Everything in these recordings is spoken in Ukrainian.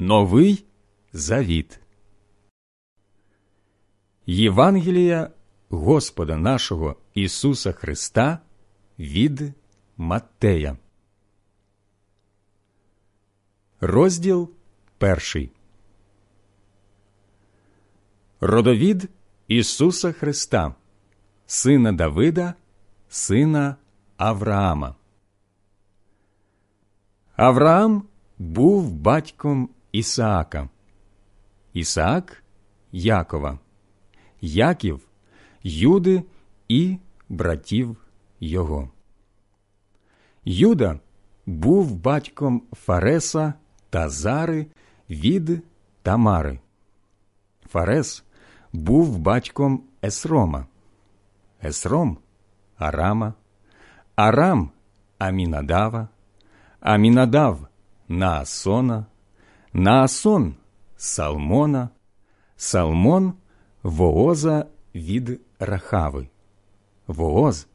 Новий Завіт. Євангелія Господа нашого Ісуса Христа від Маттея. Розділ перший. Родовід Ісуса Христа, Сина Давида, Сина Авраама. Авраам був батьком Ісаака, Ісаак Якова, Яків, Юди і братів його. Юда був батьком Фареса та Зари від Тамари. Фарес був батьком Есрома, Есром Арама, Арам Амінадава, Амінадав Наасона, Наасон Салмона, Салмон Вооза від Рахави, Вооз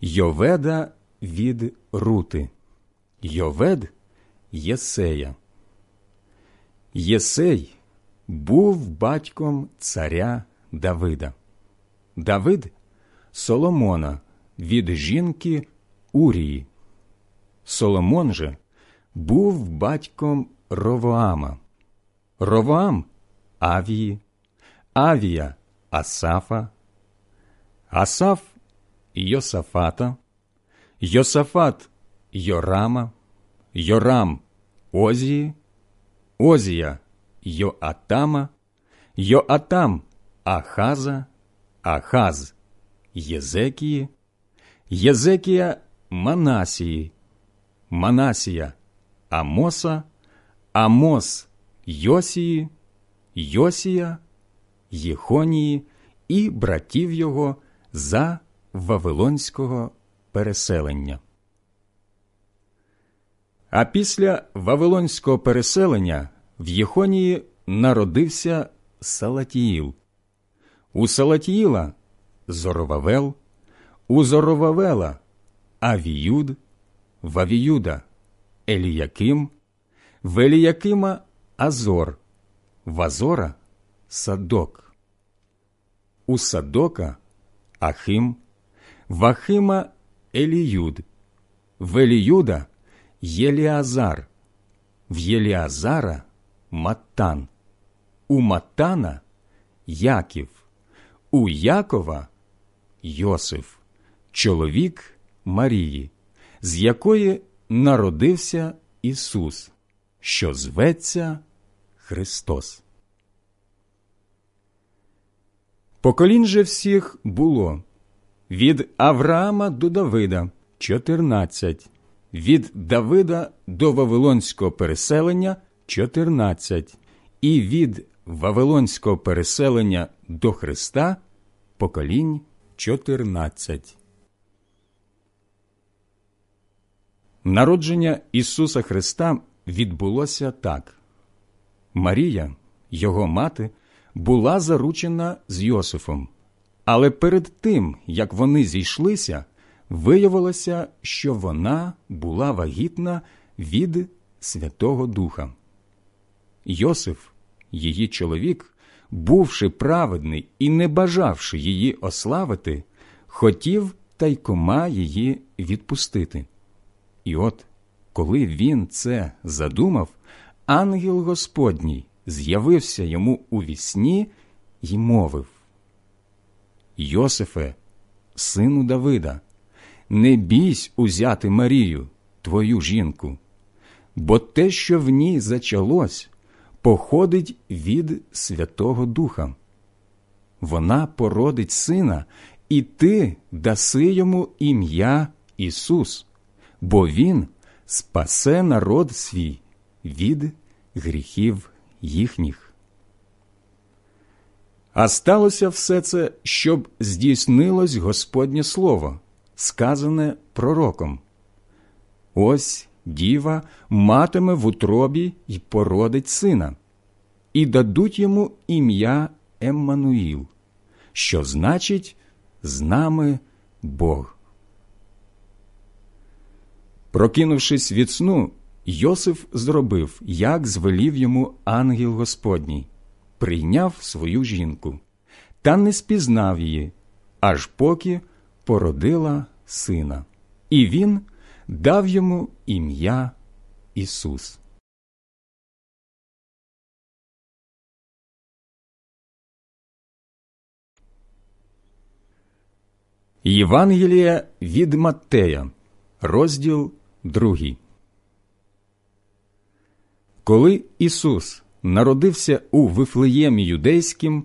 Йоведа від Рути, Йовед Єсея. Єсей був батьком царя Давида. Давид Соломона від жінки Урії. Соломон же був батьком Ровоама. Ровоам Авії, Авія Асафа, Асаф Йосафата, Йосафат Йорама, Йорам Озії, Озія Йоатама, Йоатам Ахаза, Ахаз Єзекії, Єзекія Манасії, Манасія Амоса, Амос Йосії, Йосія, Єхонії і братів його за Вавилонського переселення. А після Вавилонського переселення в Єхонії народився Салатіїл. У Салатіїла Зоровавел, у Зоровавела Авіюд, в Авіюда Еліяким, в Еліякима Азор, в Азора Садок, у Садока Ахим, в Ахима Еліюд, в Еліюда Єліазар, в Єліазара Маттан, у Маттана Яків, у Якова Йосиф, чоловік Марії, з якої народився Ісус, що зветься Христос. Поколінь же всіх було від Авраама до Давида чотирнадцять, від Давида до Вавилонського переселення чотирнадцять, і від Вавилонського переселення до Христа поколінь чотирнадцять. Народження Ісуса Христа відбулося так. Марія, його мати, була заручена з Йосифом, але перед тим, як вони зійшлися, виявилося, що вона була вагітна від Святого Духа. Йосиф, її чоловік, бувши праведний і не бажавши її ославити, хотів тайкома її відпустити. І от, коли він це задумав, ангел Господній з'явився йому у вісні й мовив Йосифе, сину Давида, не бійсь узяти Марію, твою жінку, бо те, що в ній зачалось, походить від Святого Духа. Вона породить сина, і ти даси йому ім'я Ісус, бо Він спасе народ свій від гріхів їхніх. А сталося все це, щоб здійснилось Господнє Слово, сказане пророком. Ось діва матиме в утробі й породить сина, і дадуть йому ім'я Еммануїл, що значить з нами Бог. Прокинувшись від сну, Йосиф зробив, як звелів йому ангел Господній, прийняв свою жінку, та не спізнав її, аж поки породила сина, і він дав йому ім'я Ісус. Євангелія від Маттея, розділ 2. Коли Ісус народився у Вифлеємі юдейським,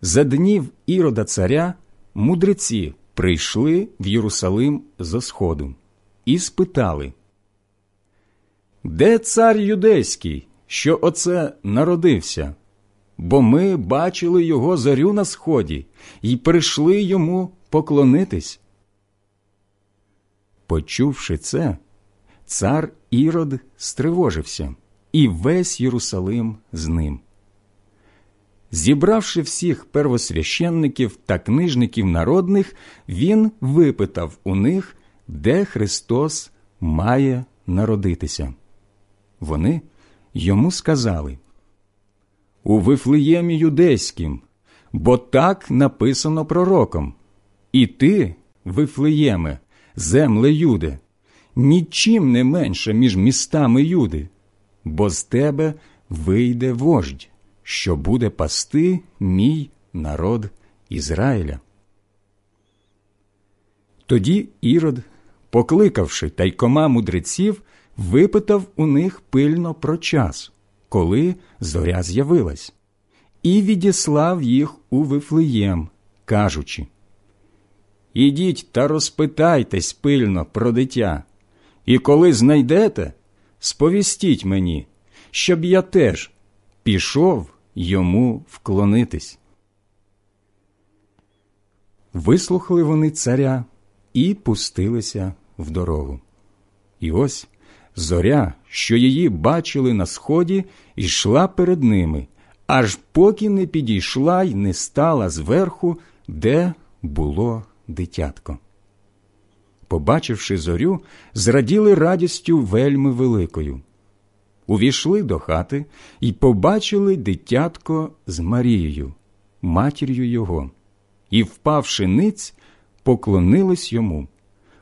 за днів ірода царя мудреці прийшли в Єрусалим зо сходу і спитали, Де цар юдейський, що оце народився? Бо ми бачили його зорю на сході і прийшли йому поклонитись. Почувши це, цар Ірод стривожився, і весь Єрусалим з ним. Зібравши всіх первосвященників та книжників народних, він випитав у них, де Христос має народитися. Вони йому сказали у Вифлеємі юдейським, бо так написано пророком. І ти, Вифлеєме, земле Юде, нічим не менше між містами Юди, бо з тебе вийде вождь, що буде пасти мій народ Ізраїля. Тоді Ірод, покликавши тайкома мудреців, випитав у них пильно про час, коли зоря з'явилась, і відіслав їх у Вифлеєм, кажучи Ідіть та розпитайтесь пильно про дитя, і коли знайдете, сповістіть мені, щоб я теж пішов йому вклонитись. Вислухали вони царя і пустилися в дорогу. І ось зоря, що її бачили на сході, йшла перед ними, аж поки не підійшла й не стала зверху, де було дитятко. Побачивши зорю, зраділи радістю вельми великою. Увійшли до хати і побачили дитятко з Марією, матір'ю його, і, впавши ниць, поклонились йому.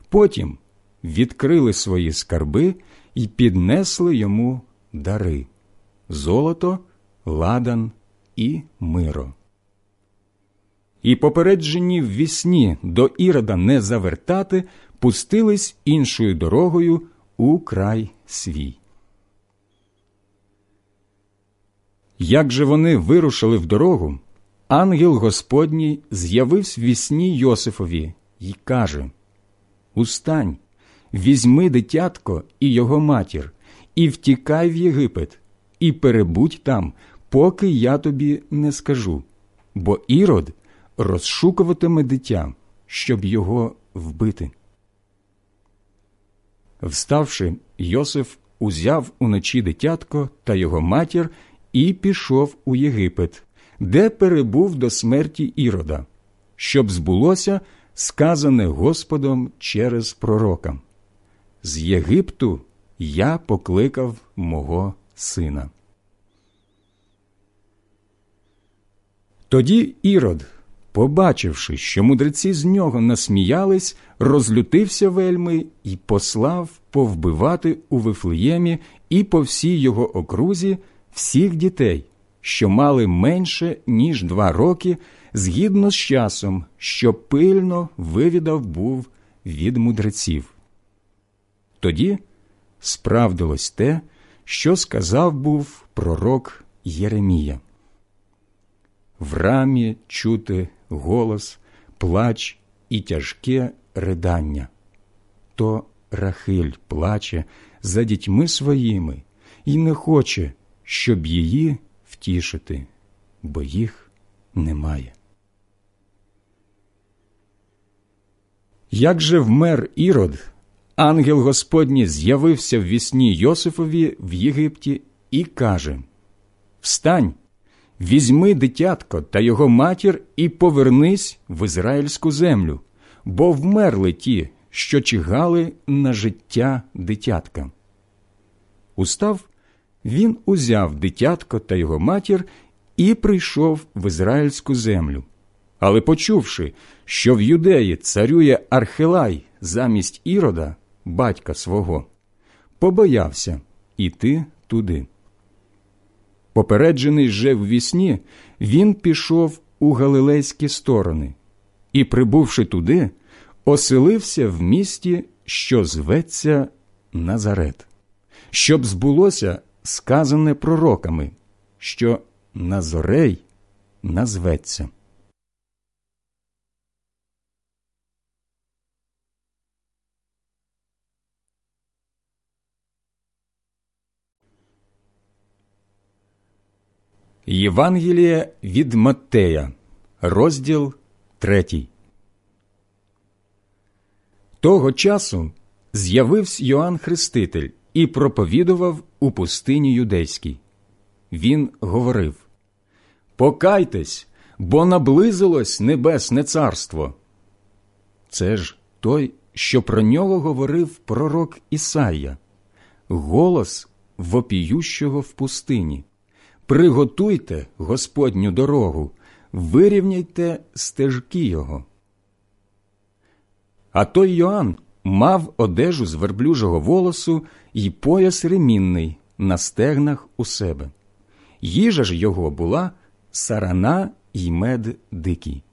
Потім відкрили свої скарби і піднесли йому дари золото, ладан і миро і, попереджені в вісні до ірода не завертати, пустились іншою дорогою у край свій. Як же вони вирушили в дорогу, ангел Господній з'явився в вісні Йосифові і каже Устань, візьми дитятко і його матір, і втікай в Єгипет, і перебудь там, поки я тобі не скажу, бо ірод розшукуватиме дитя, щоб його вбити. Вставши, Йосиф узяв уночі дитятко та його матір і пішов у Єгипет, де перебув до смерті ірода, щоб збулося сказане Господом через пророка. З Єгипту я покликав мого сина. Тоді Ірод, побачивши, що мудреці з нього насміялись, розлютився вельми і послав повбивати у Вифлеємі і по всій його окрузі всіх дітей, що мали менше ніж два роки, згідно з часом, що пильно вивідав був від мудреців. Тоді справдилось те, що сказав був пророк Єремія. В рамі чути голос, плач і тяжке ридання. То Рахиль плаче за дітьми своїми і не хоче, щоб її втішити, бо їх немає. Як же вмер Ірод, ангел Господній з'явився в вісні Йосифові в Єгипті і каже Встань! Візьми дитятко та його матір і повернись в ізраїльську землю, бо вмерли ті, що чигали на життя дитятка. Устав, він узяв дитятко та його матір і прийшов в ізраїльську землю. Але почувши, що в юдеї царює Архилай замість ірода, батька свого, побоявся іти туди. Попереджений же в вісні, він пішов у галилейські сторони і, прибувши туди, оселився в місті, що зветься Назарет, щоб збулося сказане пророками, що Назорей назветься. Євангеліє від Маттея, розділ 3. Того часу з'явився Йоанн Хреститель і проповідував у пустині юдейській. Він говорив Покайтесь, бо наблизилось небесне царство. Це ж той, що про нього говорив пророк Ісая, голос вопіющого в пустині. Приготуйте Господню дорогу, вирівняйте стежки його. А той Йоанн мав одежу з верблюжого волосу і пояс ремінний на стегнах у себе. Їжа ж його була сарана й мед дикий.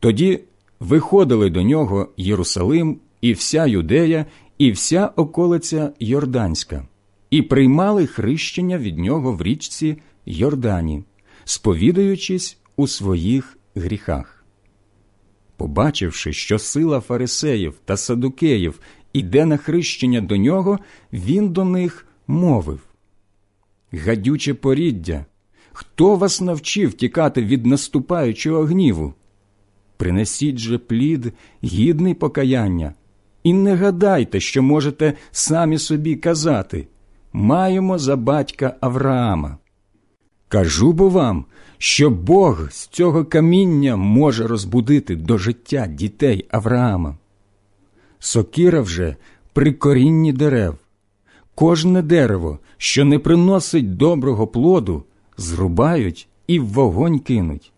Тоді виходили до нього Єрусалим і вся юдея, і вся околиця Йорданська і приймали хрещення від нього в річці Йордані, сповідаючись у своїх гріхах. Побачивши, що сила фарисеїв та садукеїв іде на хрещення до нього, він до них мовив Гадюче поріддя, хто вас навчив тікати від наступаючого гніву? Принесіть же плід, гідний покаяння, і не гадайте, що можете самі собі казати маємо за батька Авраама. Кажу бо вам, що Бог з цього каміння може розбудити до життя дітей Авраама. Сокіра вже при корінні дерев. Кожне дерево, що не приносить доброго плоду, зрубають і в вогонь кинуть.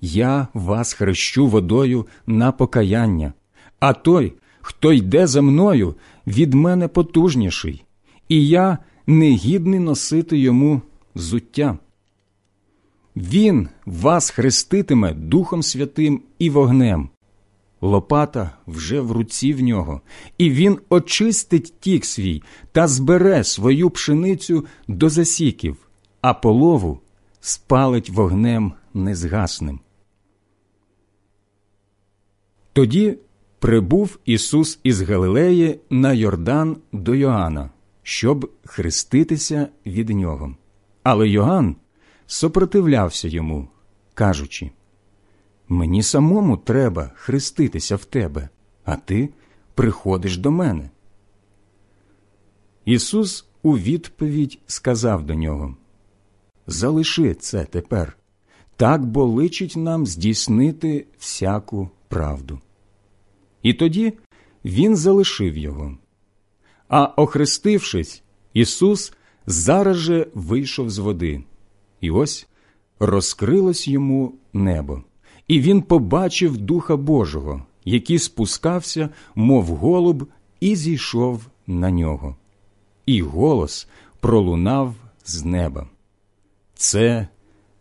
Я вас хрещу водою на покаяння, а той, хто йде за мною, від мене потужніший, і я не гідний носити йому зуття. Він вас хреститиме Духом Святим і вогнем. Лопата вже в руці в нього, і він очистить тік свій та збере свою пшеницю до засіків, а полову спалить вогнем незгасним. Тоді прибув Ісус із Галилеї на Йордан до Йоанна щоб хреститися від нього. Але Йоанн сопротивлявся йому, кажучи Мені самому треба хреститися в тебе, а ти приходиш до мене. Ісус у відповідь сказав до нього Залиши це тепер, так бо личить нам здійснити всяку правду. І тоді він залишив його. А охрестившись, Ісус зараз же вийшов з води, і ось розкрилось йому небо, і він побачив Духа Божого, який спускався, мов голуб, і зійшов на нього. І голос пролунав з неба. Це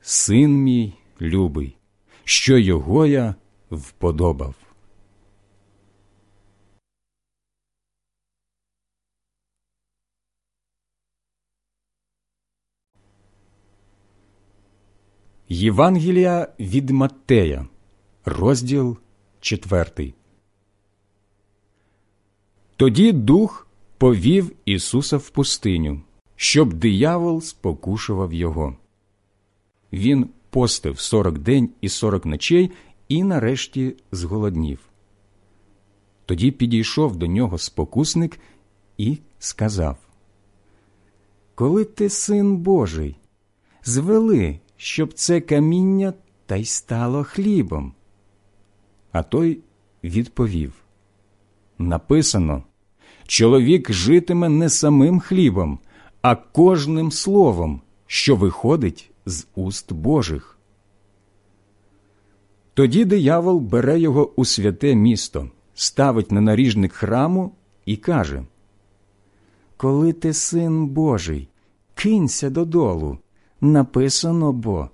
син мій любий, що його я вподобав. Євангелія від Маттея, розділ 4. Тоді дух повів Ісуса в пустиню, щоб диявол спокушував його. Він постив сорок день і сорок ночей і нарешті зголоднів. Тоді підійшов до нього спокусник і сказав Коли ти син Божий, звели щоб це каміння та й стало хлібом. А той відповів Написано чоловік житиме не самим хлібом, а кожним словом, що виходить з уст Божих. Тоді диявол бере його у святе місто, ставить на наріжник храму і каже Коли ти син Божий, кинься додолу. Написано бо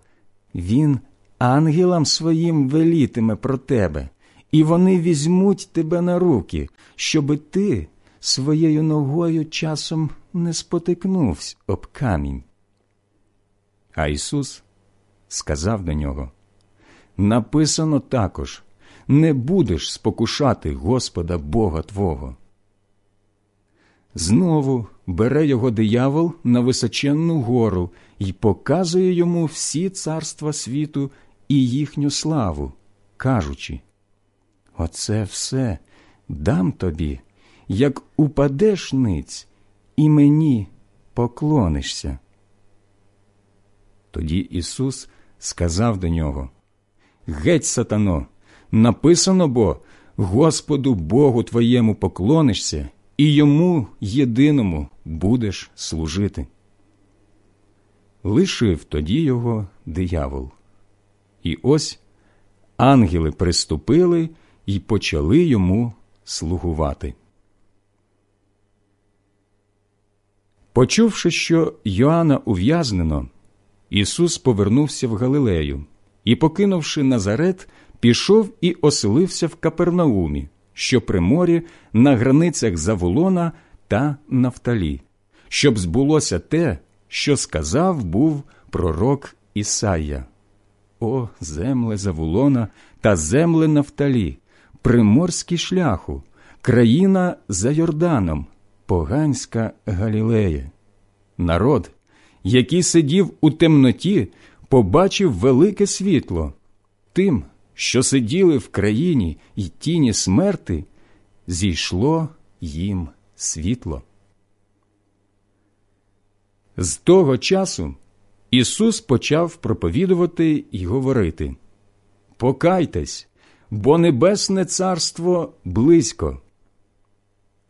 він ангелам своїм велітиме про тебе, і вони візьмуть тебе на руки, щоби ти своєю ногою часом не спотикнувся об камінь. А Ісус сказав до нього Написано також не будеш спокушати Господа Бога Твого. Знову бере його диявол на височенну гору і показує йому всі царства світу і їхню славу, кажучи Оце все дам тобі, як упадеш ниць, і мені поклонишся. Тоді Ісус сказав до нього Геть, сатано, написано бо Господу Богу твоєму поклонишся і йому єдиному будеш служити. Лишив тоді його диявол. І ось ангели приступили і почали йому слугувати. Почувши, що Йоанна ув'язнено, Ісус повернувся в Галилею і, покинувши Назарет, пішов і оселився в Капернаумі, що при морі на границях Заволона та Нафталі, щоб збулося те, що сказав був пророк Ісая. О, земле Заволона та земле Нафталі, приморський шляху, країна за Йорданом, поганська Галілея. Народ, який сидів у темноті, побачив велике світло. Тим, що сиділи в країні й тіні смерти, зійшло їм світло. З того часу Ісус почав проповідувати й говорити Покайтесь, бо Небесне Царство близько.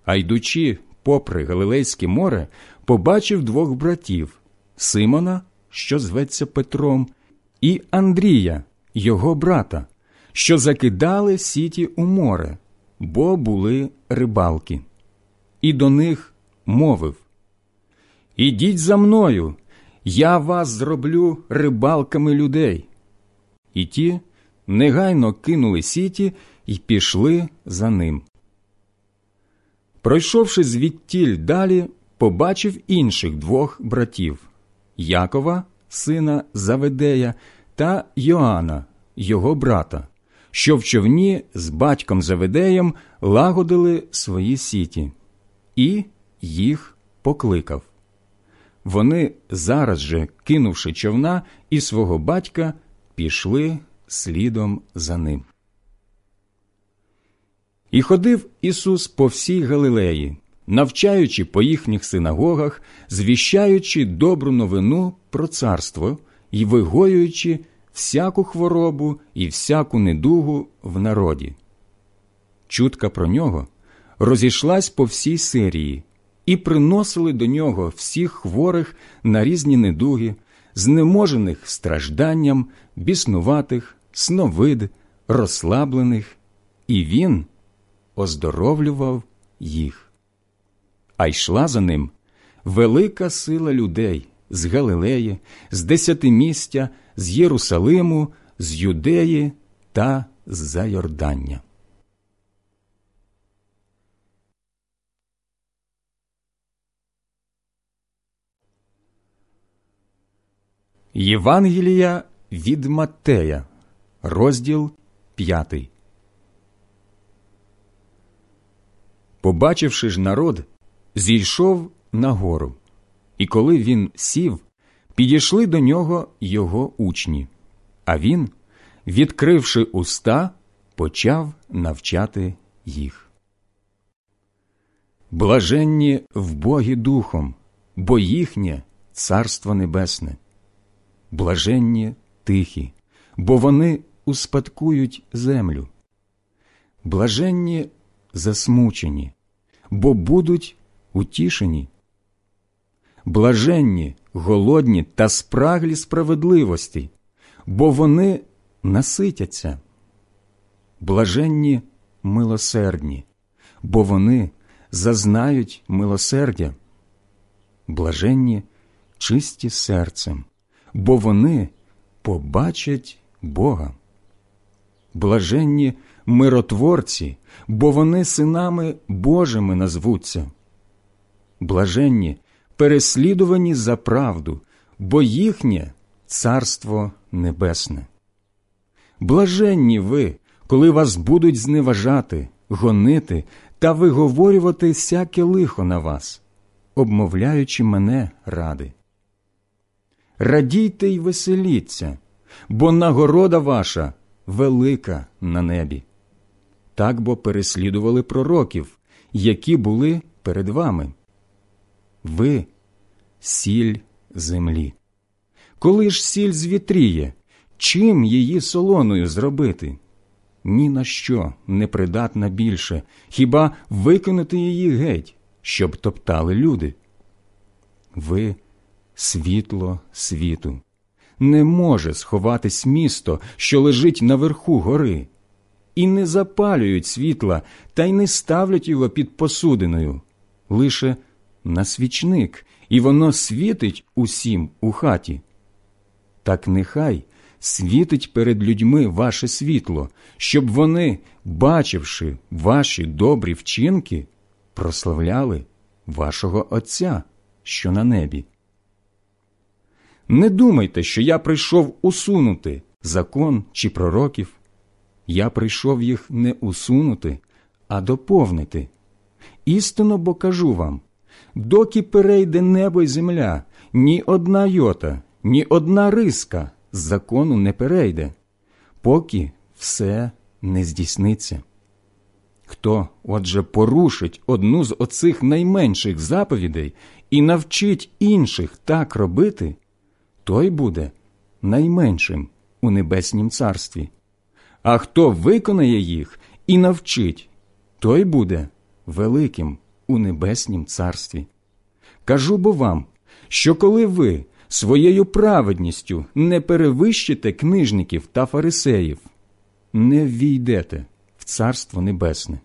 А йдучи попри Галилейське море, побачив двох братів Симона, що зветься Петром, і Андрія, його брата, що закидали сіті у море, бо були рибалки. І до них мовив Ідіть за мною, я вас зроблю рибалками людей. І ті негайно кинули сіті і пішли за ним. Пройшовши звідтіль далі, побачив інших двох братів Якова, сина Заведея, та Йоанна, його брата, що в човні з батьком Заведеєм лагодили свої сіті, і їх покликав. Вони зараз же, кинувши човна і свого батька, пішли слідом за ним. І ходив Ісус по всій Галилеї, навчаючи по їхніх синагогах, звіщаючи добру новину про царство і вигоюючи всяку хворобу і всяку недугу в народі. Чутка про нього розійшлась по всій Сирії, і приносили до нього всіх хворих на різні недуги, знеможених стражданням, біснуватих, сновид, розслаблених, і він оздоровлював їх. А йшла за ним велика сила людей з Галилеї, з Десятимістя, з Єрусалиму, з Юдеї та з Зайордання. Євангелія від Маттея, розділ п'ятий. Побачивши ж народ, зійшов на гору, і коли він сів, підійшли до нього його учні, а він, відкривши уста, почав навчати їх. Блаженні в Богі Духом, бо їхнє Царство Небесне блаженні тихі, бо вони успадкують землю. Блаженні засмучені, бо будуть утішені. Блаженні, голодні та спраглі справедливості, бо вони наситяться. Блаженні милосердні, бо вони зазнають милосердя. Блаженні чисті серцем, бо вони побачать Бога. Блаженні миротворці, бо вони синами Божими назвуться. Блаженні переслідувані за правду, бо їхнє царство небесне. Блаженні ви, коли вас будуть зневажати, гонити та виговорювати всяке лихо на вас, обмовляючи мене ради. Радійте й веселіться, бо нагорода ваша велика на небі. Так бо переслідували пророків, які були перед вами. Ви сіль землі. Коли ж сіль звітріє, чим її солоною зробити? Ні на що не придатна більше, хіба викинути її геть, щоб топтали люди. Ви світло світу. Не може сховатись місто, що лежить наверху гори, і не запалюють світла та й не ставлять його під посудиною, лише на свічник, і воно світить усім у хаті. Так нехай світить перед людьми ваше світло, щоб вони, бачивши ваші добрі вчинки, прославляли вашого Отця, що на небі. Не думайте, що я прийшов усунути закон чи пророків. Я прийшов їх не усунути, а доповнити. Істинно бо кажу вам доки перейде небо й земля, ні одна йота, ні одна риска з закону не перейде, поки все не здійсниться. Хто, отже, порушить одну з оцих найменших заповідей і навчить інших так робити, той буде найменшим у небеснім царстві. А хто виконає їх і навчить, той буде великим у небеснім царстві. Кажу бо вам, що коли ви своєю праведністю не перевищите книжників та фарисеїв, не ввійдете в Царство Небесне.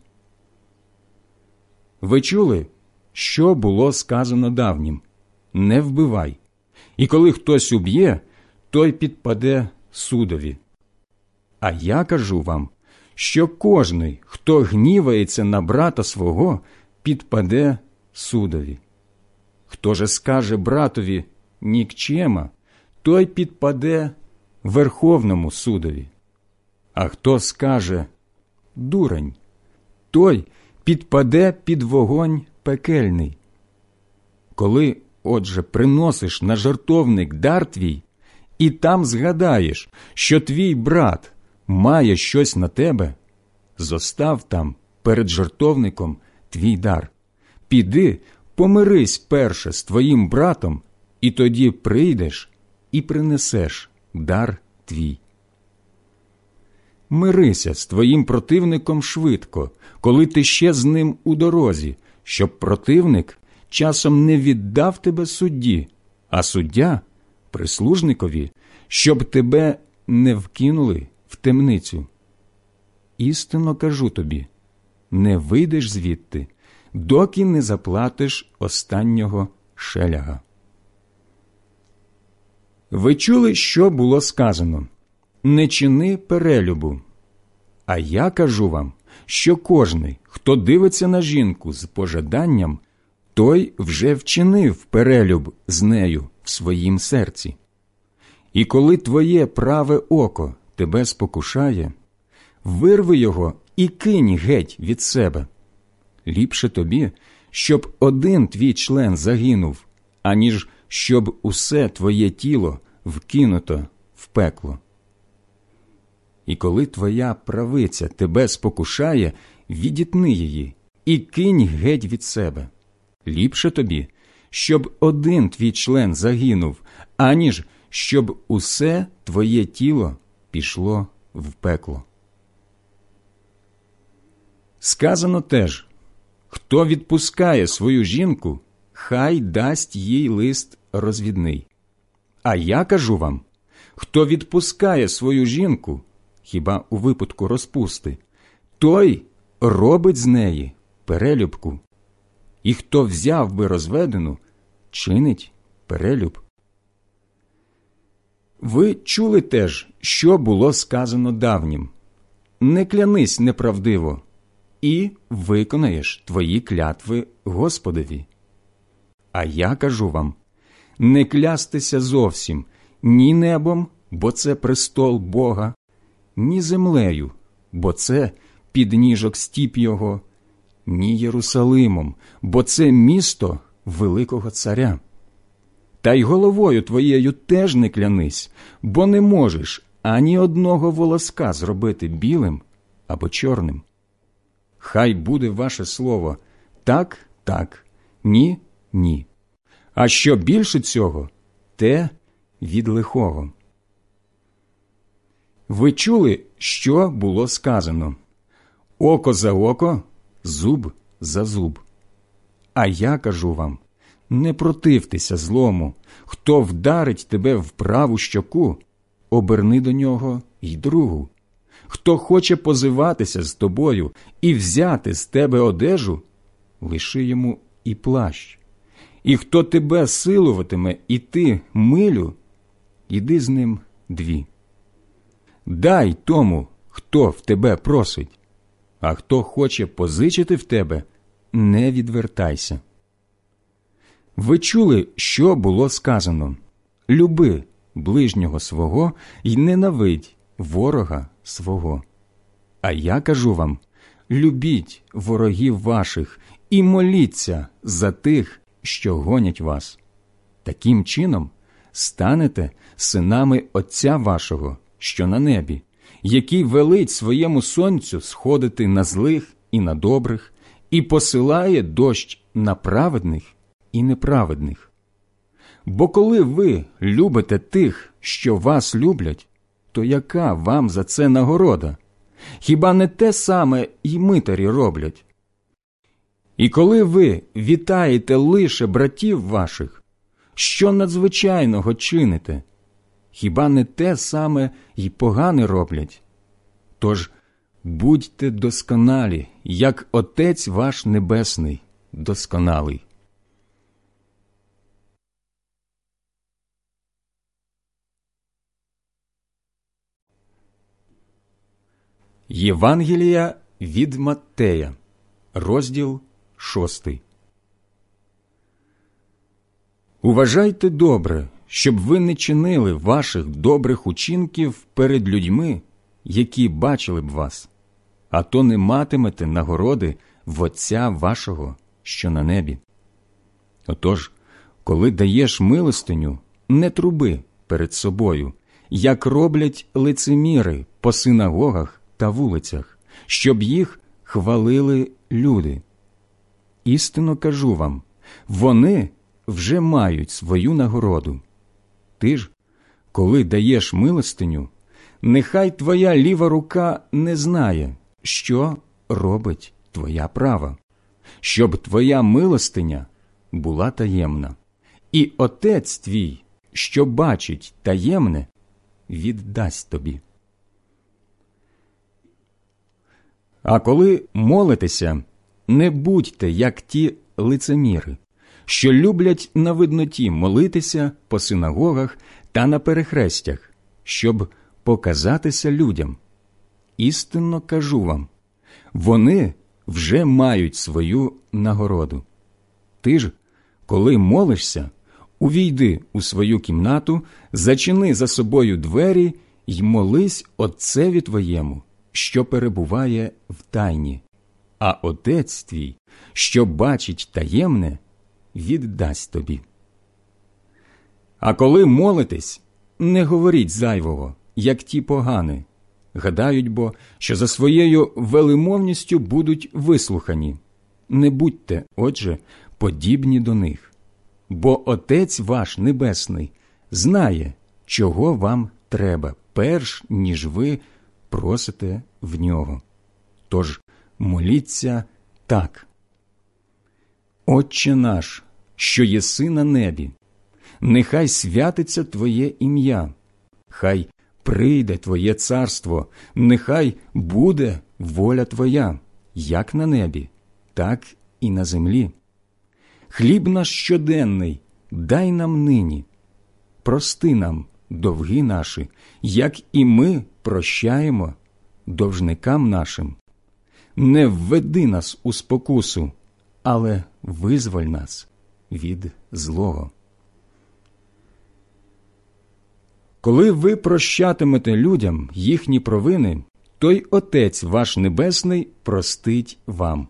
Ви чули, що було сказано давнім не вбивай, і коли хтось уб'є, той підпаде судові. А я кажу вам, що кожний, хто гнівається на брата свого, підпаде судові. Хто же скаже братові нікчема, той підпаде Верховному судові. А хто скаже дурень, той підпаде під вогонь пекельний. Коли, отже, приносиш на жартовник дар твій, і там згадаєш, що твій брат має щось на тебе, зостав там перед жартовником твій дар. Піди, помирись перше з твоїм братом, і тоді прийдеш і принесеш дар твій. Мирися з твоїм противником швидко, коли ти ще з ним у дорозі, щоб противник часом не віддав тебе судді, а суддя прислужникові, щоб тебе не вкинули в темницю. Істинно кажу тобі не вийдеш звідти, доки не заплатиш останнього шеляга. Ви чули, що було сказано не чини перелюбу. А я кажу вам, що кожний, хто дивиться на жінку з пожаданням, той вже вчинив перелюб з нею в своїм серці. І коли твоє праве око тебе спокушає, вирви його і кинь геть від себе. Ліпше тобі, щоб один твій член загинув, аніж щоб усе твоє тіло вкинуто в пекло. І коли твоя правиця тебе спокушає, відітни її і кинь геть від себе. Ліпше тобі, щоб один твій член загинув, аніж щоб усе твоє тіло пішло в пекло. Сказано теж Хто відпускає свою жінку, хай дасть їй лист розвідний. А я кажу вам хто відпускає свою жінку, хіба у випадку розпусти, той робить з неї перелюбку. І хто взяв би розведену, чинить перелюб. Ви чули теж, що було сказано давнім не клянись неправдиво, і виконаєш твої клятви Господові. А я кажу вам не клястися зовсім ні небом, бо це престол Бога, ні землею, бо це підніжок стіп Його, ні Єрусалимом, бо це місто Великого Царя. Та й головою твоєю теж не клянись, бо не можеш ані одного волоска зробити білим або чорним. Хай буде ваше слово так, так, ні, ні. А що більше цього, те від лихого. Ви чули, що було сказано око за око, зуб за зуб. А я кажу вам не противтеся злому, хто вдарить тебе в праву щоку, оберни до нього й другу. Хто хоче позиватися з тобою і взяти з тебе одежу, лиши йому і плащ. І хто тебе силуватиме і ти милю, іди з ним дві. Дай тому, хто в тебе просить, а хто хоче позичити в тебе, не відвертайся. Ви чули, що було сказано люби ближнього свого і ненавидь ворога свого. А я кажу вам любіть ворогів ваших і моліться за тих, що гонять вас. Таким чином станете синами Отця вашого, що на небі, який велить своєму сонцю сходити на злих і на добрих, і посилає дощ на праведних і неправедних. Бо коли ви любите тих, що вас люблять, то яка вам за це нагорода? Хіба не те саме й митарі роблять? І коли ви вітаєте лише братів ваших, що надзвичайного чините? Хіба не те саме й погане роблять? Тож будьте досконалі, як Отець ваш Небесний досконалий. Євангелія від Маттея, розділ шостий. Уважайте добре, щоб ви не чинили ваших добрих учинків перед людьми, які бачили б вас, а то не матимете нагороди в Отця вашого, що на небі. Отож, коли даєш милостиню, не труби перед собою, як роблять лицеміри по синагогах та вулицях, щоб їх хвалили люди. Істинно кажу вам вони вже мають свою нагороду. Ти ж, коли даєш милостиню, нехай твоя ліва рука не знає, що робить твоя права, щоб твоя милостиня була таємна, і отець твій, що бачить таємне, віддасть тобі. А коли молитеся, не будьте, як ті лицеміри, що люблять на видноті молитися по синагогах та на перехрестях, щоб показатися людям. Істинно кажу вам вони вже мають свою нагороду. Ти ж, коли молишся, увійди у свою кімнату, зачини за собою двері й молись Отцеві твоєму що перебуває в тайні, а Отець твій, що бачить таємне, віддасть тобі. А коли молитесь, не говоріть зайвого, як ті погани, гадають бо, що за своєю велимовністю будуть вислухані. Не будьте, отже, подібні до них, бо Отець ваш Небесний знає, чого вам треба, перш ніж ви просите в нього. Тож моліться так. Отче наш, що єси на небі, нехай святиться Твоє ім'я, хай прийде Твоє царство, нехай буде воля Твоя, як на небі, так і на землі. Хліб наш щоденний, дай нам нині, прости нам довги наші, як і ми прощаємо довжникам нашим. Не введи нас у спокусу, але визволь нас від злого. Коли ви прощатимете людям їхні провини, той Отець ваш Небесний простить вам.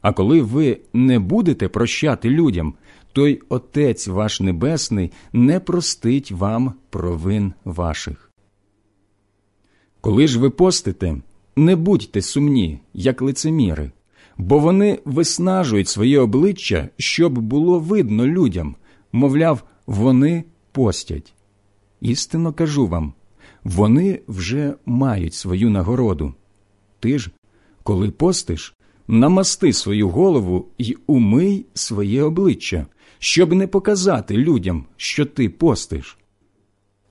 А коли ви не будете прощати людям, той Отець ваш Небесний не простить вам провин ваших. Коли ж ви постите, не будьте сумні, як лицеміри, бо вони виснажують своє обличчя, щоб було видно людям, мовляв, вони постять. Істинно кажу вам вони вже мають свою нагороду. Ти ж, коли постиш, намасти свою голову і умий своє обличчя, щоб не показати людям, що ти постиш.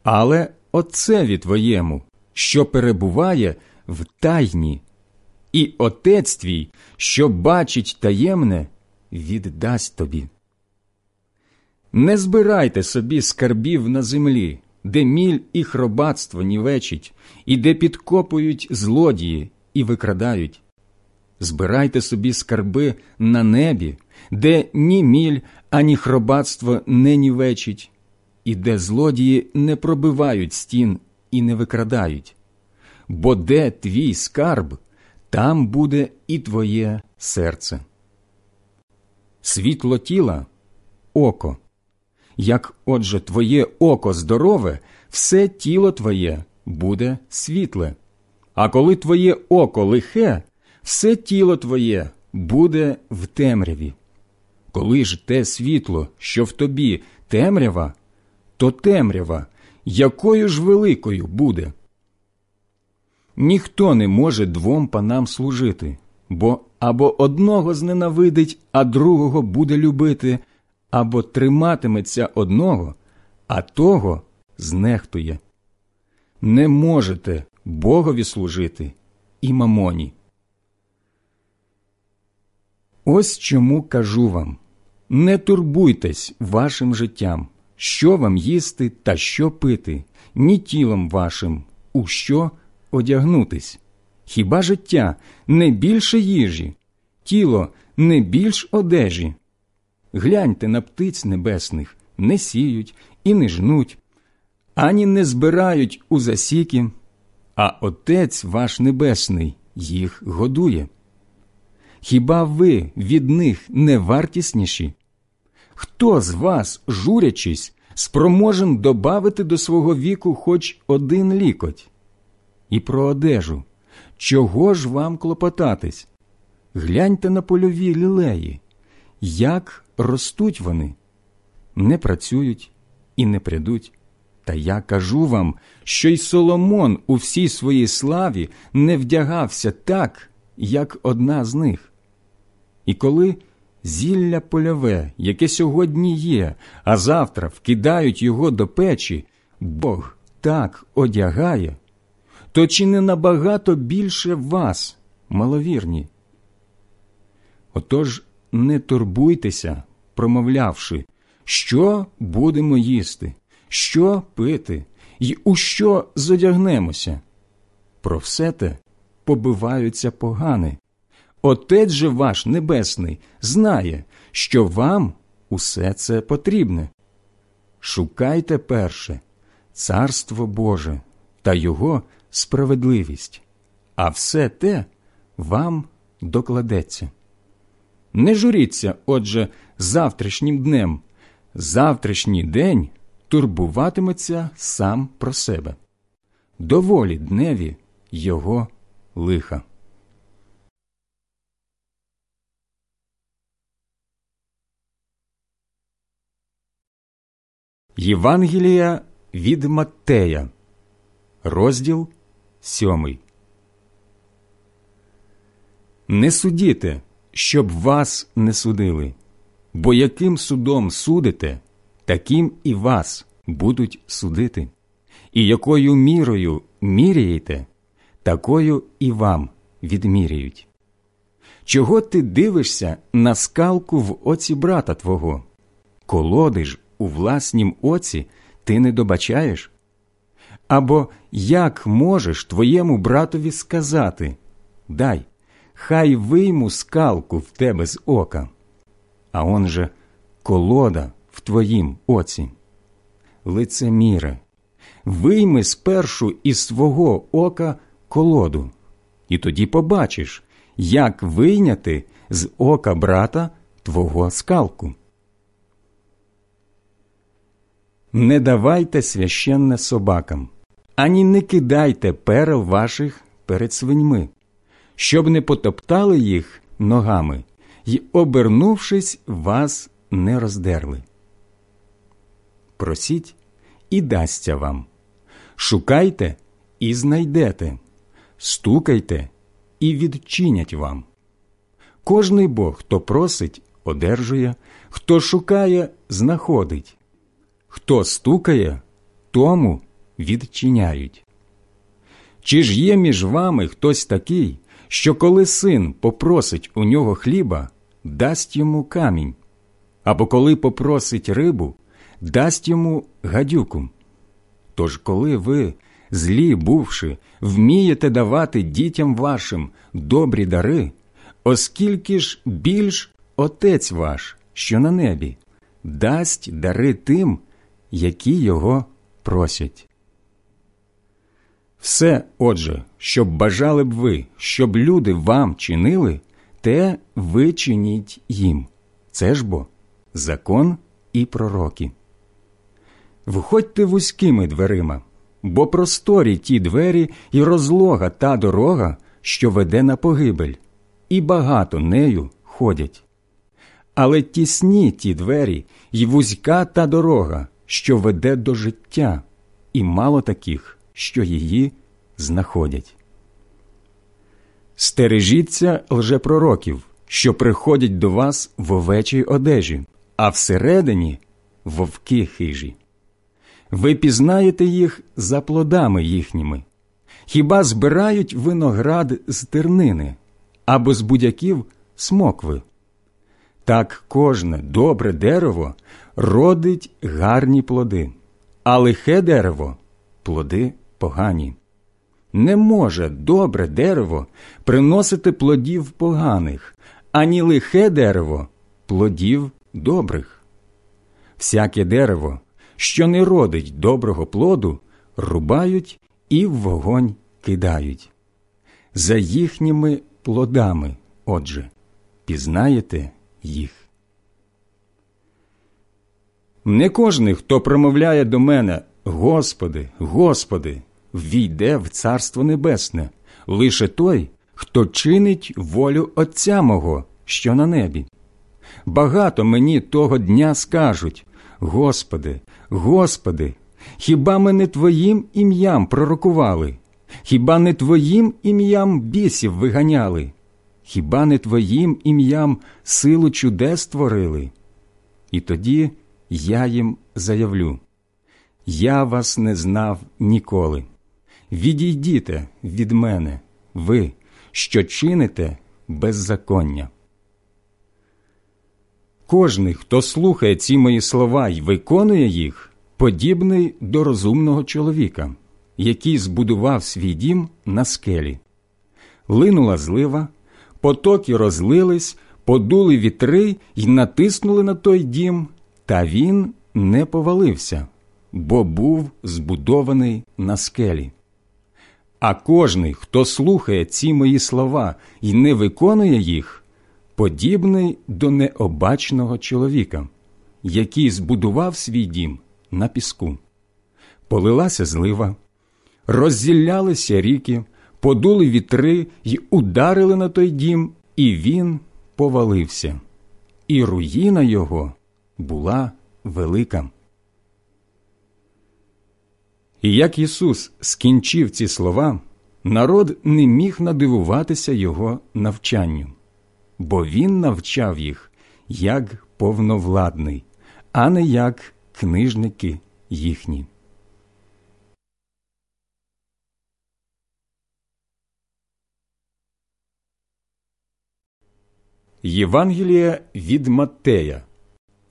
Але Отцеві твоєму, що перебуває в тайні, і Отець твій, що бачить таємне, віддасть тобі. Не збирайте собі скарбів на землі, де міль і хробатство нівечить, і де підкопують злодії і викрадають. Збирайте собі скарби на небі, де ні міль, ані хробатство не нівечить, і де злодії не пробивають стін і не викрадають. Бо де твій скарб, там буде і твоє серце. Світло тіла око. Як отже твоє око здорове, все тіло твоє буде світле. А коли твоє око лихе, все тіло твоє буде в темряві. Коли ж те світло, що в тобі темрява, то темрява, якою ж великою буде. Ніхто не може двом панам служити, бо або одного зненавидить, а другого буде любити, або триматиметься одного, а того знехтує. Не можете Богові служити і мамоні. Ось чому кажу вам не турбуйтесь вашим життям, що вам їсти та що пити, ні тілом вашим, у що одягнутись. Хіба життя не більше їжі, тіло не більш одежі? Гляньте на птиць небесних, не сіють і не жнуть, ані не збирають у засіки, а Отець ваш Небесний їх годує. Хіба ви від них не вартісніші? Хто з вас, журячись, спроможен добавити до свого віку хоч один лікоть? І про одежу. Чого ж вам клопотатись? Гляньте на польові лілеї, як ростуть вони, не працюють і не придуть. Та я кажу вам, що й Соломон у всій своїй славі не вдягався так, як одна з них. І коли зілля польове, яке сьогодні є, а завтра вкидають його до печі, Бог так одягає, то чи не набагато більше вас, маловірні? Отож не турбуйтеся, промовлявши, що будемо їсти, що пити і у що зодягнемося. Про все те побиваються погани. Отець же ваш Небесний знає, що вам усе це потрібне. Шукайте перше Царство Боже та Його справедливість, а все те вам докладеться. Не журіться, отже, завтрашнім днем, завтрашній день турбуватиметься сам про себе. Доволі дневі його лиха. Євангелія від Маттея, розділ сьомий. Не судіте, щоб вас не судили, бо яким судом судите, таким і вас будуть судити, і якою мірою міряєте, такою і вам відміряють. Чого ти дивишся на скалку в оці брата твого? Колоди ж у власнім оці ти не добачаєш? Або як можеш твоєму братові сказати Дай, хай вийму скалку в тебе з ока, а он же колода в твоїм оці. Лицеміре, вийми спершу із свого ока колоду, і тоді побачиш, як вийняти з ока брата твого скалку. Не давайте священне собакам, ані не кидайте перел ваших перед свиньми, щоб не потоптали їх ногами й, обернувшись, вас не роздерли. Просіть і дасться вам, шукайте і знайдете, стукайте і відчинять вам. Кожний Бог, хто просить, одержує, хто шукає, знаходить, хто стукає, тому відчиняють. Чи ж є між вами хтось такий, що коли син попросить у нього хліба, дасть йому камінь, або коли попросить рибу, дасть йому гадюку? Тож, коли ви, злі бувши, вмієте давати дітям вашим добрі дари, оскільки ж більш Отець ваш, що на небі, дасть дари тим, які його просять. Все, отже, щоб бажали б ви, щоб люди вам чинили, те ви чиніть їм. Це ж бо закон і пророки. Входьте вузькими дверима, бо просторі ті двері і розлога та дорога, що веде на погибель, і багато нею ходять. Але тісні ті двері й вузька та дорога, що веде до життя, і мало таких, що її знаходять. Стережіться лжепророків, що приходять до вас в овечій одежі, а всередині вовки хижі. Ви пізнаєте їх за плодами їхніми. Хіба збирають виноград з тернини або з будяків смокви? Так кожне добре дерево родить гарні плоди, а лихе дерево плоди погані. Не може добре дерево приносити плодів поганих, ані лихе дерево плодів добрих. Всяке дерево, що не родить доброго плоду, рубають і в вогонь кидають. За їхніми плодами, отже, пізнаєте їх. Не кожний, хто промовляє до мене Господи, Господи, війде в Царство Небесне, лише той, хто чинить волю Отця мого, що на небі. Багато мені того дня скажуть Господи, Господи, хіба ми не Твоїм ім'ям пророкували? Хіба не Твоїм ім'ям бісів виганяли? Хіба не Твоїм ім'ям силу чудес творили? І тоді я їм заявлю Я вас не знав ніколи. Відійдіте від мене, ви, що чините беззаконня. Кожний, хто слухає ці мої слова і виконує їх, подібний до розумного чоловіка, який збудував свій дім на скелі. Линула злива, потоки розлились, подули вітри й натиснули на той дім, та він не повалився, бо був збудований на скелі. А кожний, хто слухає ці мої слова і не виконує їх, подібний до необачного чоловіка, який збудував свій дім на піску. Полилася злива, розділялися ріки, подули вітри й ударили на той дім, і він повалився, і руїна його була велика. І як Ісус скінчив ці слова, народ не міг надивуватися Його навчанню, бо Він навчав їх як повновладний, а не як книжники їхні. Євангелія від Маттея,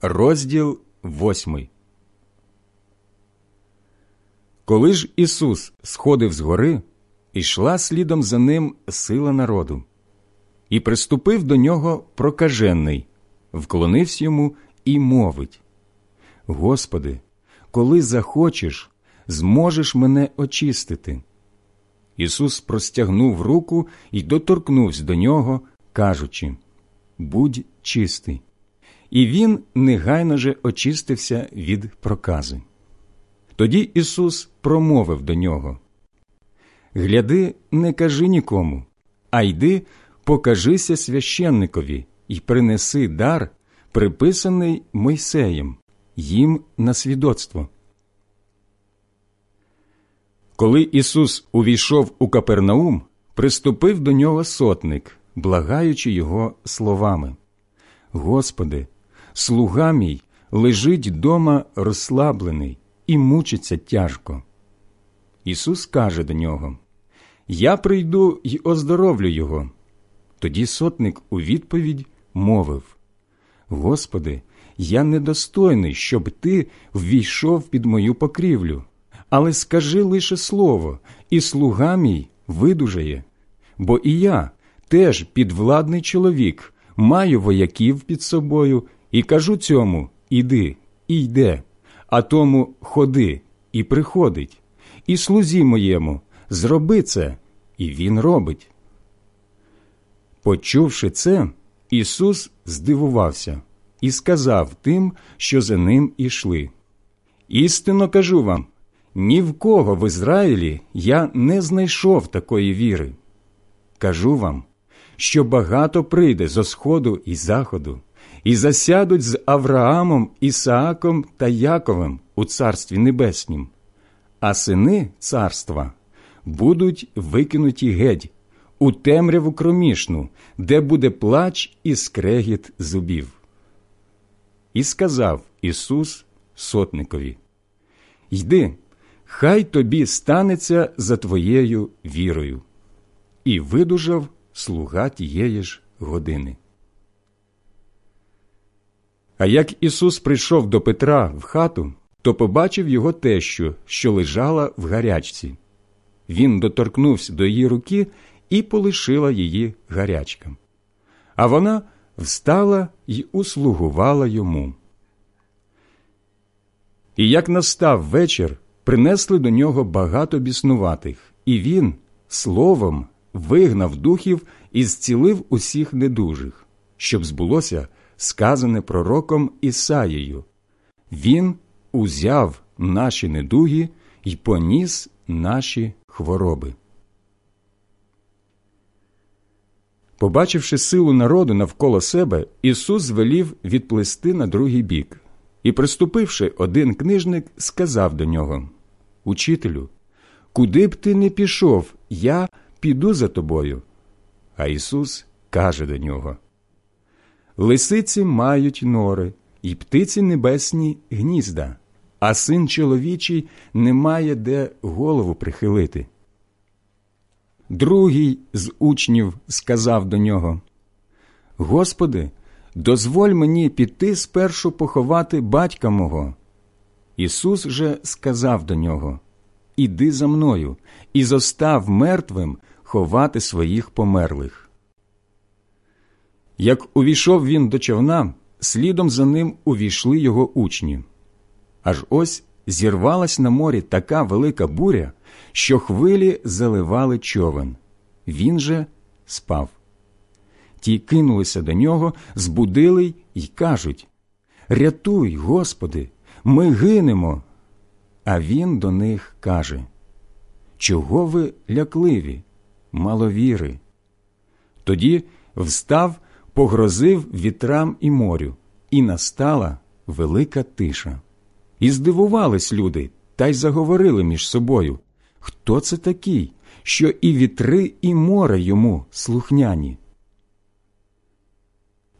розділ восьмий. Коли ж Ісус сходив з гори, ішла слідом за ним сила народу, і приступив до нього прокажений, вклонився йому і мовить: Господи, коли захочеш, зможеш мене очистити. Ісус простягнув руку і доторкнувся до нього, кажучи Будь чистий. І він негайно же очистився від прокази. Тоді Ісус промовив до нього Гляди, не кажи нікому, а йди, покажися священникові і принеси дар, приписаний Мойсеєм, їм на свідоцтво. Коли Ісус увійшов у Капернаум, приступив до нього сотник, благаючи його словами Господи, слуга мій лежить дома розслаблений і мучиться тяжко. Ісус каже до нього Я прийду й оздоровлю його. Тоді сотник у відповідь мовив Господи, я недостойний, щоб ти ввійшов під мою покрівлю, але скажи лише слово, і слуга мій видужає, бо і я теж підвладний чоловік, маю вояків під собою і кажу цьому іди, і йде, а тому ходи і приходить, і слузі моєму, зроби це, і він робить. Почувши це, Ісус здивувався і сказав тим, що за ним ішли. Істинно кажу вам ні в кого в Ізраїлі я не знайшов такої віри. Кажу вам, що багато прийде зо сходу і заходу, і засядуть з Авраамом, Ісааком та Яковом у Царстві Небеснім, а сини царства будуть викинуті геть у темряву кромішну, де буде плач і скрегіт зубів. І сказав Ісус сотникові Йди, хай тобі станеться за твоєю вірою. І видужав слуга тієї ж години. А як Ісус прийшов до Петра в хату, то побачив його тещу, що лежала в гарячці. Він доторкнувся до її руки і полишила її гарячкам. А вона встала й услугувала йому. І як настав вечір, принесли до нього багато біснуватих, і він словом вигнав духів і зцілив усіх недужих, щоб збулося сказане пророком Ісаєю. Він узяв наші недуги і поніс наші хвороби. Побачивши силу народу навколо себе, Ісус звелів відплисти на другий бік. І, приступивши, один книжник сказав до нього Учителю, куди б ти не пішов, я піду за тобою. А Ісус каже до нього Лисиці мають нори, і птиці небесні гнізда, а син чоловічий не має де голову прихилити. Другий з учнів сказав до нього Господи, дозволь мені піти спершу поховати батька мого. Ісус же сказав до нього Іди за мною і зостав мертвим ховати своїх померлих. Як увійшов він до човна, слідом за ним увійшли його учні. Аж ось зірвалась на морі така велика буря, що хвилі заливали човен. Він же спав. Ті кинулися до нього, збудили й кажуть Рятуй, Господи, ми гинемо. А він до них каже Чого ви лякливі, маловіри? Тоді встав, погрозив вітрам і морю, і настала велика тиша. І здивувались люди, та й заговорили між собою Хто це такий, що і вітри, і море йому слухняні?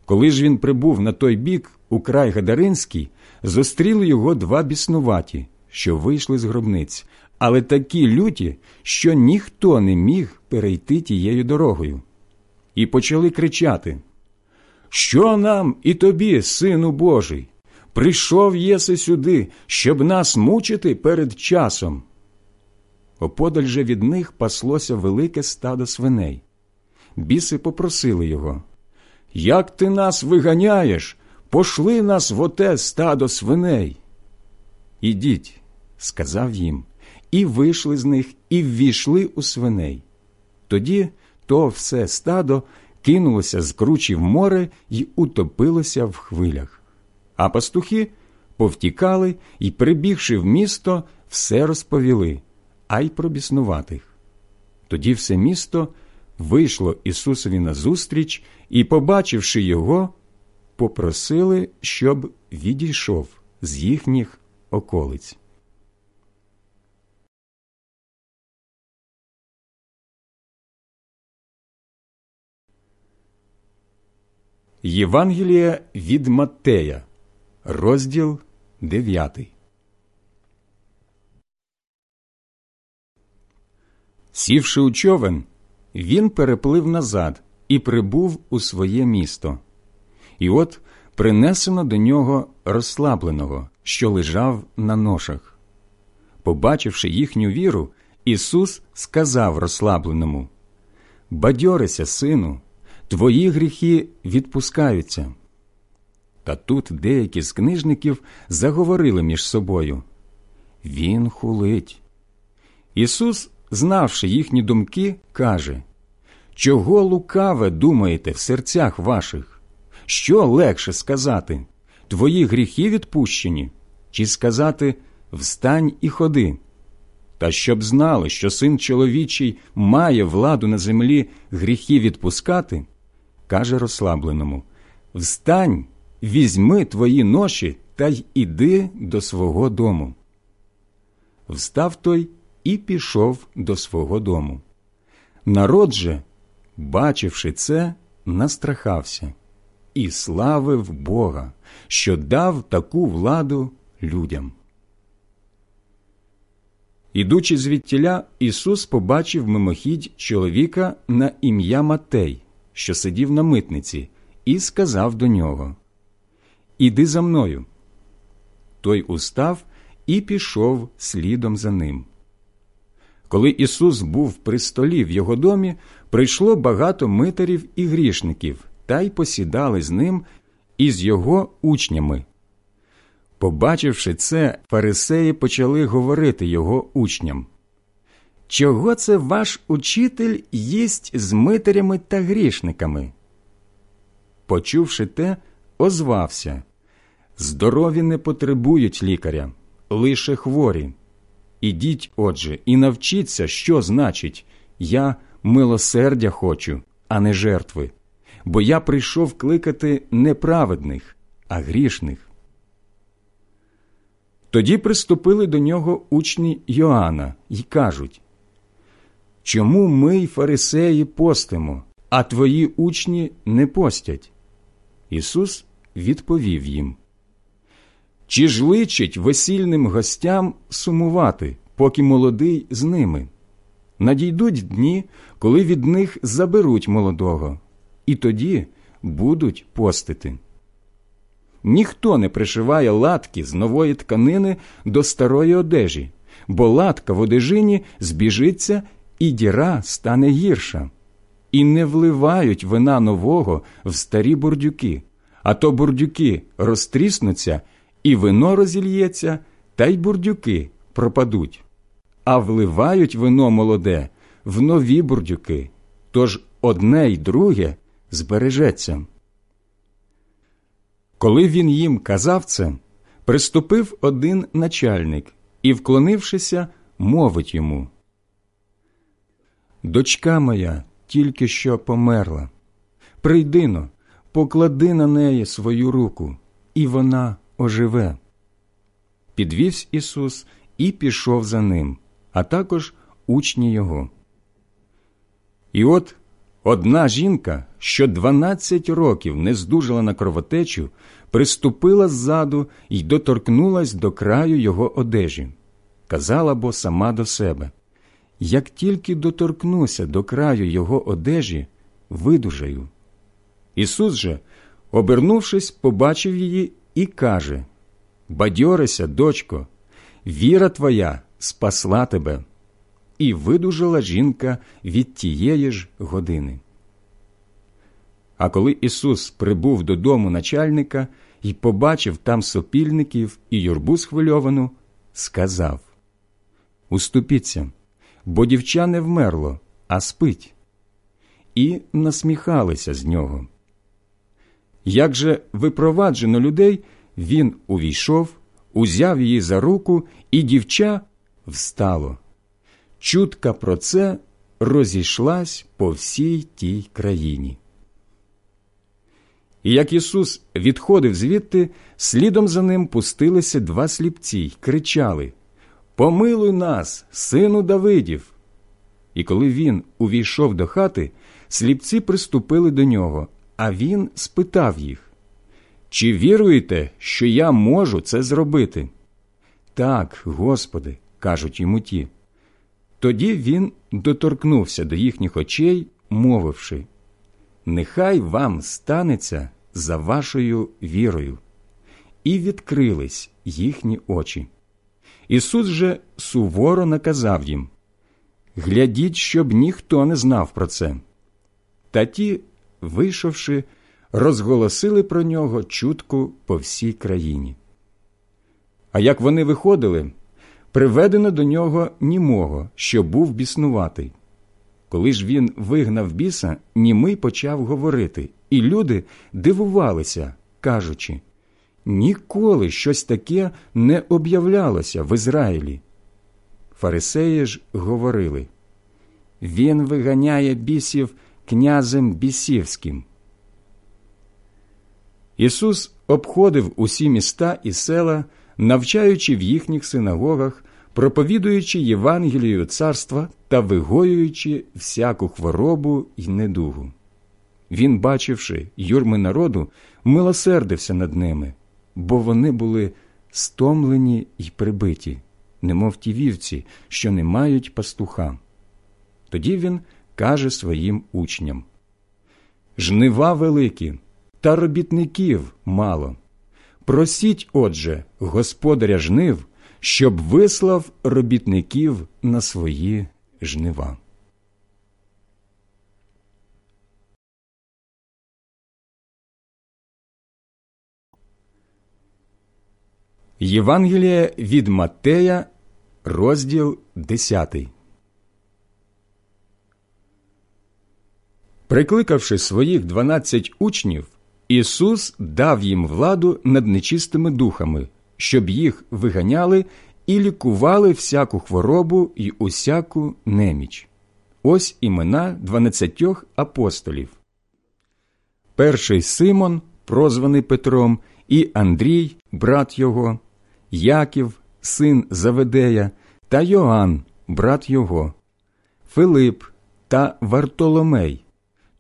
Коли ж він прибув на той бік, у край Гадаринський, зустріли його два біснуваті, що вийшли з гробниць, але такі люті, що ніхто не міг перейти тією дорогою. І почали кричати Що нам і тобі, сину Божий? Прийшов єси сюди, щоб нас мучити перед часом. Оподаль же від них паслося велике стадо свиней. Біси попросили його Як ти нас виганяєш? Пошли нас в оте стадо свиней. Ідіть, сказав їм, і вийшли з них, і ввійшли у свиней. Тоді то все стадо кинулося з кручі в море і утопилося в хвилях. А пастухи повтікали і, прибігши в місто, все розповіли, а й про біснуватих. Тоді все місто вийшло Ісусові назустріч і, побачивши його, попросили, щоб відійшов з їхніх околиць. Євангелія від Маттея, розділ 9. Сівши у човен, він переплив назад і прибув у своє місто. І от принесено до нього розслабленого, що лежав на ношах. Побачивши їхню віру, Ісус сказав розслабленому Бадьорися, сину, твої гріхи відпускаються. Та тут деякі з книжників заговорили між собою Він хулить. Ісус, знавши їхні думки, каже Чого лукаве думаєте в серцях ваших? Що легше сказати? Твої гріхи відпущені, чи сказати Встань і ходи? Та щоб знали, що син чоловічий має владу на землі гріхи відпускати, каже розслабленому Встань, візьми твої ноші та й іди до свого дому. Встав той і пішов до свого дому. Народ же, бачивши це, настрахався і славив Бога, що дав таку владу людям. Ідучи звідтіля, Ісус побачив мимохідь чоловіка на ім'я Матей, що сидів на митниці, і сказав до нього Іди за мною. Той устав і пішов слідом за ним. Коли Ісус був при столі в його домі, прийшло багато митарів і грішників, та й посідали з ним і з його учнями. Побачивши це, фарисеї почали говорити його учням. Чого це ваш учитель їсть з митарями та грішниками? Почувши те, озвався Здорові не потребують лікаря, лише хворі. Ідіть, отже, і навчіться, що значить я милосердя хочу, а не жертви, бо я прийшов кликати не праведних, а грішних. Тоді приступили до нього учні Йоанна і кажуть Чому ми, й фарисеї, постимо, а твої учні не постять? Ісус відповів їм Чи ж личить весільним гостям сумувати, поки молодий з ними? Надійдуть дні, коли від них заберуть молодого, і тоді будуть постити. Ніхто не пришиває латки з нової тканини до старої одежі, бо латка в одежині збіжиться, і діра стане гірша. І не вливають вина нового в старі бурдюки, а то бурдюки розтріснуться, і вино розільється, та й бурдюки пропадуть. А вливають вино молоде в нові бурдюки, тож одне й друге збережеться. Коли він їм казав це, приступив один начальник і, вклонившися, мовить йому Дочка моя тільки що померла. Прийди но, поклади на неї свою руку, і вона оживе. Підвівсь Ісус і пішов за ним, а також учні його. І от Одна жінка, що дванадцять років не здужала на кровотечу, приступила ззаду і доторкнулась до краю його одежі. Казала бо сама до себе як тільки доторкнуся до краю його одежі, видужаю. Ісус же, обернувшись, побачив її і каже Бадьорися, дочко, віра твоя спасла тебе. І видужала жінка від тієї ж години. А коли Ісус прибув додому начальника і побачив там сопільників і юрбу схвильовану, сказав Уступіться, бо дівча не вмерло, а спить. І насміхалися з нього. Як же випроваджено людей, він увійшов, узяв її за руку, і дівча встало. Чутка про це розійшлась по всій тій країні. І як Ісус відходив звідти, слідом за ним пустилися два сліпці й кричали Помилуй нас, сину Давидів. І коли він увійшов до хати, сліпці приступили до нього, а він спитав їх Чи віруєте, що я можу це зробити? Так, Господи, кажуть йому ті. Тоді він доторкнувся до їхніх очей, мовивши Нехай вам станеться за вашою вірою. І відкрились їхні очі. Ісус же суворо наказав їм Глядіть, щоб ніхто не знав про це. Та ті, вийшовши, розголосили про нього чутку по всій країні. А як вони виходили, приведено до нього німого, що був біснуватий. Коли ж він вигнав біса, німий почав говорити, і люди дивувалися, кажучи ніколи щось таке не об'являлося в Ізраїлі. Фарисеї ж говорили Він виганяє бісів князем бісівським. Ісус обходив усі міста і села, навчаючи в їхніх синагогах, проповідуючи Євангелію царства та вигоюючи всяку хворобу й недугу. Він, бачивши юрми народу, милосердився над ними, бо вони були стомлені й прибиті, немов ті вівці, що не мають пастуха. Тоді він каже своїм учням Жнива великі, та робітників мало. Просіть, отже, господаря жнив, щоб вислав робітників на свої жнива. Євангеліє від Маттея, розділ 10 Прикликавши своїх дванадцять учнів, Ісус дав їм владу над нечистими духами, щоб їх виганяли і лікували всяку хворобу і усяку неміч. Ось імена дванадцятьох апостолів. Перший Симон, прозваний Петром, і Андрій, брат його, Яків, син Заведея, та Йоанн, брат його, Филип та Вартоломей,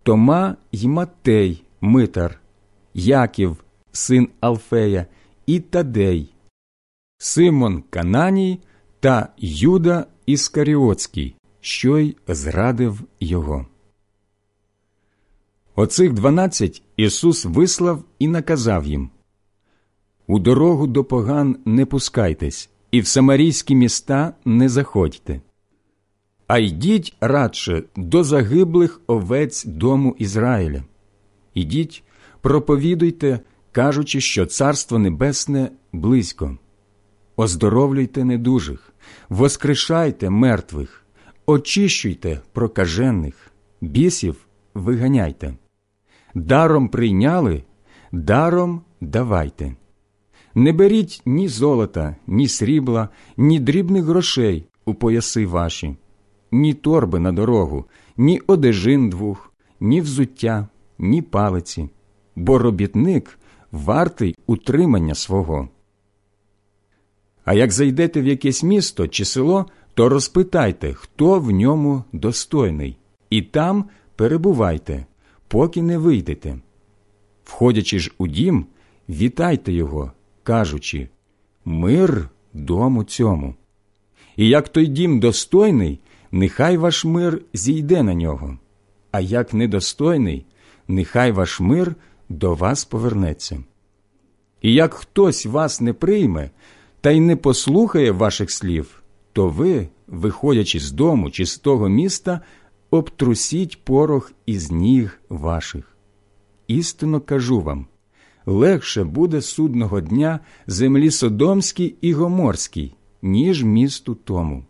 Тома й Матей, Митар, Яків, син Алфея, і Тадей, Симон Кананій та Юда Іскаріотський, що й зрадив його. Оцих дванадцять Ісус вислав і наказав їм У дорогу до поган не пускайтесь, і в самарійські міста не заходьте, а йдіть радше до загиблих овець дому Ізраїля. Ідіть, проповідуйте, кажучи, що Царство Небесне близько оздоровлюйте недужих, воскрешайте мертвих, очищуйте прокажених, бісів виганяйте. Даром прийняли, даром давайте. Не беріть ні золота, ні срібла, ні дрібних грошей у пояси ваші, ні торби на дорогу, ні одежин двох, ні взуття, ні палиці, бо робітник вартий утримання свого. А як зайдете в якесь місто чи село, то розпитайте, хто в ньому достойний, і там перебувайте, поки не вийдете. Входячи ж у дім, вітайте його, кажучи Мир дому цьому. І як той дім достойний, нехай ваш мир зійде на нього, а як недостойний, нехай ваш мир до вас повернеться. І як хтось вас не прийме та й не послухає ваших слів, то ви, виходячи з дому чи з того міста, обтрусіть порох із ніг ваших. Істинно кажу вам легше буде судного дня землі Содомській і Гоморській, ніж місту тому.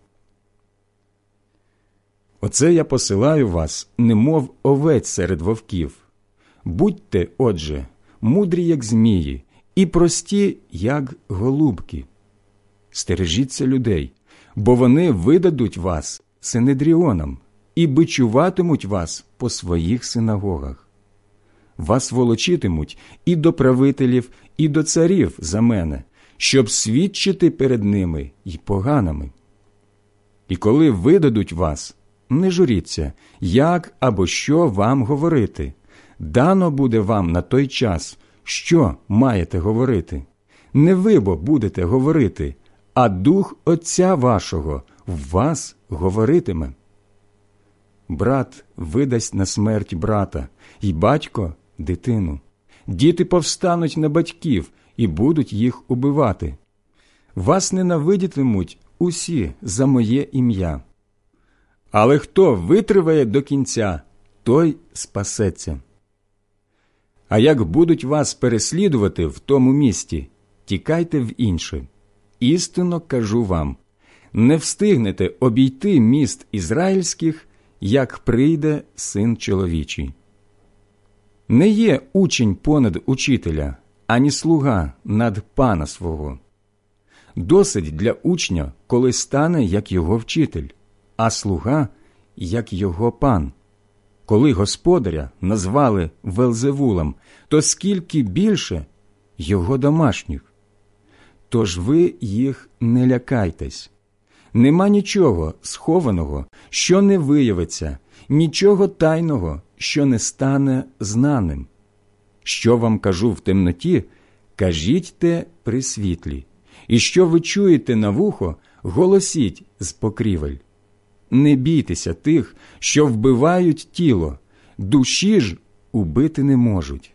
Оце я посилаю вас, немов овець серед вовків. Будьте, отже, мудрі, як змії, і прості, як голубки. Стережіться людей, бо вони видадуть вас синедріонам і бичуватимуть вас по своїх синагогах. Вас волочитимуть і до правителів, і до царів за мене, щоб свідчити перед ними й поганими. І коли видадуть вас, не журіться, як або що вам говорити. Дано буде вам на той час, що маєте говорити. Не ви бо будете говорити, а дух Отця вашого в вас говоритиме. Брат видасть на смерть брата, і батько дитину. Діти повстануть на батьків і будуть їх убивати. Вас ненавидітимуть усі за моє ім'я. Але хто витриває до кінця, той спасеться. А як будуть вас переслідувати в тому місті, тікайте в інше. Істинно кажу вам не встигнете обійти міст ізраїльських, як прийде син чоловічий. Не є учень понад учителя, ані слуга над пана свого. Досить для учня, коли стане як його вчитель, а слуга як його пан. Коли господаря назвали Велзевулом, то скільки більше його домашніх. Тож ви їх не лякайтесь. Нема нічого схованого, що не виявиться, нічого тайного, що не стане знаним. Що вам кажу в темноті, кажіть те при світлі, і що ви чуєте на вухо, голосіть з покрівель. Не бійтеся тих, що вбивають тіло, душі ж убити не можуть,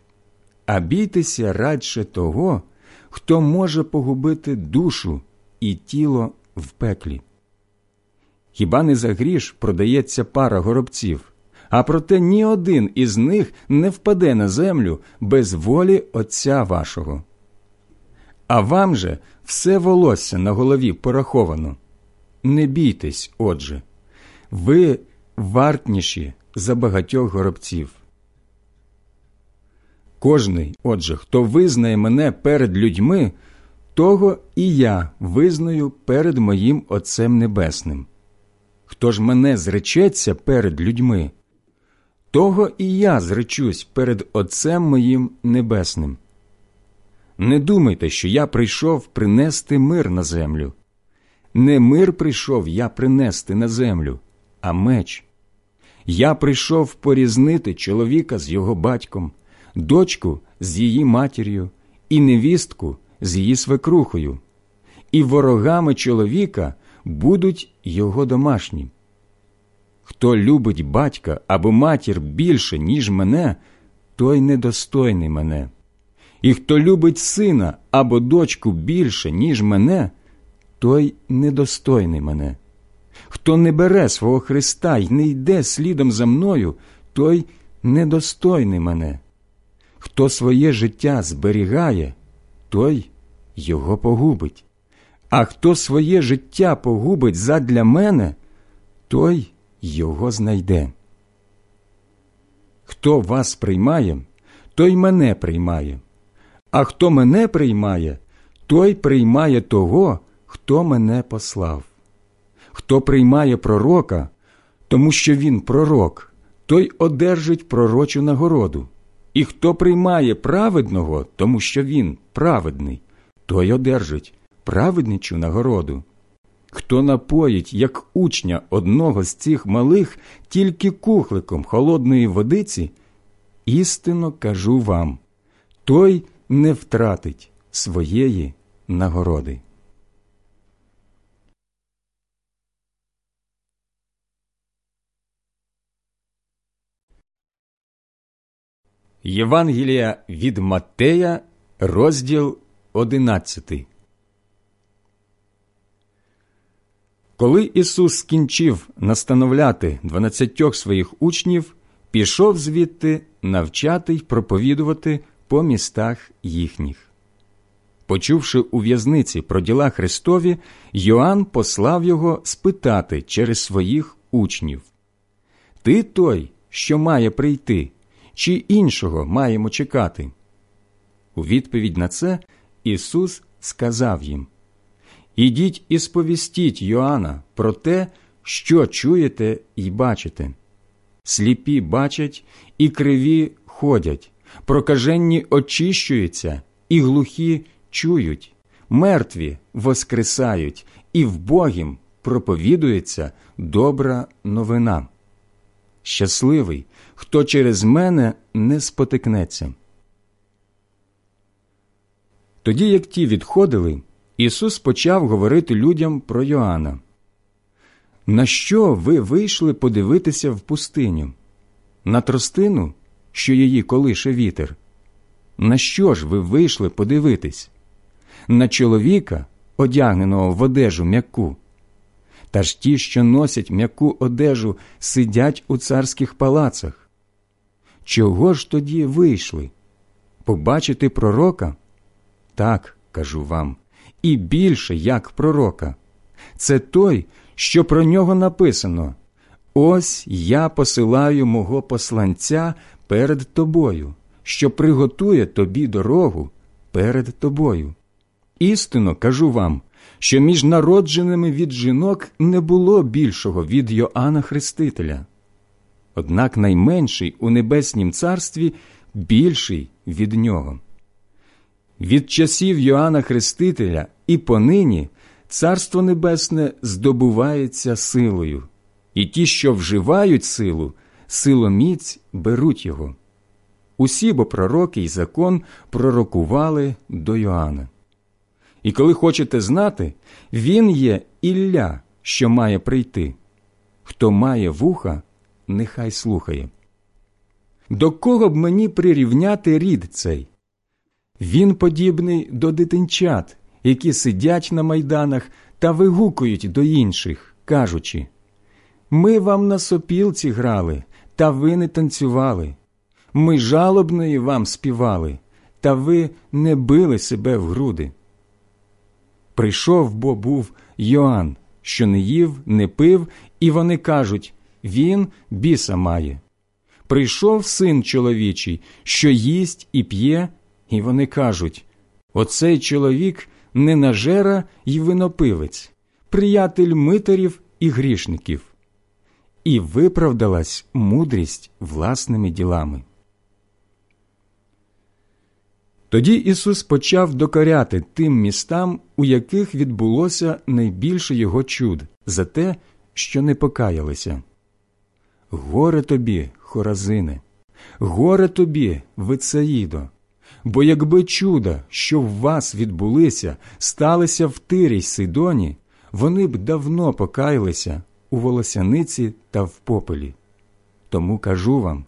а бійтеся радше того, хто може погубити душу і тіло в пеклі. Хіба не за гріш продається пара горобців, а проте ні один із них не впаде на землю без волі Отця вашого. А вам же все волосся на голові пораховано. Не бійтесь, отже, ви вартніші за багатьох горобців. Кожний, отже, хто визнає мене перед людьми, того і я визнаю перед моїм Отцем Небесним. Хто ж мене зречеться перед людьми, того і я зречусь перед Отцем моїм Небесним. Не думайте, що я прийшов принести мир на землю. Не мир прийшов я принести на землю, а меч. Я прийшов порізнити чоловіка з його батьком, дочку з її матір'ю і невістку з її свекрухою, і ворогами чоловіка будуть його домашні. Хто любить батька або матір більше, ніж мене, той недостойний мене. І хто любить сина або дочку більше, ніж мене, той недостойний мене. Хто не бере свого Христа й не йде слідом за мною, той недостойний мене. Хто своє життя зберігає, той його погубить. А хто своє життя погубить задля мене, той його знайде. Хто вас приймає, той мене приймає, а хто мене приймає, той приймає того, хто мене послав. Хто приймає пророка, тому що він пророк, той одержить пророчу нагороду. І хто приймає праведного, тому що він праведний, той одержить праведничу нагороду. Хто напоїть, як учня одного з цих малих, тільки кухликом холодної водиці, істинно кажу вам, той не втратить своєї нагороди. Євангелія від Маттея, розділ одинадцятий. Коли Ісус скінчив настановляти дванадцятьох своїх учнів, пішов звідти навчати й проповідувати по містах їхніх. Почувши у в'язниці про діла Христові, Йоанн послав його спитати через своїх учнів Ти той, що має прийти, чи іншого маємо чекати? У відповідь на це Ісус сказав їм Ідіть і сповістіть Йоанна про те, що чуєте і бачите. Сліпі бачать і криві ходять, прокаженні очищуються, і глухі чують, мертві воскресають, і вбогім проповідується добра новина. Щасливий, хто через мене не спотикнеться. Тоді, як ті відходили, Ісус почав говорити людям про Йоанна. На що ви вийшли подивитися в пустиню? На тростину, що її колише вітер? На що ж ви вийшли подивитись? На чоловіка, одягненого в одежу м'яку? Та ж ті, що носять м'яку одежу, сидять у царських палацах. Чого ж тоді вийшли? Побачити пророка? Так, кажу вам, і більше як пророка. Це той, що про нього написано Ось я посилаю мого посланця перед тобою, що приготує тобі дорогу перед тобою. Істинно кажу вам, що між народженими від жінок не було більшого від Йоанна Хрестителя. Однак найменший у небеснім царстві більший від нього. Від часів Йоанна Хрестителя і понині Царство Небесне здобувається силою, і ті, що вживають силу, силоміць беруть його. Усі бо пророки й закон пророкували до Йоанна. І коли хочете знати, він є Ілля, що має прийти. Хто має вуха, нехай слухає. До кого б мені прирівняти рід цей? Він подібний до дитинчат, які сидять на майданах та вигукують до інших, кажучи Ми вам на сопілці грали, та ви не танцювали. Ми жалобної вам співали, та ви не били себе в груди. Прийшов бо був Йоанн, що не їв, не пив, і вони кажуть Він біса має. Прийшов син чоловічий, що їсть і п'є, і вони кажуть Оцей чоловік ненажера й винопивець, приятель митарів і грішників. І виправдалась мудрість власними ділами. Тоді Ісус почав докоряти тим містам, у яких відбулося найбільше його чуд, за те, що не покаялися. Горе тобі, Хоразине, горе тобі, Вицаїдо, бо якби чуда, що в вас відбулися, сталися в Тирі й Сидоні, вони б давно покаялися у волосяниці та в попелі. Тому кажу вам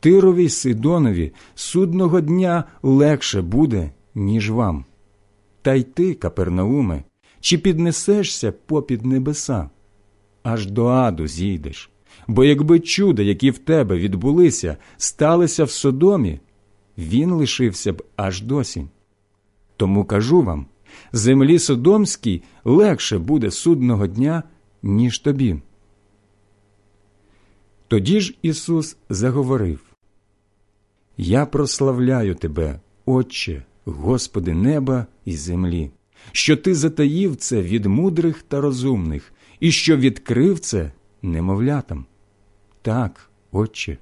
Тирові Сидонові судного дня легше буде, ніж вам. Та й ти, Капернауме, чи піднесешся попід небеса, аж до аду зійдеш. Бо якби чуда, які в тебе відбулися, сталися в Содомі, він лишився б аж досі. Тому кажу вам землі Содомській легше буде судного дня, ніж тобі. Тоді ж Ісус заговорив Я прославляю тебе, Отче, Господи неба і землі, що ти затаїв це від мудрих та розумних, і що відкрив це немовлятам. Так, Отче,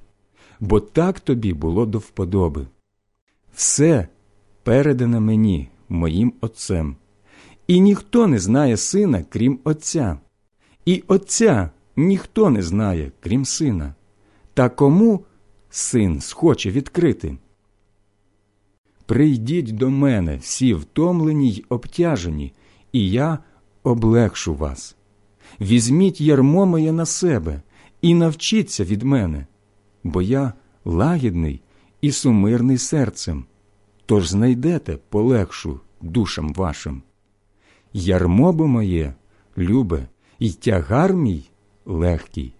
бо так тобі було до вподоби. Все передане мені, моїм Отцем, І ніхто не знає сина, крім Отця, і Отця ніхто не знає, крім сина. Та кому син схоче відкрити? Прийдіть до мене всі втомлені й обтяжені, і я облегшу вас. Візьміть ярмо моє на себе і навчіться від мене, бо я лагідний і сумирний серцем, тож знайдете полегшу душам вашим. Ярмо бо моє, любе, і тягар мій легкий.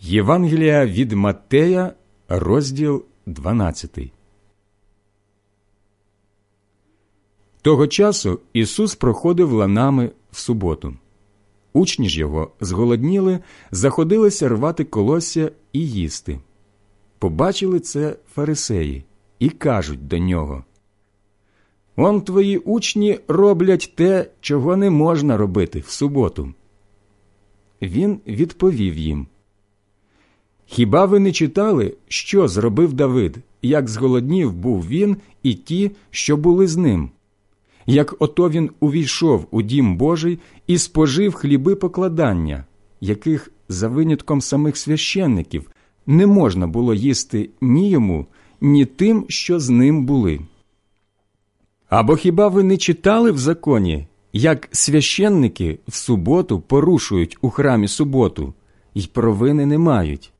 Євангелія від Маттея, розділ 12. Того часу Ісус проходив ланами в суботу. Учні ж його зголодніли, заходилися рвати колосся і їсти. Побачили це фарисеї і кажуть до нього Он твої учні роблять те, чого не можна робити в суботу. Він відповів їм Хіба ви не читали, що зробив Давид, як зголоднів був він і ті, що були з ним? Як ото він увійшов у дім Божий і спожив хліби покладання, яких, за винятком самих священників, не можна було їсти ні йому, ні тим, що з ним були. Або хіба ви не читали в законі, як священники в суботу порушують у храмі суботу, і провини не мають?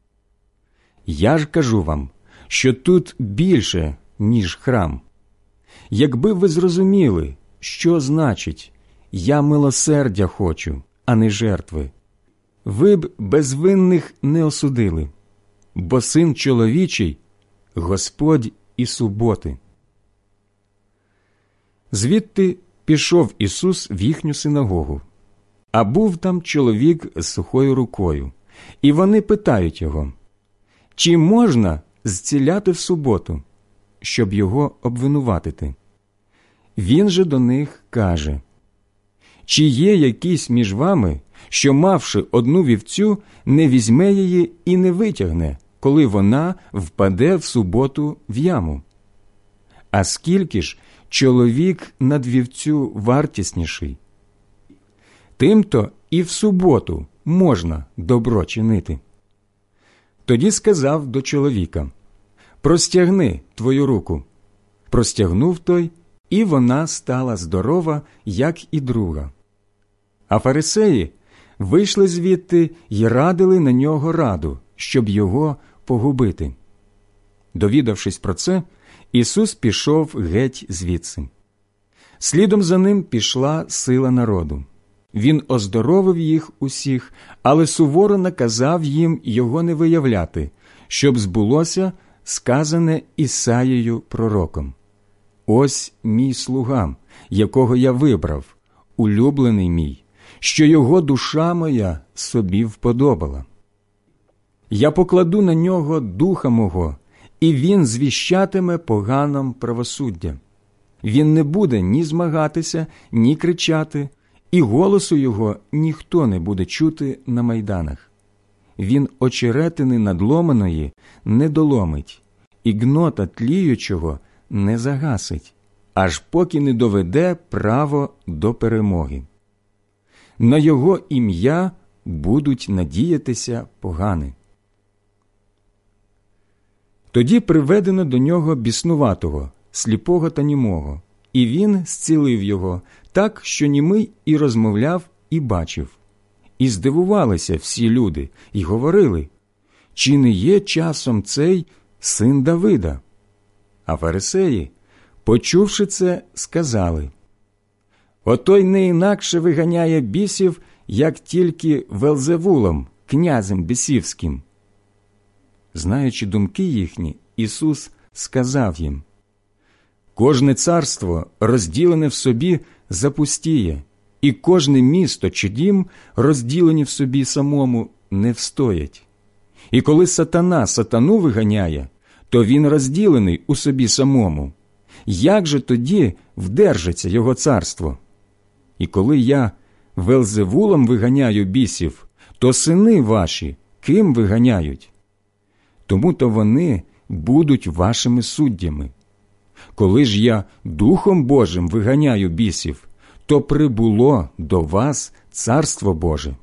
Я ж кажу вам, що тут більше, ніж храм. Якби ви зрозуміли, що значить я милосердя хочу, а не жертви, ви б безвинних не осудили, бо син чоловічий Господь і суботи. Звідти пішов Ісус в їхню синагогу, а був там чоловік з сухою рукою, і вони питають його чи можна зціляти в суботу, щоб його обвинуватити? Він же до них каже Чи є якийсь між вами, що, мавши одну вівцю, не візьме її і не витягне, коли вона впаде в суботу в яму? А скільки ж чоловік над вівцю вартісніший? Тимто і в суботу можна добро чинити. Тоді сказав до чоловіка Простягни твою руку. Простягнув той, і вона стала здорова, як і друга. А фарисеї вийшли звідти й радили на нього раду, щоб його погубити. Довідавшись про це, Ісус пішов геть звідси. Слідом за ним пішла сила народу. Він оздоровив їх усіх, але суворо наказав їм його не виявляти, щоб збулося сказане Ісаєю пророком. Ось мій слуга, якого я вибрав, улюблений мій, що його душа моя собі вподобала. Я покладу на нього духа мого, і він звіщатиме поганам правосуддя. Він не буде ні змагатися, ні кричати і голосу його ніхто не буде чути на майданах. Він очеретини надломаної не доломить, і гнота тліючого не загасить, аж поки не доведе право до перемоги. На його ім'я будуть надіятися погани. Тоді приведено до нього біснуватого, сліпого та німого, і він зцілив його, так, що німий і розмовляв, і бачив. І здивувалися всі люди, і говорили чи не є часом цей син Давида? А фарисеї, почувши це, сказали Отой не інакше виганяє бісів, як тільки Велзевулом, князем бісівським. Знаючи думки їхні, Ісус сказав їм Кожне царство, розділене в собі, запустіє, і кожне місто чи дім, розділені в собі самому, не встоять. І коли сатана сатану виганяє, то він розділений у собі самому. Як же тоді вдержиться його царство? І коли я Велзевулом виганяю бісів, то сини ваші ким виганяють? тому то вони будуть вашими суддями. Коли ж я Духом Божим виганяю бісів, то прибуло до вас Царство Боже.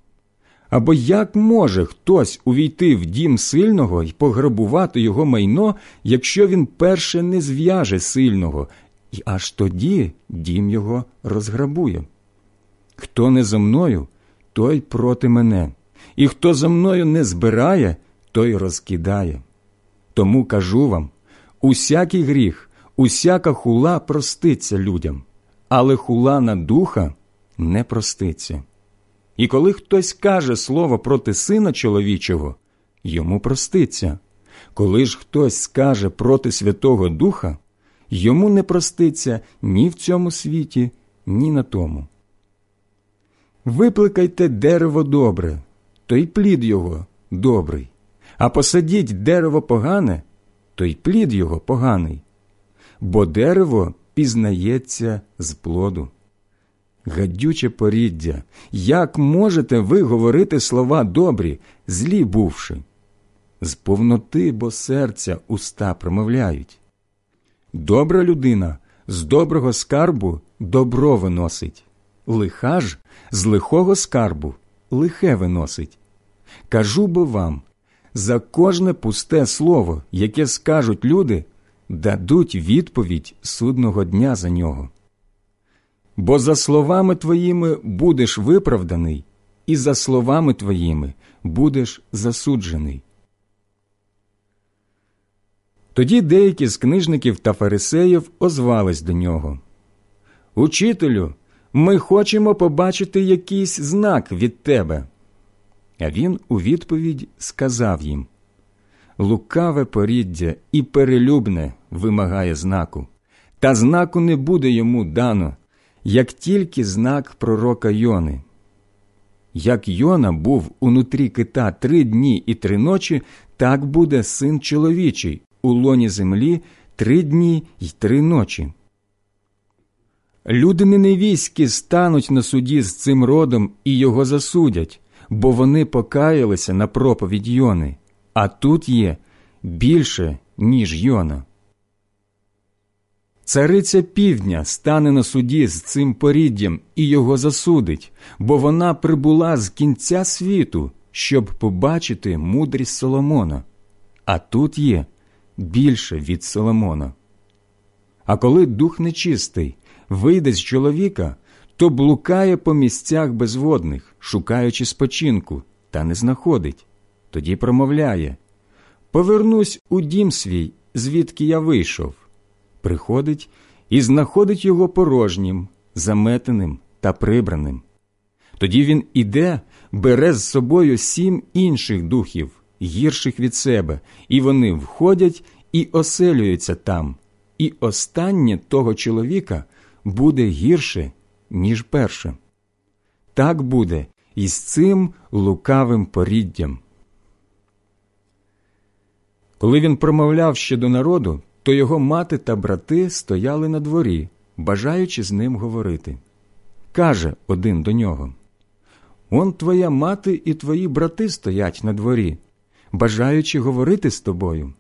Або як може хтось увійти в дім сильного і пограбувати його майно, якщо він перше не зв'яже сильного, і аж тоді дім його розграбує? Хто не за мною, той проти мене, і хто за мною не збирає, той розкидає. Тому кажу вам усякий гріх, усяка хула проститься людям, але хула на духа не проститься. І коли хтось каже слово проти сина чоловічого, йому проститься. Коли ж хтось скаже проти Святого Духа, йому не проститься ні в цьому світі, ні на тому. Випликайте дерево добре, то й плід його добрий, а посадіть дерево погане, то й плід його поганий, бо дерево пізнається з плоду. Гадюче поріддя, як можете ви говорити слова добрі, злі бувши? З повноти, бо серця уста промовляють. Добра людина з доброго скарбу добро виносить, лиха ж з лихого скарбу лихе виносить. Кажу бо вам за кожне пусте слово, яке скажуть люди, дадуть відповідь судного дня за нього бо за словами твоїми будеш виправданий, і за словами твоїми будеш засуджений. Тоді деякі з книжників та фарисеїв озвались до нього. Учителю, ми хочемо побачити якийсь знак від тебе. А він у відповідь сказав їм Лукаве поріддя і перелюбне вимагає знаку, та знаку не буде йому дано, як тільки знак пророка Йони. Як Йона був унутрі кита три дні і три ночі, так буде син чоловічий у лоні землі три дні й три ночі. Люди неневійські стануть на суді з цим родом і його засудять, бо вони покаялися на проповідь Йони, а тут є більше, ніж Йона. Цариця півдня стане на суді з цим поріддям і його засудить, бо вона прибула з кінця світу, щоб побачити мудрість Соломона, а тут є більше від Соломона. А коли дух нечистий вийде з чоловіка, то блукає по місцях безводних, шукаючи спочинку, та не знаходить. Тоді промовляє Повернусь у дім свій, звідки я вийшов приходить і знаходить його порожнім, заметеним та прибраним. Тоді він іде, бере з собою сім інших духів, гірших від себе, і вони входять і оселюються там, і останнє того чоловіка буде гірше, ніж перше. Так буде і з цим лукавим поріддям. Коли він промовляв ще до народу, то його мати та брати стояли на дворі, бажаючи з ним говорити. Каже один до нього Он твоя мати і твої брати стоять на дворі, бажаючи говорити з тобою.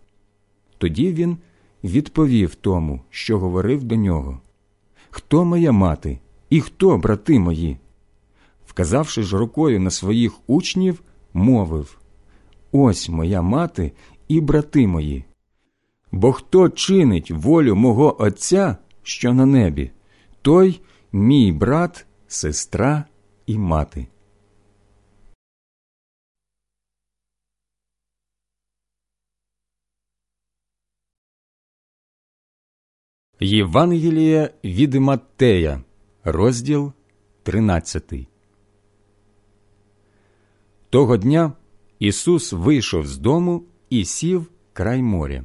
Тоді він відповів тому, що говорив до нього Хто моя мати і хто брати мої? Вказавши ж рукою на своїх учнів, мовив Ось моя мати і брати мої. Бо хто чинить волю мого Отця, що на небі, той мій брат, сестра і мати. Євангеліє від Маттея, розділ 13. Того дня Ісус вийшов з дому і сів край моря.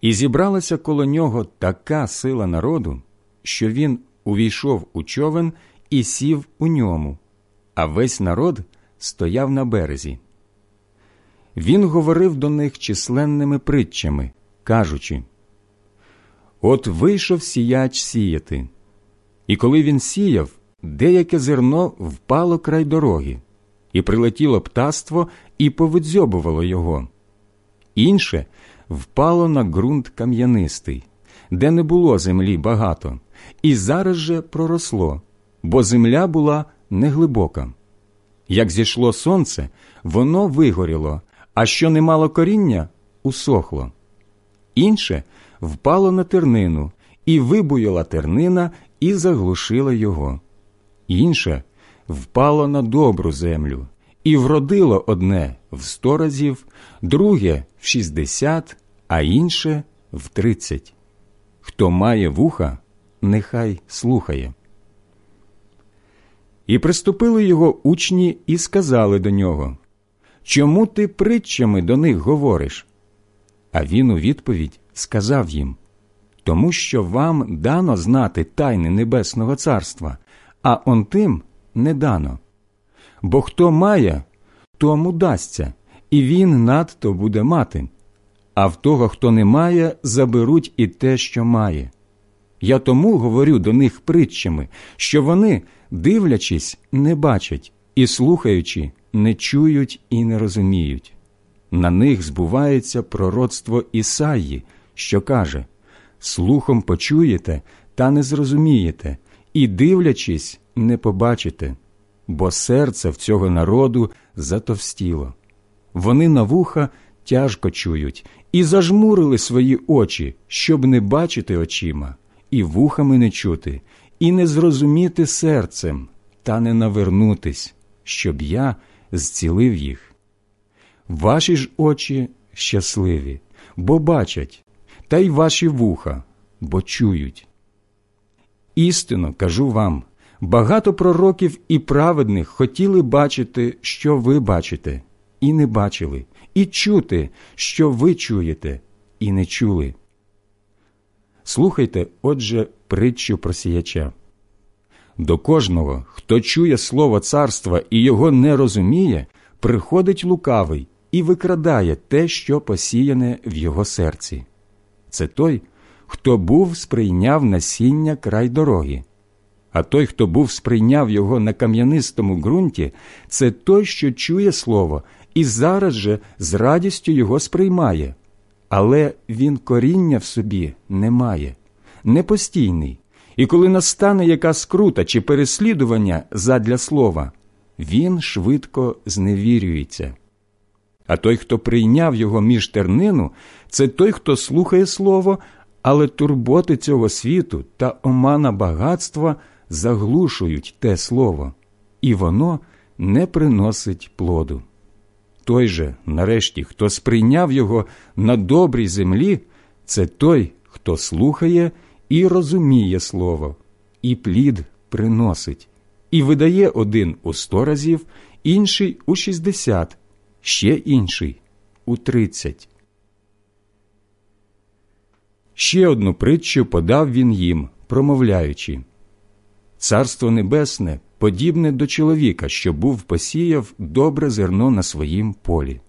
І зібралася коло нього така сила народу, що він увійшов у човен і сів у ньому, а весь народ стояв на березі. Він говорив до них численними притчами, кажучи От вийшов сіяч сіяти. І коли він сіяв, деяке зерно впало край дороги, і прилетіло птаство і повидзьобувало його. Інше впало на ґрунт кам'янистий, де не було землі багато, і зараз же проросло, бо земля була неглибока. Як зійшло сонце, воно вигоріло, а що не мало коріння, усохло. Інше впало на тернину, і вибуяла тернина і заглушила його. Інше впало на добру землю, і вродило одне в сто разів, друге в шістдесят, а інше в тридцять. Хто має вуха, нехай слухає. І приступили його учні і сказали до нього Чому ти притчами до них говориш? А він у відповідь сказав їм Тому що вам дано знати тайни Небесного Царства, а он тим не дано. Бо хто має, тому дасться, і він надто буде мати, а в того, хто не має, заберуть і те, що має. Я тому говорю до них притчами, що вони, дивлячись, не бачать, і слухаючи, не чують і не розуміють. На них збувається пророцтво Ісаї, що каже Слухом почуєте, та не зрозумієте, і, дивлячись, не побачите, бо серце в цього народу затовстіло. Вони на вуха тяжко чують і зажмурили свої очі, щоб не бачити очима, і вухами не чути, і не зрозуміти серцем, та не навернутись, щоб я зцілив їх. Ваші ж очі щасливі, бо бачать, та й ваші вуха, бо чують. Істинно кажу вам багато пророків і праведних хотіли бачити, що ви бачите, і не бачили, і чути, що ви чуєте, і не чули. Слухайте, отже, притчу про сіяча. До кожного, хто чує слово царства і його не розуміє, приходить лукавий і викрадає те, що посіяне в його серці. Це той, хто був сприйняв насіння край дороги. А той, хто був сприйняв його на кам'янистому ґрунті, це той, що чує слово, і зараз же з радістю його сприймає. Але він коріння в собі не має, непостійний, і коли настане яка скрута чи переслідування задля слова, він швидко зневірюється. А той, хто прийняв його між тернину, це той, хто слухає слово, але турботи цього світу та омана багатства заглушують те слово, і воно не приносить плоду. Той же, нарешті, хто сприйняв його на добрій землі, це той, хто слухає і розуміє слово, і плід приносить, і видає один у сто разів, інший у шістдесят, ще інший у тридцять. Ще одну притчу подав він їм, промовляючи Царство Небесне подібне до чоловіка, що був посіяв добре зерно на своїм полі.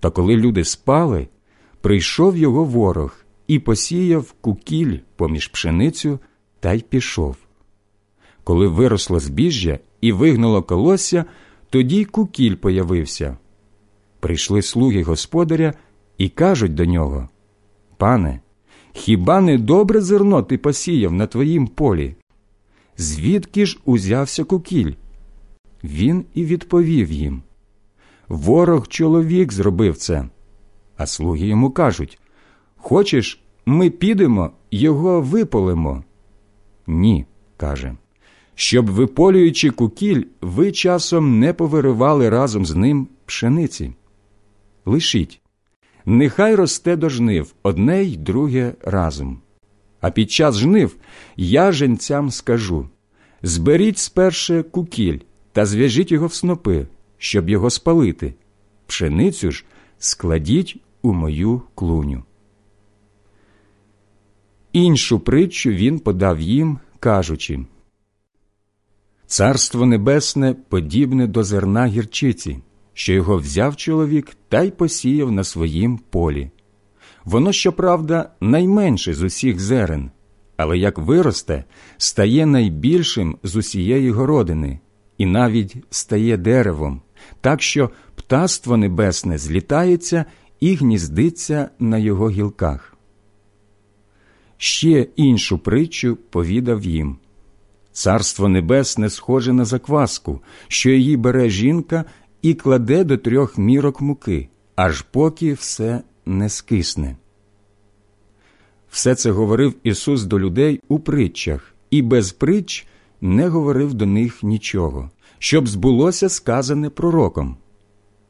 Та коли люди спали, прийшов його ворог і посіяв кукіль поміж пшеницю та й пішов. Коли виросло збіжжя і вигнуло колосся, тоді й кукіль появився. Прийшли слуги господаря і кажуть до нього Пане, хіба не добре зерно ти посіяв на твоїм полі? Звідки ж узявся кукіль? Він і відповів їм Ворог чоловік зробив це. А слуги йому кажуть Хочеш, ми підемо, його виполимо? Ні, каже. Щоб, виполюючи кукіль, ви часом не повиривали разом з ним пшениці. Лишіть, нехай росте до жнив одне й друге разом. А під час жнив я женцям скажу зберіть сперше кукіль та зв'яжіть його в снопи, щоб його спалити. Пшеницю ж складіть у мою клуню. Іншу притчу він подав їм, кажучи Царство Небесне подібне до зерна гірчиці, що його взяв чоловік та й посіяв на своїм полі. Воно, щоправда, найменше з усіх зерен, але як виросте, стає найбільшим з усієї городини, і навіть стає деревом, так що птаство небесне злітається і гніздиться на його гілках. Ще іншу притчу повідав їм Царство Небесне схоже на закваску, що її бере жінка і кладе до трьох мірок муки, аж поки все не скисне. Все це говорив Ісус до людей у притчах, і без притч не говорив до них нічого, щоб збулося сказане пророком.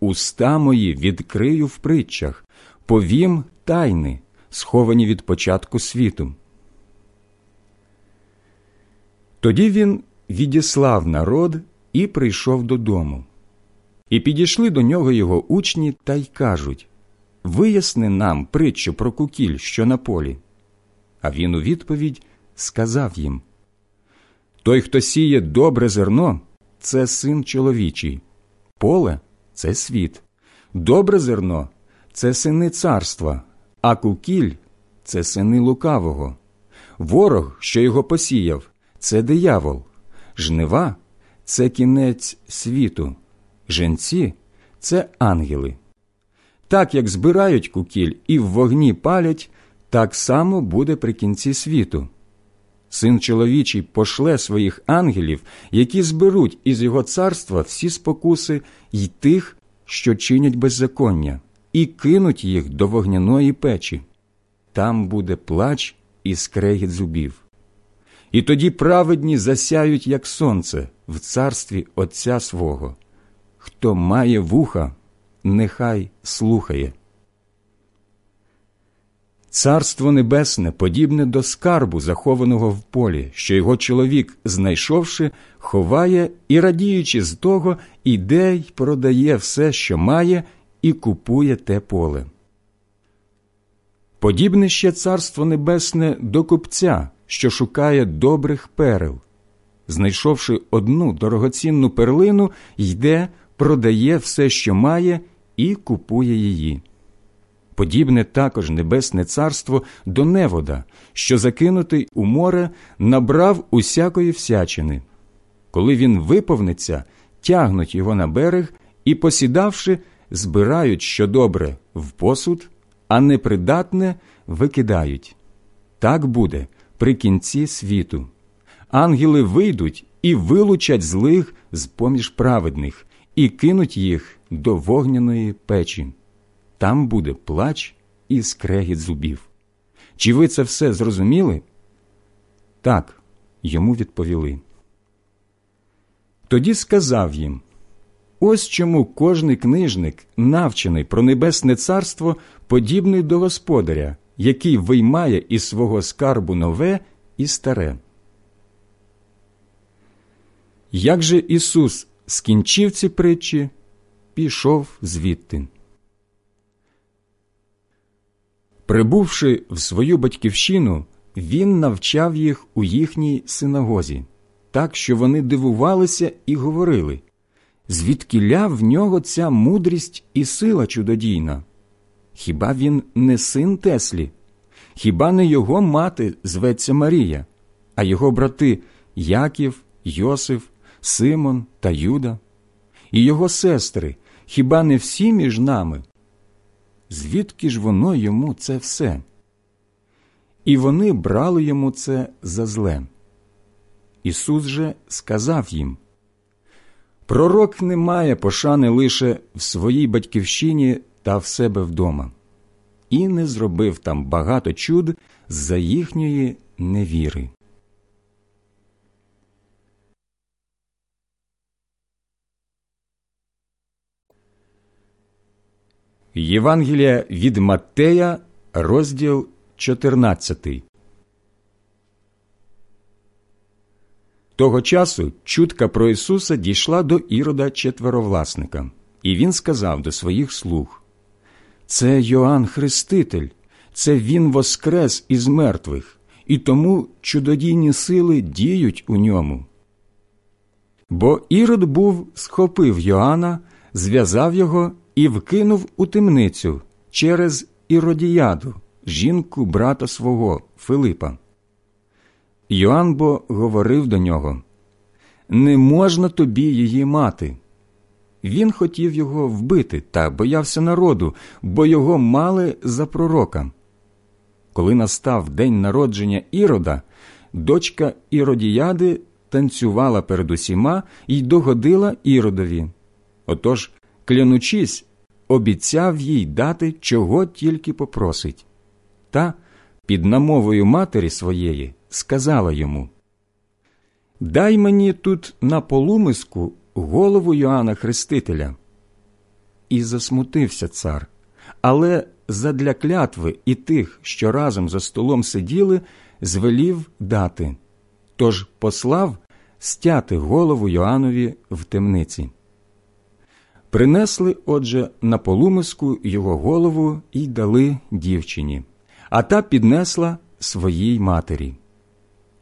Уста мої відкрию в притчах, повім тайни, сховані від початку світу. Тоді він відіслав народ і прийшов додому. І підійшли до нього його учні та й кажуть Виясни нам притчу про кукіль, що на полі. А він у відповідь сказав їм Той, хто сіє добре зерно, це син чоловічий, поле це світ, добре зерно це сини царства, а кукіль це сини лукавого. Ворог, що його посіяв, це диявол, жнива це кінець світу, женці це ангели. Так як збирають кукіль і в вогні палять, так само буде при кінці світу. Син чоловічий пошле своїх ангелів, які зберуть із його царства всі спокуси й тих, що чинять беззаконня, і кинуть їх до вогняної печі. Там буде плач і скрегіт зубів. І тоді праведні засяють, як сонце, в царстві Отця свого. Хто має вуха, нехай слухає. Царство Небесне подібне до скарбу, захованого в полі, що його чоловік, знайшовши, ховає і, радіючи з того, іде й продає все, що має, і купує те поле. Подібне ще царство небесне до купця, що шукає добрих перел. Знайшовши одну дорогоцінну перлину, йде, продає все, що має, і купує її. Подібне також небесне царство до невода, що закинутий у море набрав усякої всячини. Коли він виповниться, тягнуть його на берег і, посідавши, збирають що добре в посуд, а непридатне викидають. Так буде при кінці світу. Ангели вийдуть і вилучать злих з поміж праведних, і кинуть їх до вогняної печі там буде плач і скрегіт зубів. Чи ви це все зрозуміли? Так, йому відповіли. Тоді сказав їм ось чому кожний книжник, навчений про небесне царство, подібний до господаря, який виймає із свого скарбу нове і старе. Як же Ісус скінчив ці притчі, пішов звідти. Прибувши в свою батьківщину, він навчав їх у їхній синагозі, так що вони дивувалися і говорили звідкіля в нього ця мудрість і сила чудодійна? Хіба він не син Теслі? Хіба не його мати зветься Марія, а його брати Яків, Йосиф, Симон та Юда? І його сестри, хіба не всі між нами? звідки ж воно йому це все? І вони брали йому це за зле. Ісус же сказав їм Пророк не має пошани лише в своїй батьківщині та в себе вдома, і не зробив там багато чуд за їхньої невіри. Євангелія від Маттея, розділ 14. Того часу чутка про Ісуса дійшла до ірода четверовласника, і він сказав до своїх слуг Це Йоанн Хреститель, це Він воскрес із мертвих, і тому чудодійні сили діють у ньому. Бо ірод був схопив Йоанна, зв'язав його і вкинув у темницю через Іродіяду, жінку брата свого Филипа. Йоанн бо говорив до нього Не можна тобі її мати. він хотів його вбити та боявся народу, бо його мали за пророка. Коли настав день народження Ірода, дочка Іродіяди танцювала перед усіма і догодила Іродові. Отож, клянучись, обіцяв їй дати, чого тільки попросить. Та під намовою матері своєї сказала йому Дай мені тут на полумиску голову Йоанна Хрестителя. І засмутився цар, але задля клятви і тих, що разом за столом сиділи, звелів дати, тож послав стяти голову Йоаннові в темниці. Принесли, отже, на полумиску його голову і дали дівчині, а та піднесла своїй матері.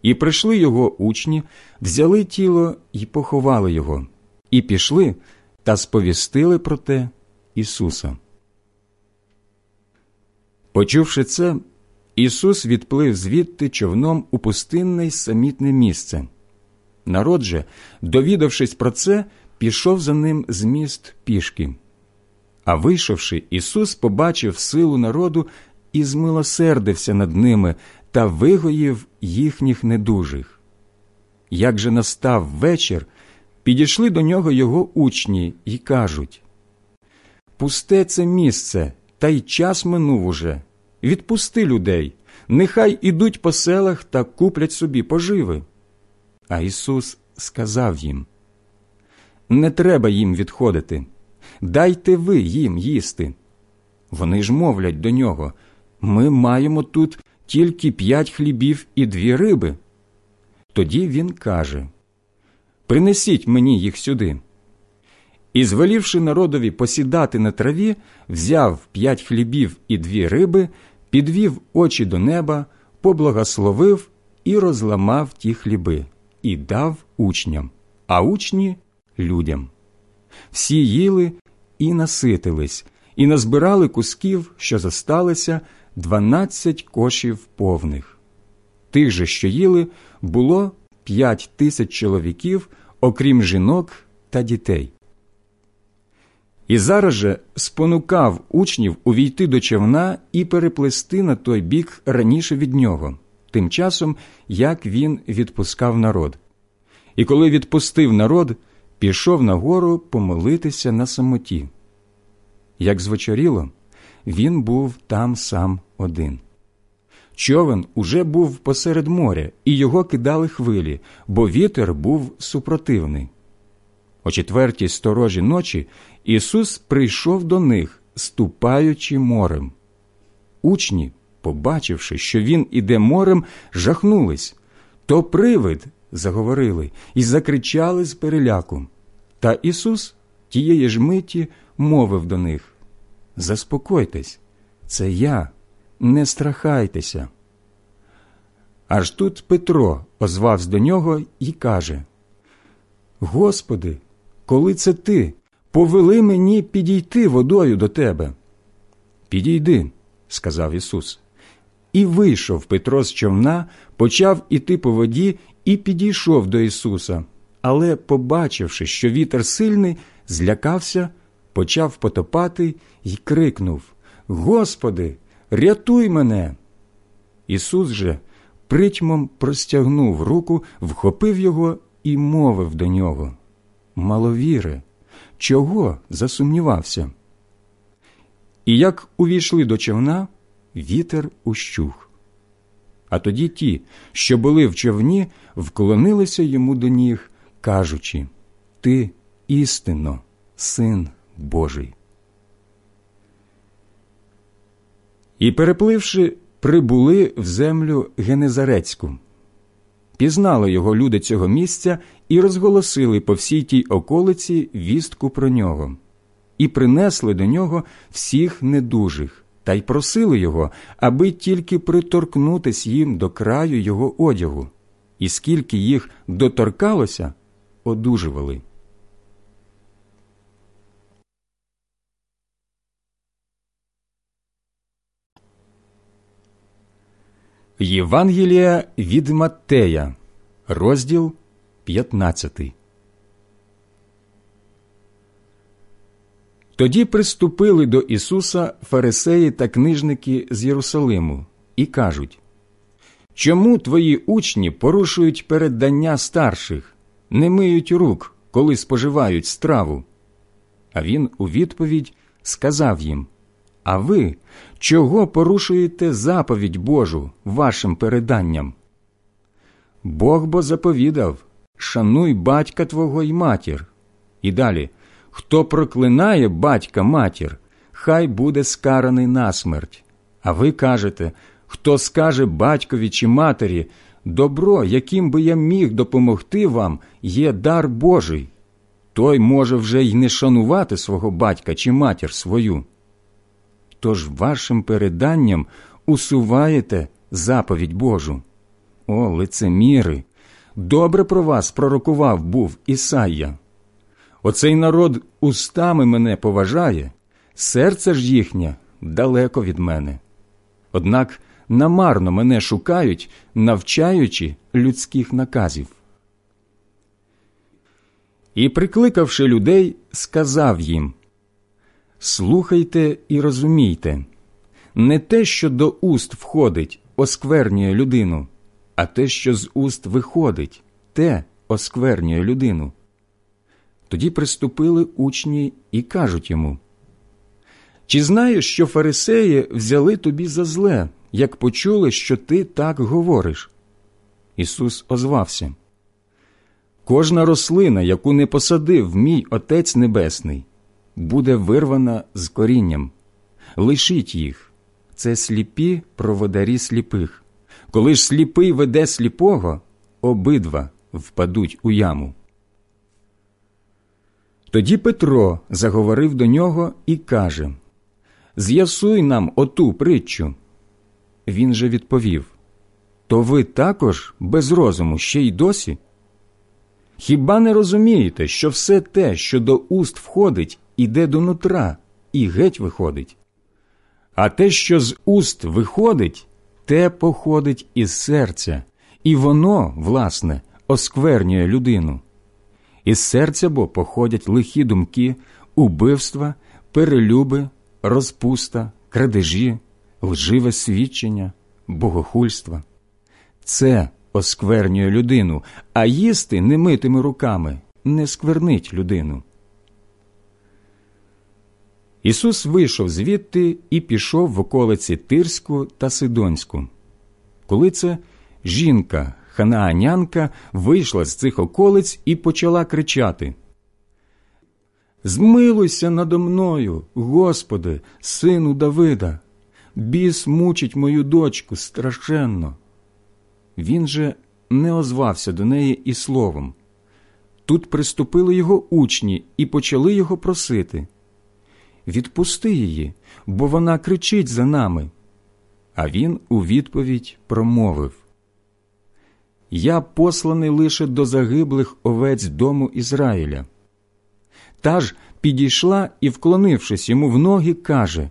І прийшли його учні, взяли тіло і поховали його, і пішли та сповістили про те Ісуса. Почувши це, Ісус відплив звідти човном у пустинне й самітне місце. Народ же, довідавшись про це, пішов за ним з міст пішки. А вийшовши, Ісус побачив силу народу і змилосердився над ними та вигоїв їхніх недужих. Як же настав вечір, підійшли до нього його учні і кажуть Пусте це місце, та й час минув уже. Відпусти людей, нехай ідуть по селах та куплять собі поживи. А Ісус сказав їм Не треба їм відходити, дайте ви їм їсти. Вони ж мовлять до нього Ми маємо тут тільки п'ять хлібів і дві риби. Тоді він каже Принесіть мені їх сюди. І, звелівши народові посідати на траві, взяв п'ять хлібів і дві риби, підвів очі до неба, поблагословив і розламав ті хліби, і дав учням, а учні людям. Всі їли і наситились, і назбирали кусків, що зосталися, дванадцять кошів повних. Тих же, що їли, було п'ять тисяч чоловіків, окрім жінок та дітей. І зараз же спонукав учнів увійти до човна і переплести на той бік раніше від нього, тим часом як він відпускав народ. І коли відпустив народ, пішов на гору помолитися на самоті. Як звечоріло, він був там сам один. Човен уже був посеред моря, і його кидали хвилі, бо вітер був супротивний. О четвертій сторожі ночі Ісус прийшов до них, ступаючи морем. Учні, побачивши, що Він іде морем, жахнулись. То привид, заговорили, і закричали з переляку. Та Ісус тієї ж миті мовив до них Заспокойтесь, це я, не страхайтеся. Аж тут Петро озвався до нього і каже Господи, коли це ти, повели мені підійти водою до тебе. Підійди, сказав Ісус. І вийшов Петро з човна, почав іти по воді і підійшов до Ісуса. Але, побачивши, що вітер сильний, злякався, почав потопати і крикнув Господи, рятуй мене. Ісус же притьмом простягнув руку, вхопив його і мовив до нього Маловіре, чого засумнівався? І як увійшли до човна, вітер ущух. А тоді ті, що були в човні, вклонилися йому до ніг, кажучи Ти істинно, син Божий. І, перепливши, прибули в землю Генезарецьку. Пізнали його люди цього місця і розголосили по всій тій околиці вістку про нього, і принесли до нього всіх недужих, та й просили його, аби тільки приторкнутись їм до краю його одягу, і скільки їх доторкалося, одужували. Євангелія від Маттея, розділ 15. Тоді приступили до Ісуса фарисеї та книжники з Єрусалиму і кажуть Чому твої учні порушують переддання старших, не миють рук, коли споживають страву? А він у відповідь сказав їм А ви чого порушуєте заповідь Божу вашим переданням? Бог бо заповідав Шануй батька твого й матір. І далі Хто проклинає батька матір, хай буде скараний на смерть. А ви кажете хто скаже батькові чи матері добро, яким би я міг допомогти вам, є дар Божий, той може вже й не шанувати свого батька чи матір свою. Тож вашим переданням усуваєте заповідь Божу. О, лицеміри! Добре про вас пророкував був Ісайя. Оцей народ устами мене поважає, серце ж їхнє далеко від мене. Однак намарно мене шукають, навчаючи людських наказів. І, прикликавши людей, сказав їм Слухайте і розумійте, не те, що до уст входить, осквернює людину, а те, що з уст виходить, те осквернює людину. Тоді приступили учні і кажуть йому Чи знаєш, що фарисеї взяли тобі за зле, як почули, що ти так говориш? Ісус озвався. Кожна рослина, яку не посадив мій Отець Небесний, буде вирвана з корінням. Лишіть їх це сліпі проводарі сліпих. Коли ж сліпий веде сліпого, обидва впадуть у яму. Тоді Петро заговорив до нього і каже З'ясуй нам оту притчу. Він же відповів То ви також без розуму ще й досі? Хіба не розумієте, що все те, що до уст входить, іде до нутра і геть виходить? А те, що з уст виходить, те походить із серця, і воно, власне, осквернює людину. Із серця бо походять лихі думки, убивства, перелюби, розпуста, крадежі, лживе свідчення, богохульства. Це осквернює людину, а їсти немитими руками не сквернить людину. Ісус вийшов звідти і пішов в околиці Тирську та Сидонську. Коли це жінка, ханаанянка, вийшла з цих околиць і почала кричати Змилуйся надо мною, Господи, сину Давида, біс мучить мою дочку страшенно. Він же не озвався до неї і словом. Тут приступили його учні і почали його просити Відпусти її, бо вона кричить за нами. А він у відповідь промовив Я посланий лише до загиблих овець дому Ізраїля. Та ж підійшла і, вклонившись йому в ноги, каже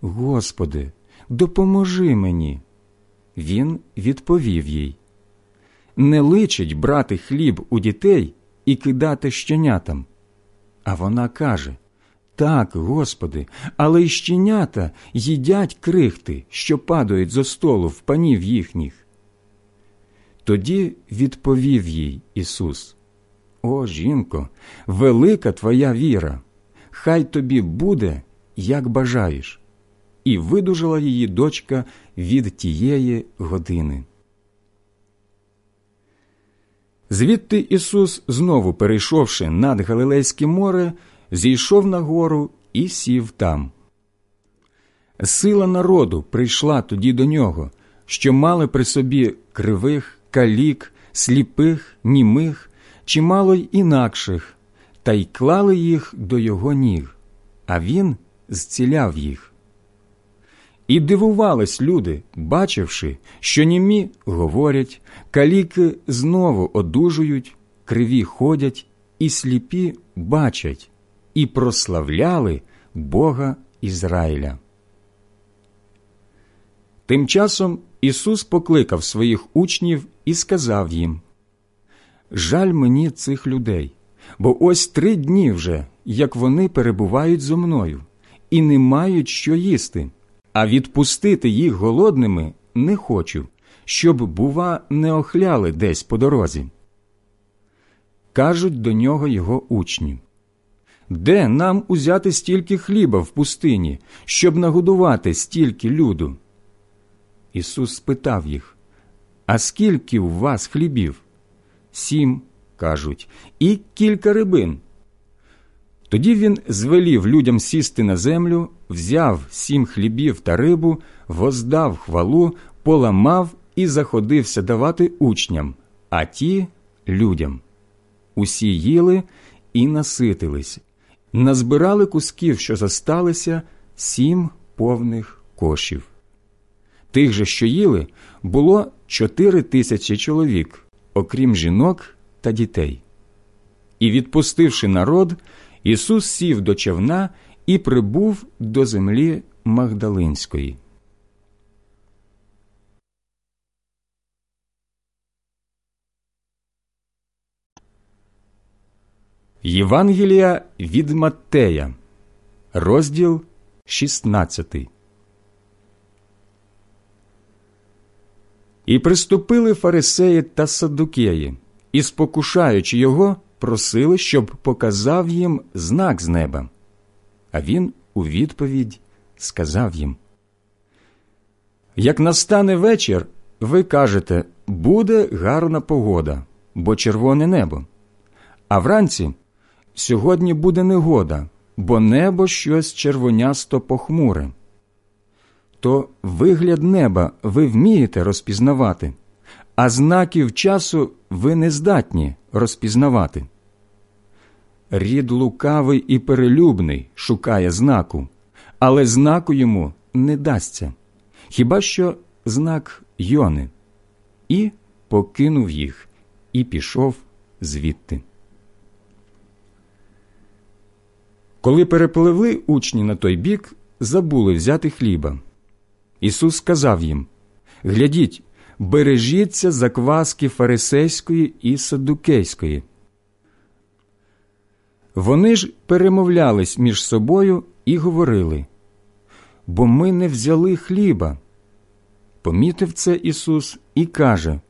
Господи, допоможи мені. Він відповів їй Не личить брати хліб у дітей і кидати щенятам. А вона каже Так, Господи, але й щенята їдять крихти, що падають зо столу в панів їхніх. Тоді відповів їй Ісус О жінко, велика твоя віра, хай тобі буде, як бажаєш і видужала її дочка від тієї години. Звідти Ісус, знову перейшовши над Галилейське море, зійшов на гору і сів там. Сила народу прийшла тоді до нього, що мали при собі кривих, калік, сліпих, німих, чимало й інакших, та й клали їх до його ніг, а він зціляв їх. І дивувались люди, бачивши, що німі говорять, каліки знову одужують, криві ходять, і сліпі бачать, і прославляли Бога Ізраїля. Тим часом Ісус покликав своїх учнів і сказав їм Жаль мені цих людей, бо ось три дні вже, як вони перебувають зо мною, і не мають що їсти, а відпустити їх голодними не хочу, щоб, бува, не охляли десь по дорозі. Кажуть до нього його учні Де нам узяти стільки хліба в пустині, щоб нагодувати стільки люду? Ісус спитав їх А скільки у вас хлібів? Сім, кажуть, і кілька рибин. Тоді він звелів людям сісти на землю, взяв сім хлібів та рибу, воздав хвалу, поламав і заходився давати учням, а ті людям. Усі їли і наситились, назбирали кусків, що зосталися, сім повних кошів. Тих же, що їли, було чотири тисячі чоловік, окрім жінок та дітей. І, відпустивши народ, Ісус сів до човна і прибув до землі Магдалинської. Євангелія від Маттея, розділ 16. І приступили фарисеї та саддукеї, і, спокушаючи його, просили, щоб показав їм знак з неба. А він у відповідь сказав їм: Як настане вечір, ви кажете, буде гарна погода, бо червоне небо. А вранці сьогодні буде негода, бо небо щось червонясто похмуре. То вигляд неба ви вмієте розпізнавати, а знаків часу ви не здатні розпізнавати. Рід лукавий і перелюбний шукає знаку, але знаку йому не дасться, хіба що знак Йони, і покинув їх, і пішов звідти. Коли перепливли учні на той бік, забули взяти хліба. Ісус сказав їм Глядіть, бережіться закваски фарисейської і саддукейської. Вони ж перемовлялись між собою і говорили бо ми не взяли хліба. Помітив це Ісус і каже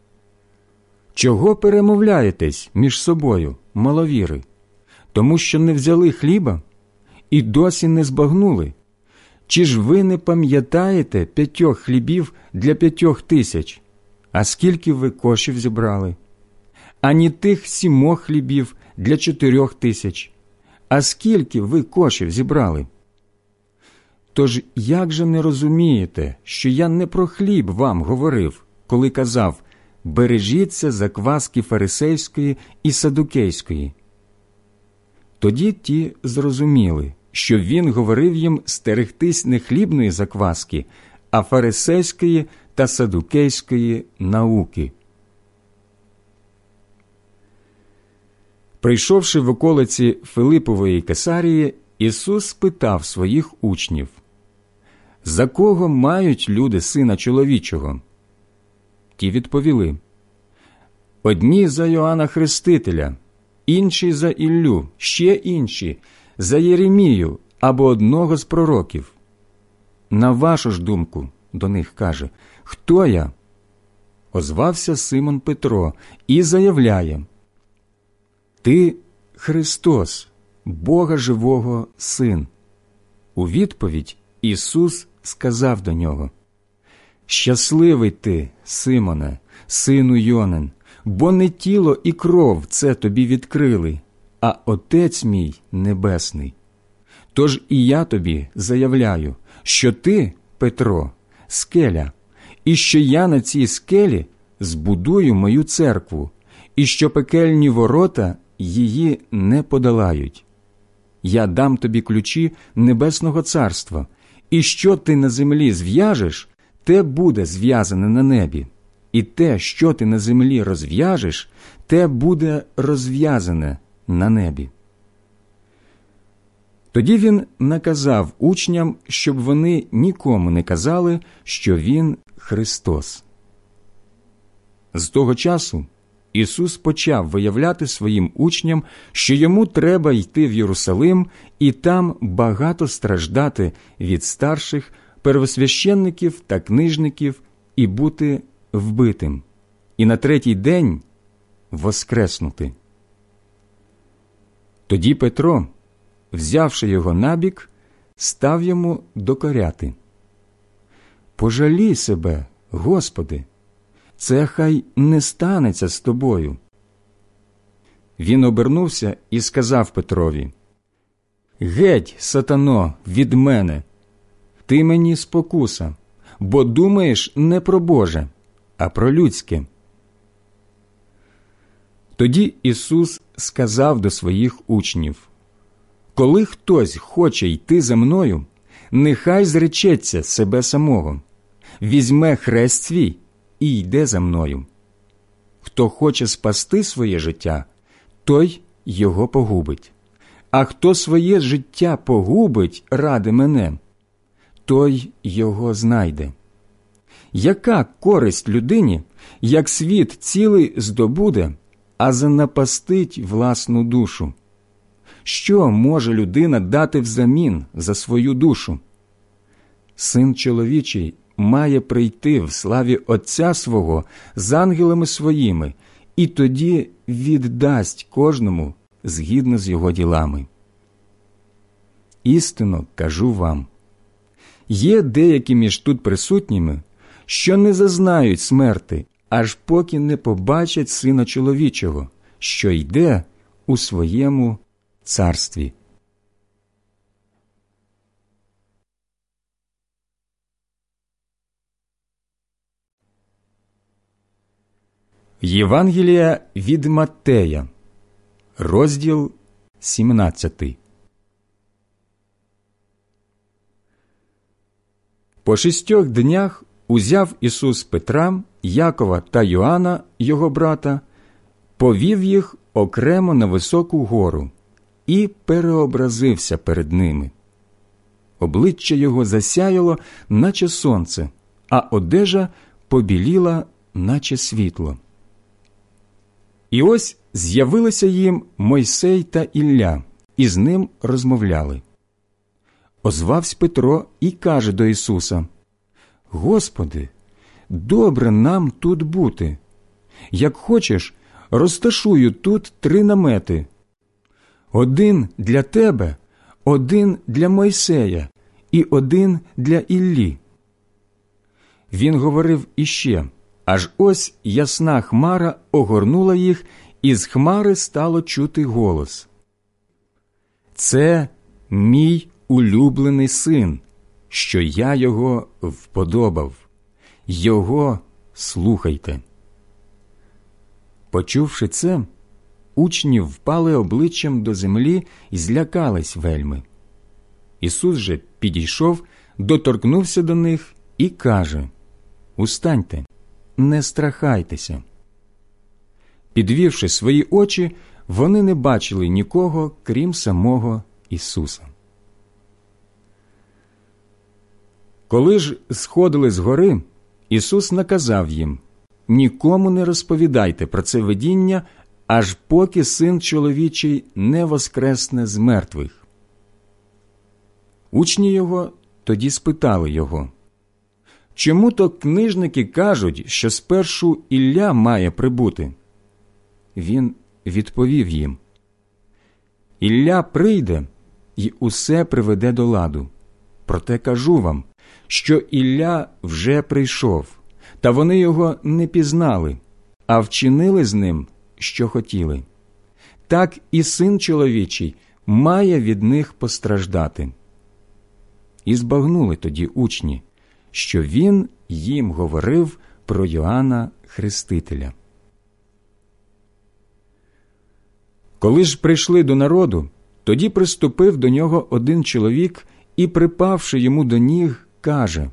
Чого перемовляєтесь між собою, маловіри, тому що не взяли хліба і досі не збагнули? Чи ж ви не пам'ятаєте п'ятьох хлібів для п'ятьох тисяч? А скільки ви кошів зібрали? Ані тих сімох хлібів для чотирьох тисяч. А скільки ви кошів зібрали? Тож як же не розумієте, що я не про хліб вам говорив, коли казав бережіться закваски фарисейської і садукейської? Тоді ті зрозуміли, що він говорив їм стерегтись не хлібної закваски, а фарисейської та садукейської науки. Прийшовши в околиці Филипової Кесарії, Ісус спитав своїх учнів За кого мають люди сина чоловічого? Ті відповіли Одні за Йоанна Хрестителя, інші за Іллю, ще інші за Єремію або одного з пророків. На вашу ж думку, до них каже, хто я? Озвався Симон Петро і заявляє Ти Христос, Бога Живого Син. У відповідь Ісус сказав до нього Щасливий ти, Симоне, сину Йонин, бо не тіло і кров це тобі відкрили, а Отець мій Небесний. Тож і я тобі заявляю, що ти, Петро, скеля, і що я на цій скелі збудую мою церкву, і що пекельні ворота її не подолають. Я дам тобі ключі Небесного Царства, і що ти на землі зв'яжеш, те буде зв'язане на небі, і те, що ти на землі розв'яжеш, те буде розв'язане на небі. Тоді він наказав учням, щоб вони нікому не казали, що він Христос. З того часу Ісус почав виявляти своїм учням, що йому треба йти в Єрусалим і там багато страждати від старших первосвященників та книжників і бути вбитим, і на третій день воскреснути. Тоді Петро, взявши його набік, став йому докоряти. Пожалій себе, Господи, це хай не станеться з тобою. Він обернувся і сказав Петрові Геть, сатано, від мене, ти мені спокуса, бо думаєш не про Боже, а про людське. Тоді Ісус сказав до своїх учнів Коли хтось хоче йти за мною, нехай зречеться себе самого, візьме хрест свій і йде за мною. Хто хоче спасти своє життя, той його погубить. А хто своє життя погубить ради мене, той його знайде. Яка користь людині, як світ цілий здобуде, а занапастить власну душу? Що може людина дати взамін за свою душу? Син чоловічий має прийти в славі Отця свого з ангелами своїми, і тоді віддасть кожному згідно з його ділами. Істинно кажу вам є деякі між тут присутніми, що не зазнають смерти, аж поки не побачать сина чоловічого, що йде у своєму царстві. Євангелія від Маттея, розділ 17. По шістьох днях узяв Ісус Петра, Якова та Йоанна, його брата, повів їх окремо на високу гору і переобразився перед ними. Обличчя його засяяло, наче сонце, а одежа побіліла, наче світло. І ось з'явилися їм Мойсей та Ілля, і з ним розмовляли. Озвався Петро і каже до Ісуса: Господи, добре нам тут бути. Як хочеш, розташую тут три намети: один для тебе, один для Мойсея і один для Іллі. Він говорив іще. Аж ось ясна хмара огорнула їх, і з хмари стало чути голос. Це мій улюблений син, що я його вподобав. Його слухайте. Почувши це, учні впали обличчям до землі і злякались вельми. Ісус же підійшов, доторкнувся до них і каже Устаньте не страхайтеся. Підвівши свої очі, вони не бачили нікого, крім самого Ісуса. Коли ж сходили з гори, Ісус наказав їм нікому не розповідайте про це видіння, аж поки син чоловічий не воскресне з мертвих. Учні його тоді спитали його Чому то книжники кажуть, що спершу Ілля має прибути? Він відповів їм Ілля прийде і усе приведе до ладу. Проте кажу вам, що Ілля вже прийшов, та вони його не пізнали, а вчинили з ним, що хотіли. Так і син чоловічий має від них постраждати. І збагнули тоді учні що він їм говорив про Йоанна Хрестителя. Коли ж прийшли до народу, тоді приступив до нього один чоловік і, припавши йому до ніг, каже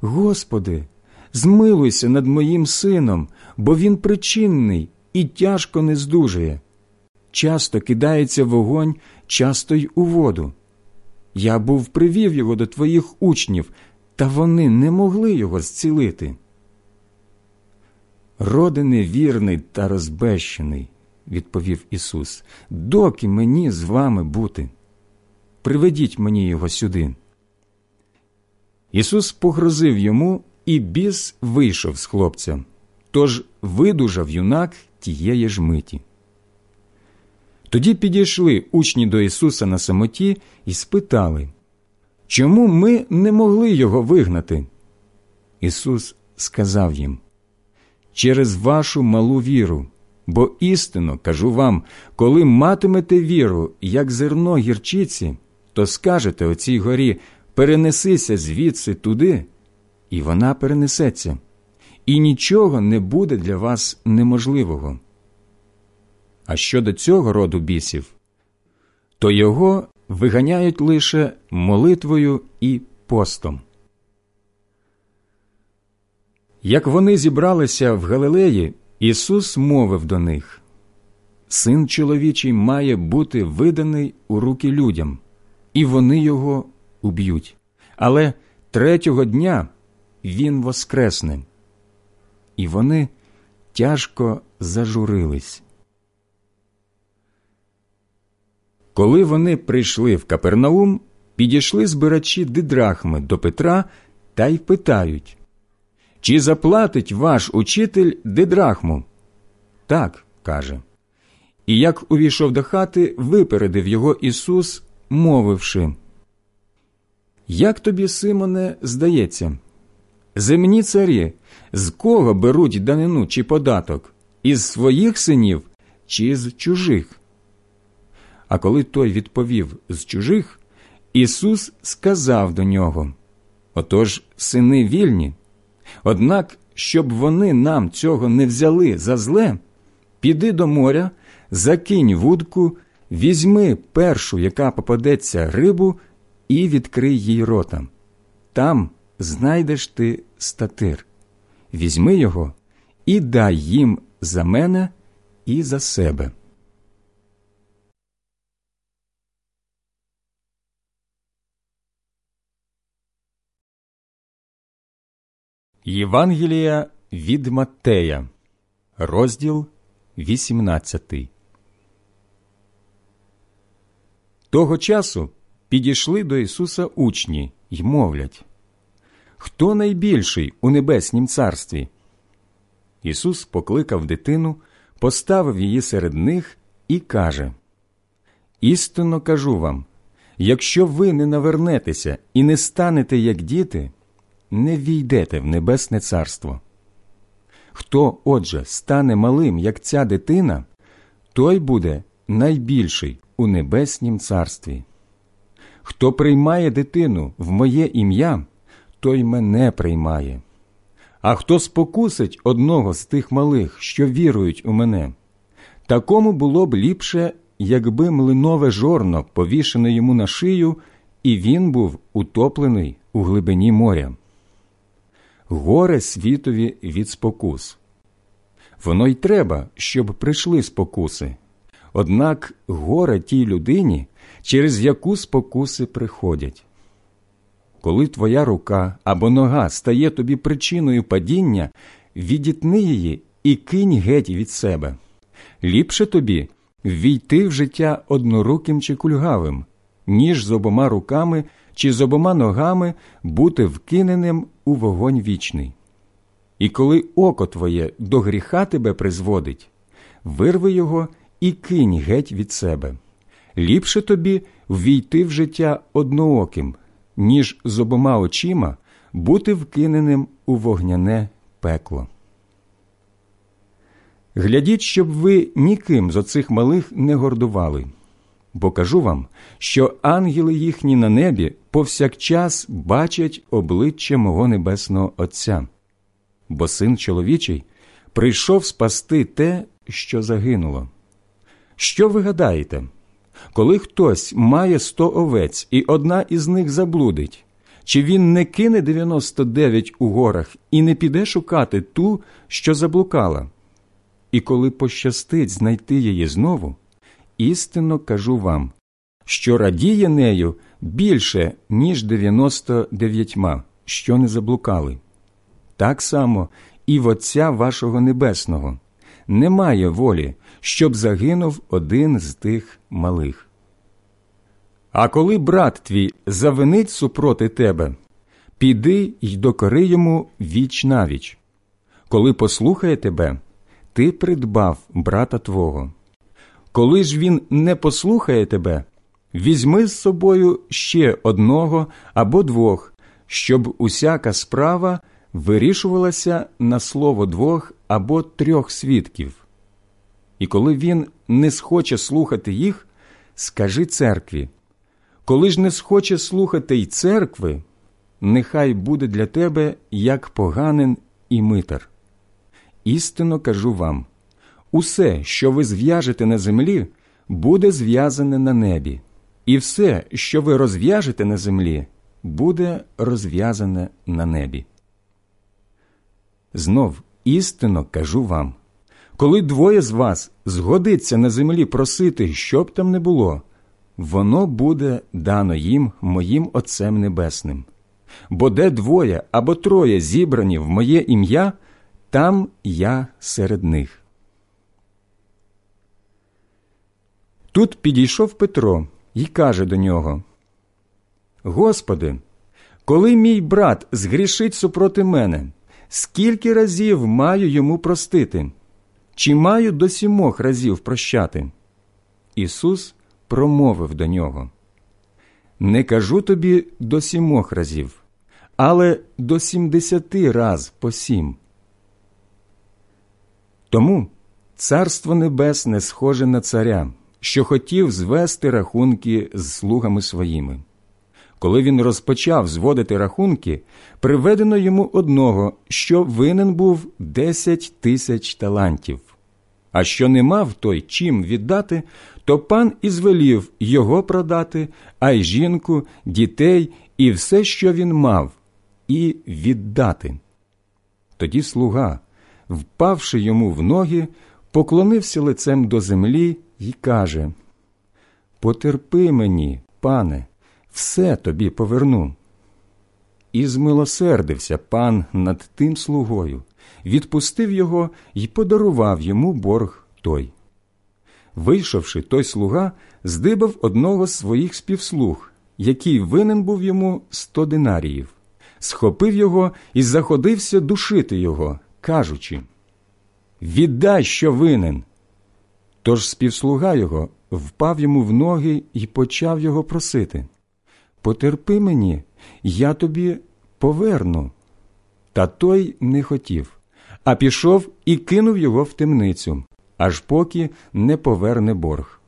Господи, змилуйся над моїм сином, бо він причинний і тяжко не здужує. Часто кидається вогонь, часто й у воду. Я був привів його до твоїх учнів, та вони не могли його зцілити. Роди невірний та розбещений, відповів Ісус, доки мені з вами бути? Приведіть мені його сюди. Ісус погрозив йому, і біс вийшов з хлопця, тож видужав юнак тієї ж миті. Тоді підійшли учні до Ісуса на самоті і спитали, чому ми не могли його вигнати? Ісус сказав їм через вашу малу віру, бо істинно кажу вам, коли матимете віру, як зерно гірчиці, то скажете оцій горі перенесися звідси туди, і вона перенесеться, і нічого не буде для вас неможливого. А щодо цього роду бісів, то його виганяють лише молитвою і постом. Як вони зібралися в Галилеї, Ісус мовив до них Син чоловічий має бути виданий у руки людям, і вони його уб'ють. Але третього дня Він воскресне. І вони тяжко зажурились. Коли вони прийшли в Капернаум, підійшли збирачі дидрахми до Петра та й питають чи заплатить ваш учитель дидрахму? Так, каже. І як увійшов до хати, випередив його Ісус, мовивши. Як тобі, Симоне, здається, земні царі з кого беруть данину чи податок? Із своїх синів чи з чужих? А коли той відповів з чужих, Ісус сказав до нього Отож, сини вільні. Однак, щоб вони нам цього не взяли за зле, піди до моря, закинь вудку, візьми першу, яка попадеться рибу, і відкрий їй рота. Там знайдеш ти статир. Візьми його і дай їм за мене і за себе. Євангелія від Маттея, розділ 18. Того часу підійшли до Ісуса учні й мовлять Хто найбільший у небеснім царстві? Ісус покликав дитину, поставив її серед них і каже Істинно кажу вам якщо ви не навернетеся і не станете як діти не війдете в Небесне Царство. Хто, отже, стане малим, як ця дитина, той буде найбільший у Небеснім Царстві. Хто приймає дитину в моє ім'я, той мене приймає. А хто спокусить одного з тих малих, що вірують у мене, такому було б ліпше, якби млинове жорно повішене йому на шию, і він був утоплений у глибині моря горе світові від спокус. Воно й треба, щоб прийшли спокуси. Однак горе тій людині, через яку спокуси приходять. Коли твоя рука або нога стає тобі причиною падіння, відітни її і кинь геть від себе. Ліпше тобі ввійти в життя одноруким чи кульгавим, ніж з обома руками чи з обома ногами бути вкиненим у вогонь вічний. І коли око твоє до гріха тебе призводить, вирви його і кинь геть від себе. Ліпше тобі ввійти в життя однооким, ніж з обома очима бути вкиненим у вогняне пекло. Глядіть, щоб ви ніким з оцих малих не гордували бо кажу вам, що ангели їхні на небі повсякчас бачать обличчя мого небесного Отця, бо син чоловічий прийшов спасти те, що загинуло. Що ви гадаєте? Коли хтось має сто овець, і одна із них заблудить, чи він не кине 99 у горах і не піде шукати ту, що заблукала? І коли пощастить знайти її знову, істинно кажу вам, що радіє нею більше, ніж дев'яносто дев'ятьма, що не заблукали. Так само і в Отця вашого Небесного немає волі, щоб загинув один з тих малих. А коли брат твій завинить супроти тебе, піди й докори йому віч навіч. Коли послухає тебе, ти придбав брата твого. Коли ж він не послухає тебе, візьми з собою ще одного або двох, щоб усяка справа вирішувалася на слово двох або трьох свідків. І коли він не схоче слухати їх, скажи церкві. Коли ж не схоче слухати й церкви, нехай буде для тебе як поганин і митар. Істинно кажу вам усе, що ви зв'яжете на землі, буде зв'язане на небі, і все, що ви розв'яжете на землі, буде розв'язане на небі. Знов істинно кажу вам коли двоє з вас згодиться на землі просити, що б там не було, воно буде дано їм моїм Отцем Небесним. Бо де двоє або троє зібрані в моє ім'я, там я серед них. Тут підійшов Петро і каже до нього Господи, коли мій брат згрішить супроти мене, скільки разів маю йому простити? Чи маю до сімох разів прощати? Ісус промовив до нього Не кажу тобі до сімох разів, але до сімдесяти раз по сім. Тому Царство Небесне схоже на царя, що хотів звести рахунки з слугами своїми. Коли він розпочав зводити рахунки, приведено йому одного, що винен був десять тисяч талантів. А що не мав той чим віддати, то пан і звелів його продати, а й жінку, дітей і все, що він мав, і віддати. Тоді слуга, впавши йому в ноги, поклонився лицем до землі і каже Потерпи мені, пане, все тобі поверну. І змилосердився пан над тим слугою, відпустив його і подарував йому борг той. Вийшовши, той слуга здибав одного з своїх співслуг, який винен був йому сто динаріїв, схопив його і заходився душити його, кажучи Віддай, що винен. Тож співслуга його впав йому в ноги і почав його просити Потерпи мені, я тобі поверну. Та той не хотів, а пішов і кинув його в темницю, аж поки не поверне борг.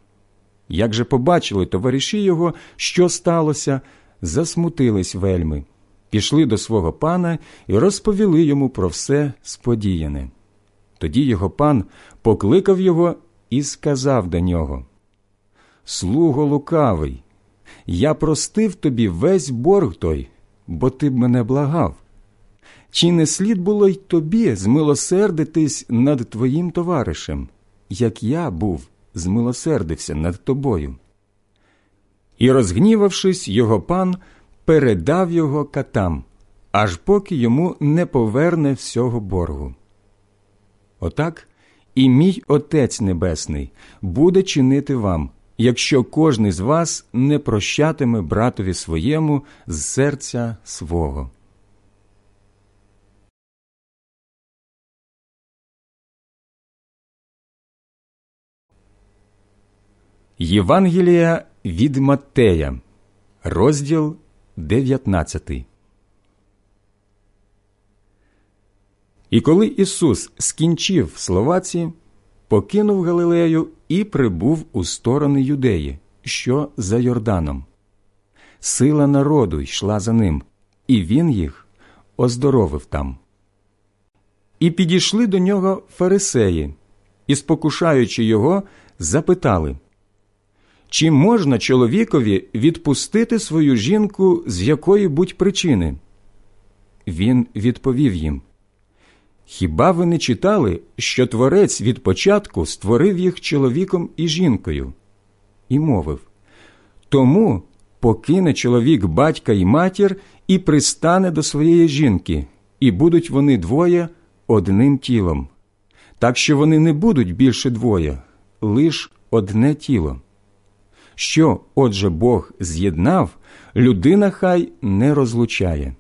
Як же побачили товариші його, що сталося, засмутились вельми, пішли до свого пана і розповіли йому про все сподіяне. Тоді його пан покликав його і сказав до нього Слуго лукавий, я простив тобі весь борг той, бо ти б мене благав. Чи не слід було й тобі змилосердитись над твоїм товаришем, як я був, змилосердився над тобою? І, розгнівавшись, його пан передав його катам, аж поки йому не поверне всього боргу. Отак і мій Отець Небесний буде чинити вам, якщо кожний з вас не прощатиме братові своєму з серця свого. Євангелія від Маттея, розділ 19. І коли Ісус скінчив словаці, покинув Галилею і прибув у сторони Юдеї, що за Йорданом. Сила народу йшла за ним, і він їх оздоровив там. І підійшли до нього фарисеї, і, спокушаючи його, запитали чи можна чоловікові відпустити свою жінку з якої будь причини? Він відповів їм Хіба ви не читали, що творець від початку створив їх чоловіком і жінкою? І мовив Тому покине чоловік батька і матір і пристане до своєї жінки, і будуть вони двоє одним тілом, так що вони не будуть більше двоє, лиш одне тіло. Що, отже, Бог з'єднав, людина хай не розлучає.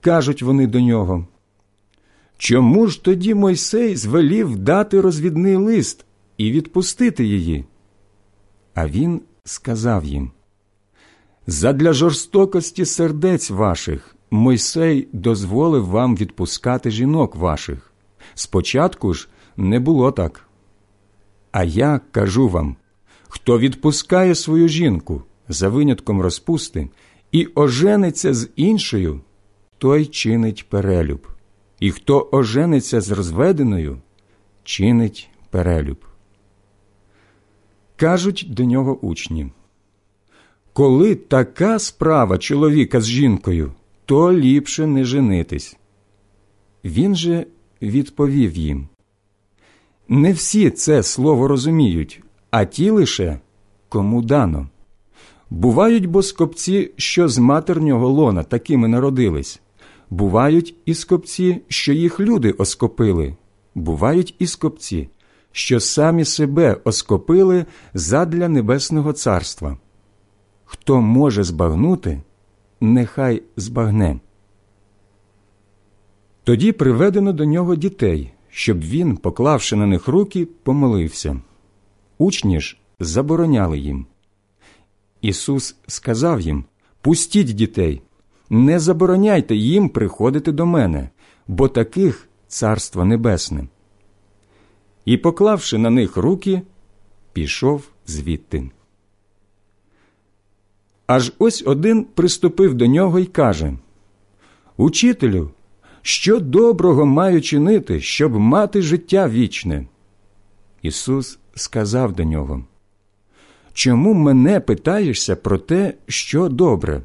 Кажуть вони до нього. Чому ж тоді Мойсей звелів дати розвідний лист і відпустити її? А він сказав їм Задля жорстокості сердець ваших Мойсей дозволив вам відпускати жінок ваших. Спочатку ж не було так. А я кажу вам хто відпускає свою жінку за винятком розпусти і ожениться з іншою, той чинить перелюб, і хто ожениться з розведеною, чинить перелюб. Кажуть до нього учні. Коли така справа чоловіка з жінкою, то ліпше не женитись. Він же відповів їм Не всі це слово розуміють, а ті лише кому дано. Бувають бо скопці, що з матернього лона такими народились, бувають і скопці, що їх люди оскопили, бувають і скопці, що самі себе оскопили задля Небесного Царства. Хто може збагнути, нехай збагне. Тоді приведено до нього дітей, щоб він, поклавши на них руки, помолився. Учні ж забороняли їм. Ісус сказав їм Пустіть дітей, не забороняйте їм приходити до мене, бо таких царство небесне. І, поклавши на них руки, пішов звідти. Аж ось один приступив до нього і каже Учителю, що доброго маю чинити, щоб мати життя вічне? Ісус сказав до нього Чому мене питаєшся про те, що добре?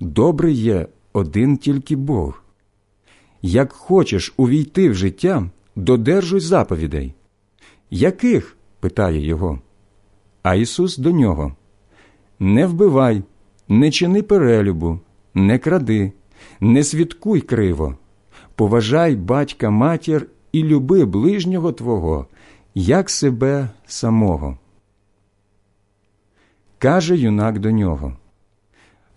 Добре є один тільки Бог. Як хочеш увійти в життя, додержуй заповідей. Яких? питає його. А Ісус до нього Не вбивай, не чини перелюбу, не кради, не свідкуй криво, поважай батька матір і люби ближнього Твого, як себе самого. Каже юнак до нього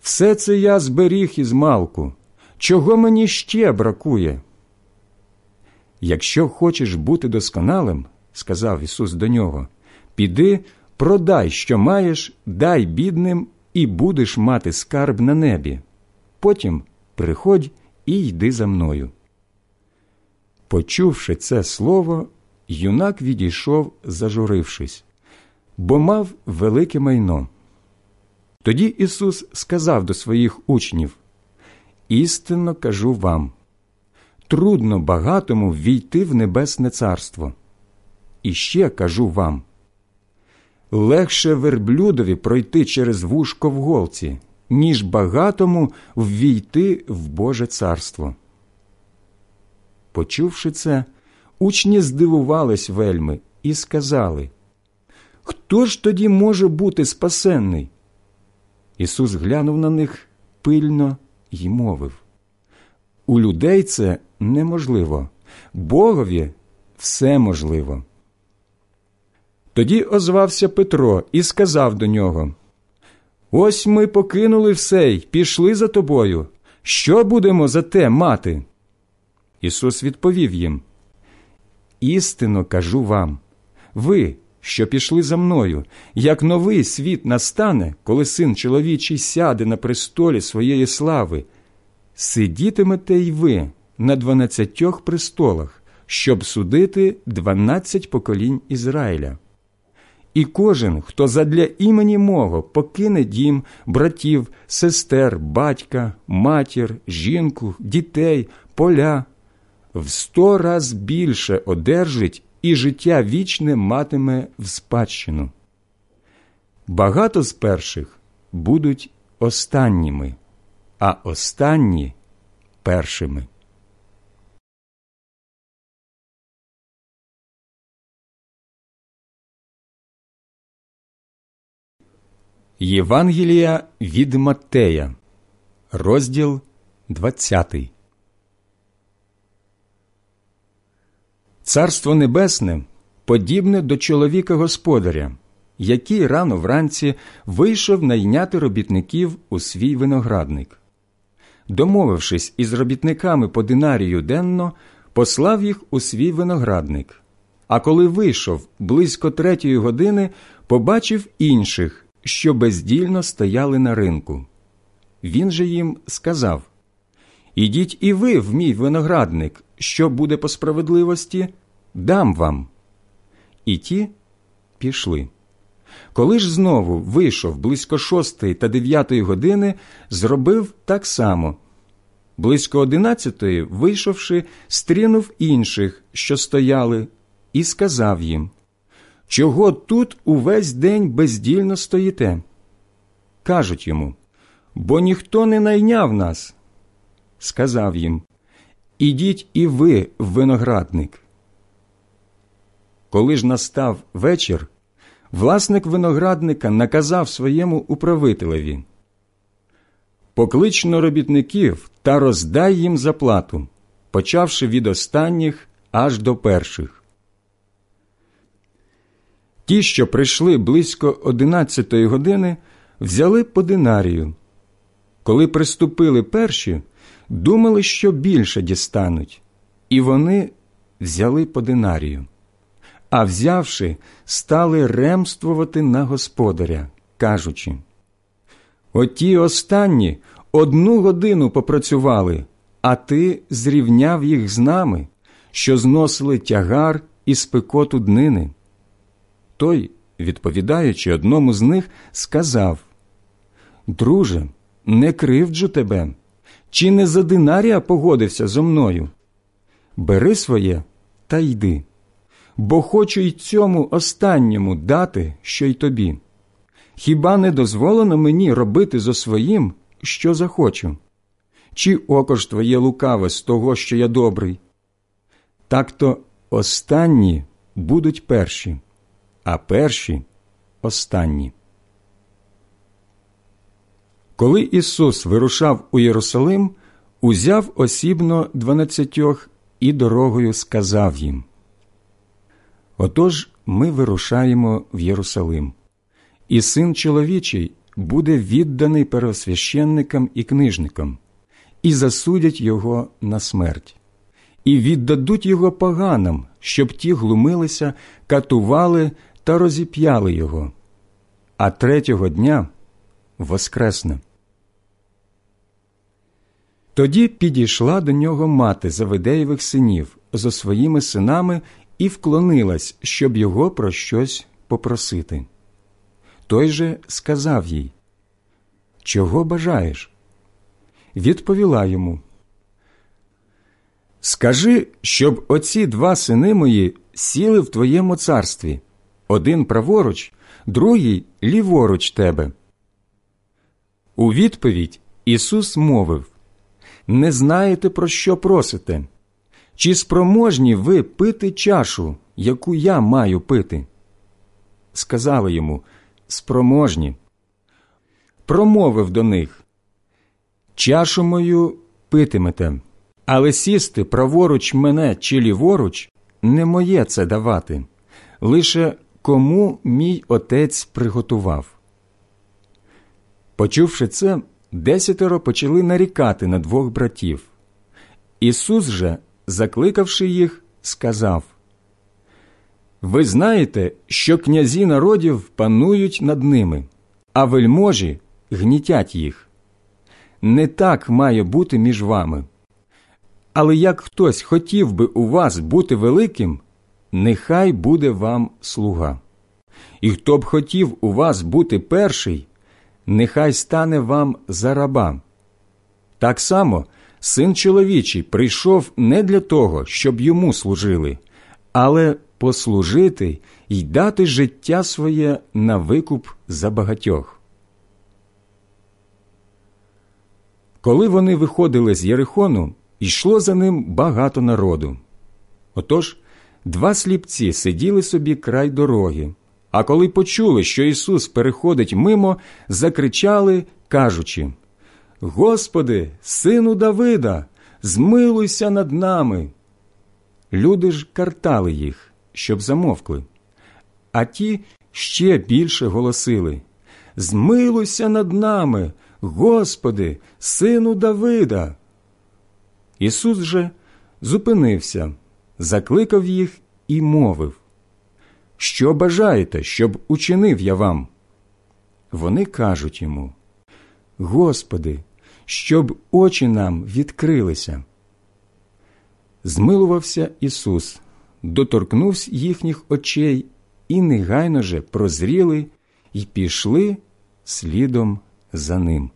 Все це я зберіг із малку. Чого мені ще бракує? Якщо хочеш бути досконалим, сказав Ісус до нього, піди, продай, що маєш, дай бідним, і будеш мати скарб на небі. Потім приходь і йди за мною. Почувши це слово, юнак відійшов, зажурившись, бо мав велике майно. Тоді Ісус сказав до своїх учнів Істинно кажу вам трудно багатому війти в Небесне Царство. І ще кажу вам легше верблюдові пройти через вушко в голці, ніж багатому ввійти в Боже царство. Почувши це, учні здивувались вельми і сказали Хто ж тоді може бути спасенний? Ісус глянув на них пильно й мовив У людей це неможливо, Богові все можливо. Тоді озвався Петро і сказав до нього Ось ми покинули все й пішли за тобою. Що будемо за те мати? Ісус відповів їм Істинно кажу вам, ви, що пішли за мною, як новий світ настане, коли син чоловічий сяде на престолі своєї слави, сидітимете й ви на дванадцятьох престолах, щоб судити дванадцять поколінь Ізраїля. І кожен, хто задля імені мого покине дім, братів, сестер, батька, матір, жінку, дітей, поля, в сто раз більше одержить і життя вічне матиме в спадщину. Багато з перших будуть останніми, а останні першими. Євангелія від Маттея, розділ 20 Царство Небесне подібне до чоловіка господаря, який рано вранці вийшов найняти робітників у свій виноградник. Домовившись із робітниками по динарію денно, послав їх у свій виноградник. А коли вийшов близько третьої години, побачив інших, що бездільно стояли на ринку. Він же їм сказав Ідіть і ви в мій виноградник, що буде по справедливості, дам вам. І ті пішли. Коли ж знову вийшов близько шостої та дев'ятої години, зробив так само. Близько одинадцятої, вийшовши, стрінув інших, що стояли, і сказав їм Чого тут увесь день бездільно стоїте? Кажуть йому бо ніхто не найняв нас. Сказав їм Ідіть і ви в виноградник. Коли ж настав вечір, власник виноградника наказав своєму управителеві Поклично робітників та роздай їм заплату, почавши від останніх аж до перших. Ті, що прийшли близько одинадцятої години, взяли по динарію. Коли приступили перші, думали, що більше дістануть, і вони взяли по динарію. А взявши, стали ремствувати на господаря, кажучи Оті останні одну годину попрацювали, а ти зрівняв їх з нами, що зносили тягар і спекоту днини. Той, відповідаючи одному з них, сказав Друже, не кривджу тебе, чи не за динарія погодився зо мною? Бери своє та йди, бо хочу й цьому останньому дати, що й тобі. Хіба не дозволено мені робити зо своїм, що захочу? Чи око ж твоє лукаве з того, що я добрий? Так то останні будуть перші, а перші останні. Коли Ісус вирушав у Єрусалим, узяв осібно дванадцятьох і дорогою сказав їм Отож ми вирушаємо в Єрусалим, і син чоловічий буде відданий первосвященникам і книжникам, і засудять його на смерть, і віддадуть його поганам, щоб ті глумилися, катували та розіп'яли його, а третього дня воскресне. Тоді підійшла до нього мати Завидеєвих синів зо своїми синами і вклонилась, щоб його про щось попросити. Той же сказав їй Чого бажаєш? Відповіла йому Скажи, щоб оці два сини мої сіли в твоєму царстві, один праворуч, другий ліворуч тебе. У відповідь Ісус мовив не знаєте, про що просите? Чи спроможні ви пити чашу, яку я маю пити? Сказали йому спроможні. Промовив до них Чашу мою питимете, але сісти праворуч мене чи ліворуч не моє це давати, лише кому мій отець приготував. Почувши це, десятеро почали нарікати на двох братів. Ісус же, закликавши їх, сказав Ви знаєте, що князі народів панують над ними, а вельможі гнітять їх. Не так має бути між вами. Але як хтось хотів би у вас бути великим, нехай буде вам слуга. І хто б хотів у вас бути перший, нехай стане вам за раба. Так само син чоловічий прийшов не для того, щоб йому служили, але послужити й дати життя своє на викуп за багатьох. Коли вони виходили з Єрихону, йшло за ним багато народу. Отож два сліпці сиділи собі край дороги, а коли почули, що Ісус переходить мимо, закричали, кажучи Господи, сину Давида, змилуйся над нами. Люди ж картали їх, щоб замовкли, а ті ще більше голосили Змилуйся над нами, Господи, сину Давида. Ісус же зупинився, закликав їх і мовив Що бажаєте, щоб учинив я вам? Вони кажуть йому Господи, щоб очі нам відкрилися. Змилувався Ісус, доторкнувся їхніх очей і негайно же прозріли й пішли слідом за ним.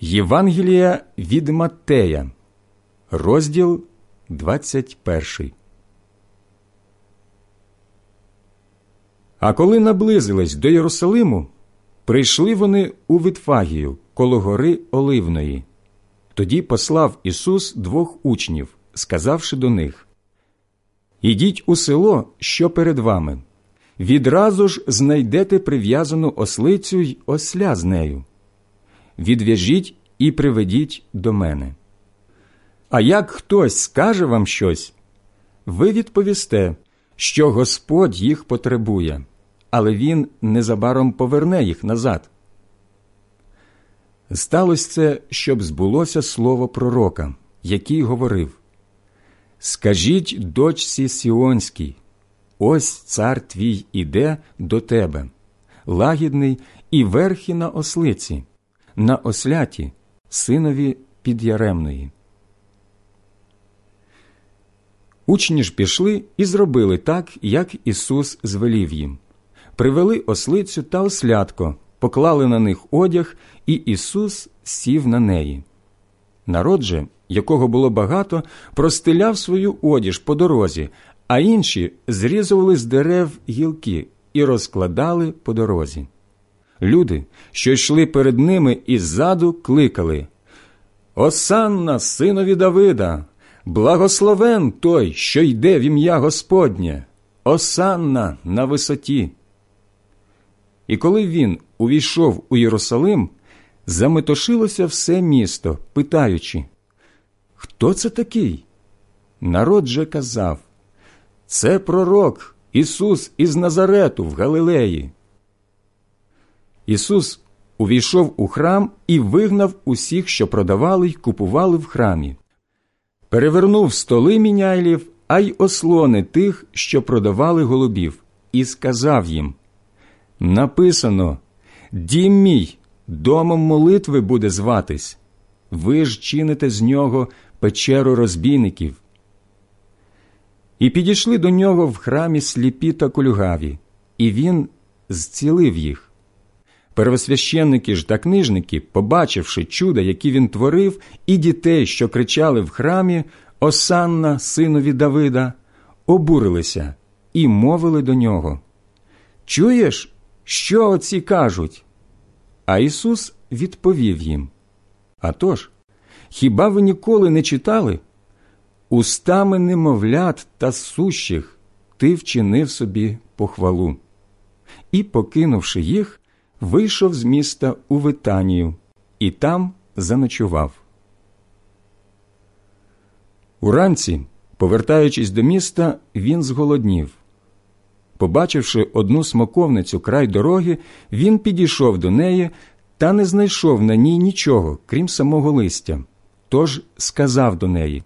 Євангелія від Маттея, розділ 21 А коли наблизились до Єрусалиму, прийшли вони у Витфагію коло гори Оливної. Тоді послав Ісус двох учнів, сказавши до них Ідіть у село, що перед вами. Відразу ж знайдете прив'язану ослицю й осля з нею. Відв'яжіть і приведіть до мене. А як хтось скаже вам щось, ви відповісте, що Господь їх потребує, але Він незабаром поверне їх назад. Сталося це, щоб збулося слово пророка, який говорив Скажіть дочці Сіонській, ось цар твій іде до тебе, лагідний і верхи на ослиці, на осляті, синові підяремної. Учні ж пішли і зробили так, як Ісус звелів їм. Привели ослицю та ослятко, поклали на них одяг, і Ісус сів на неї. Народ же, якого було багато, простиляв свою одіж по дорозі, а інші зрізували з дерев гілки і розкладали по дорозі. Люди, що йшли перед ними і ззаду, кликали Осанна, синові Давида, благословен той, що йде в ім'я Господнє, Осанна на висоті. І коли він увійшов у Єрусалим, заметошилося все місто, питаючи, Хто це такий? Народ же казав, Це пророк Ісус із Назарету в Галилеї. Ісус увійшов у храм і вигнав усіх, що продавали й купували в храмі, перевернув столи міняйлів, а й ослони тих, що продавали голубів, і сказав їм Написано Дім мій, домом молитви буде зватись, ви ж чините з нього печеру розбійників. І підійшли до нього в храмі сліпі та кульгаві, і він зцілив їх. Первосвященники ж та книжники, побачивши чуда, які він творив, і дітей, що кричали в храмі Осанна, синові Давида, обурилися і мовили до нього Чуєш, що оці кажуть? А Ісус відповів їм «А тож, хіба ви ніколи не читали? Устами немовлят та сущих ти вчинив собі похвалу. І, покинувши їх, вийшов з міста у Витанію і там заночував. Уранці, повертаючись до міста, він зголоднів. Побачивши одну смоковницю край дороги, він підійшов до неї та не знайшов на ній нічого, крім самого листя. Тож сказав до неї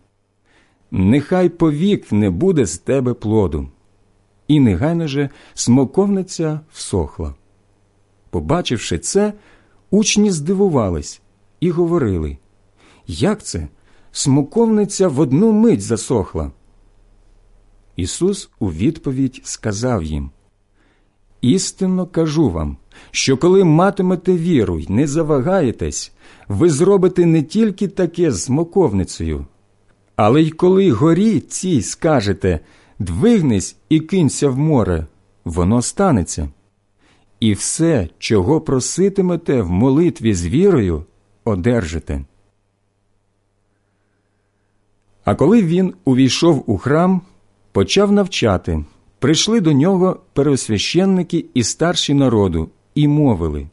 Нехай повік не буде з тебе плоду. І негайно же смоковниця всохла. Побачивши це, учні здивувались і говорили Як це? Смоковниця в одну мить засохла. Ісус у відповідь сказав їм Істинно кажу вам, що коли матимете віру й не завагаєтесь, ви зробите не тільки таке з смоковницею, але й коли горі цій скажете двигнись і кинься в море, воно станеться. І все, чого проситимете в молитві з вірою, одержите. А коли він увійшов у храм, почав навчати, прийшли до нього пересвященники і старші народу і мовили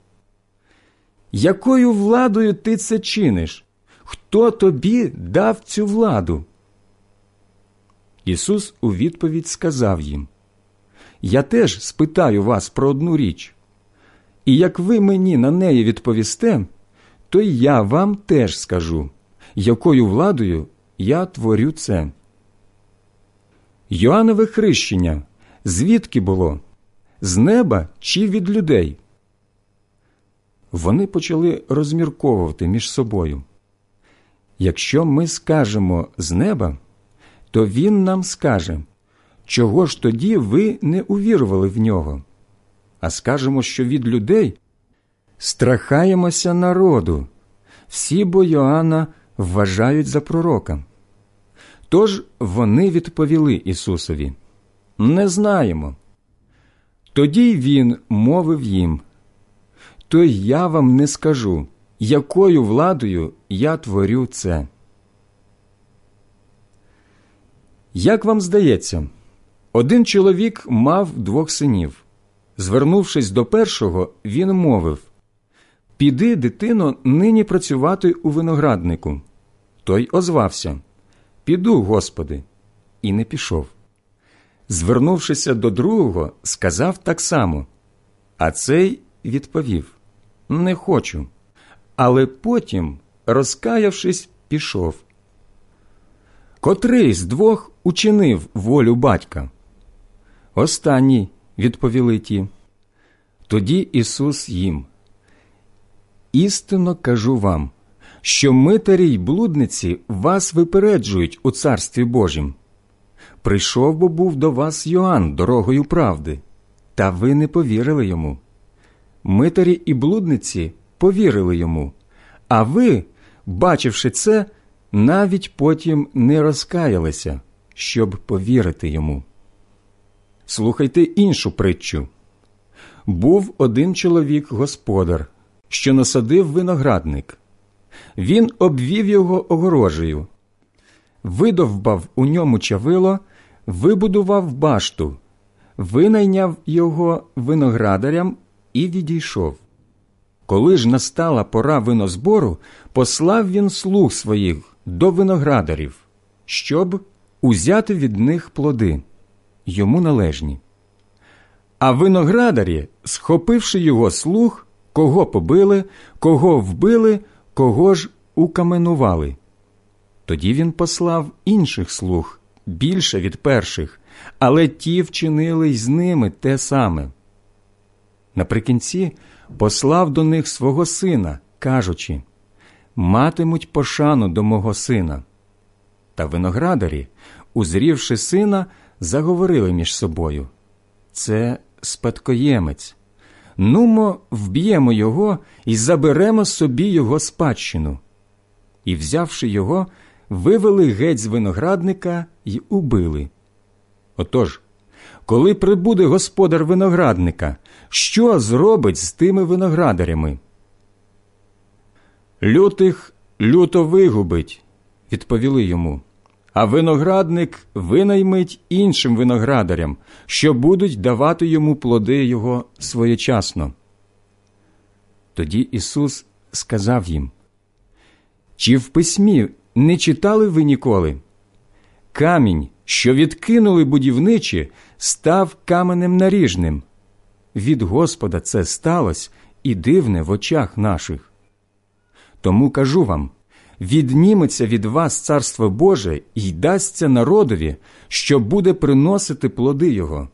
Якою владою ти це чиниш? Хто тобі дав цю владу? Ісус у відповідь сказав їм Я теж спитаю вас про одну річ, і як ви мені на неї відповісте, то й я вам теж скажу, якою владою я творю це. Йоаннове хрещення звідки було? З неба чи від людей? Вони почали розмірковувати між собою. Якщо ми скажемо з неба, то він нам скаже, чого ж тоді ви не увірували в нього, а скажемо, що від людей страхаємося народу, всі бо Йоанна вважають за пророка. Тож вони відповіли Ісусові Не знаємо. Тоді він мовив їм То я вам не скажу, якою владою я творю це. Як вам здається, один чоловік мав двох синів. Звернувшись до першого, він мовив Піди, дитино, нині працювати у винограднику. Той озвався Піду, Господи, і не пішов. Звернувшися до другого, сказав так само. А цей відповів Не хочу. Але потім, розкаявшись, пішов. Котрий з двох учинив волю батька? Останній, відповіли ті. Тоді Ісус їм. Істинно кажу вам, що митарі й блудниці вас випереджують у Царстві Божім. Прийшов бо був до вас Йоанн дорогою правди, та ви не повірили йому. Митарі і блудниці повірили йому, а ви, бачивши це, навіть потім не розкаялися, щоб повірити йому. Слухайте іншу притчу. Був один чоловік господар, що насадив виноградник. Він обвів його огорожею, видовбав у ньому чавило, вибудував башту, винайняв його виноградарям і відійшов. Коли ж настала пора винозбору, послав він слуг своїх до виноградарів, щоб узяти від них плоди, йому належні. А виноградарі, схопивши його слуг, кого побили, кого вбили, кого ж укаменували. Тоді він послав інших слуг більше від перших, але ті вчинили й з ними те саме. Наприкінці послав до них свого сина, кажучи матимуть пошану до мого сина. Та виноградарі, узрівши сина, заговорили між собою це спадкоємець. Нумо, вб'ємо його і заберемо собі його спадщину. І, взявши його, вивели геть з виноградника й убили. Отож, коли прибуде господар виноградника, що зробить з тими виноградарями? Лютих люто вигубить, відповіли йому, а виноградник винаймить іншим виноградарям, що будуть давати йому плоди його своєчасно. Тоді Ісус сказав їм Чи в письмі не читали ви ніколи? Камінь, що відкинули будівничі, став каменем наріжним. Від Господа це сталося і дивне в очах наших. Тому кажу вам відніметься від вас Царство Боже і дасться народові, що буде приносити плоди Його.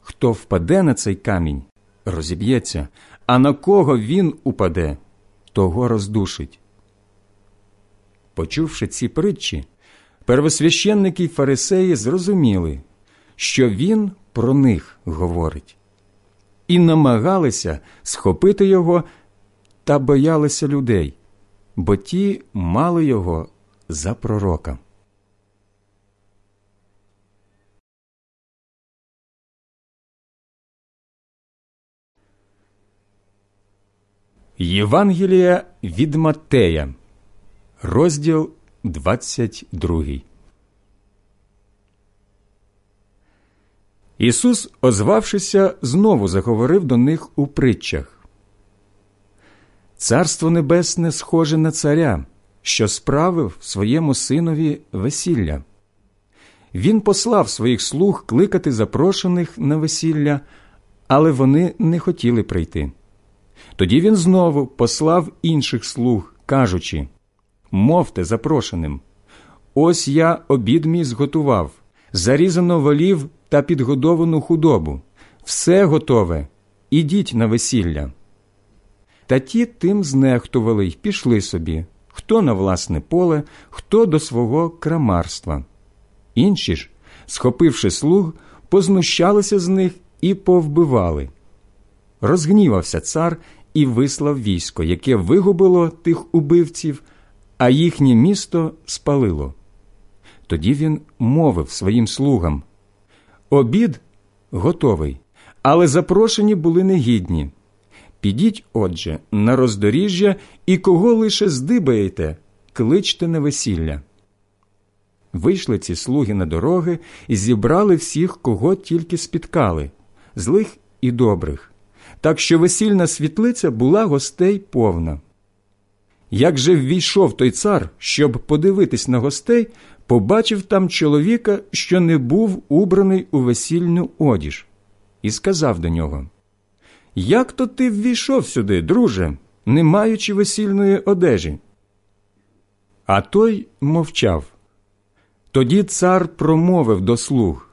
Хто впаде на цей камінь, розіб'ється, а на кого він упаде, того роздушить. Почувши ці притчі, первосвященники й фарисеї зрозуміли, що він про них говорить, і намагалися схопити його та боялися людей, бо ті мали його за пророка. Євангелія від Маттея, розділ 22 Ісус, озвавшися, знову заговорив до них у притчах. Царство Небесне схоже на царя, що справив своєму синові весілля. Він послав своїх слуг кликати запрошених на весілля, але вони не хотіли прийти. Тоді він знову послав інших слуг, кажучи Мовте запрошеним. Ось я обід мій зготував, зарізано волів та підгодовану худобу. Все готове, ідіть на весілля. Та ті тим знехтували й пішли собі, хто на власне поле, хто до свого крамарства. Інші ж, схопивши слуг, познущалися з них і повбивали. Розгнівався цар і вислав військо, яке вигубило тих убивців, а їхнє місто спалило. Тоді він мовив своїм слугам Обід готовий, але запрошені були негідні. Підіть, отже, на роздоріжжя і кого лише здибаєте, кличте на весілля. Вийшли ці слуги на дороги і зібрали всіх, кого тільки спіткали, злих і добрих, так що весільна світлиця була гостей повна. Як же ввійшов той цар, щоб подивитись на гостей, побачив там чоловіка, що не був убраний у весільну одіж, і сказав до нього Як то ти ввійшов сюди, друже, не маючи весільної одежі? А той мовчав. Тоді цар промовив до слуг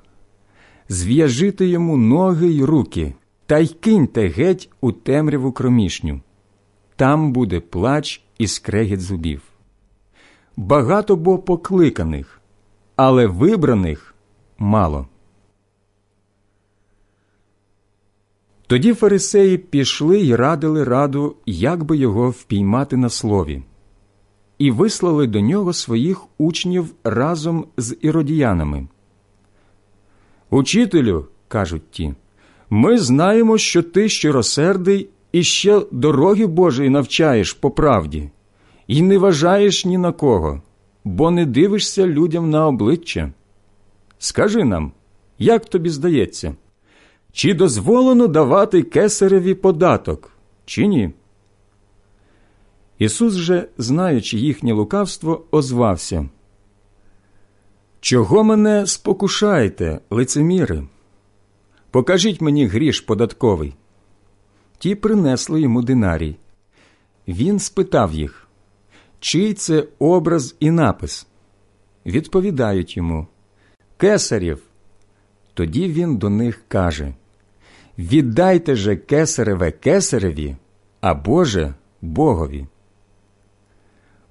Зв'яжите йому ноги й руки, та й киньте геть у темряву кромішню. Там буде плач і скрегіт зубів. Багато бо покликаних, але вибраних мало. Тоді фарисеї пішли й радили раду, як би його впіймати на слові і вислали до нього своїх учнів разом з іродіянами. Учителю, кажуть ті, ми знаємо, що ти щиросердий і ще дороги Божої навчаєш по правді, і не вважаєш ні на кого, бо не дивишся людям на обличчя. Скажи нам, як тобі здається, чи дозволено давати кесареві податок, чи ні? Ісус же, знаючи їхнє лукавство, озвався. Чого мене спокушаєте, лицеміри? Покажіть мені гріш податковий. Ті принесли йому динарій. Він спитав їх, чий це образ і напис. Відповідають йому Кесарів. Тоді він до них каже Віддайте же кесареве кесареві, а Боже Богові.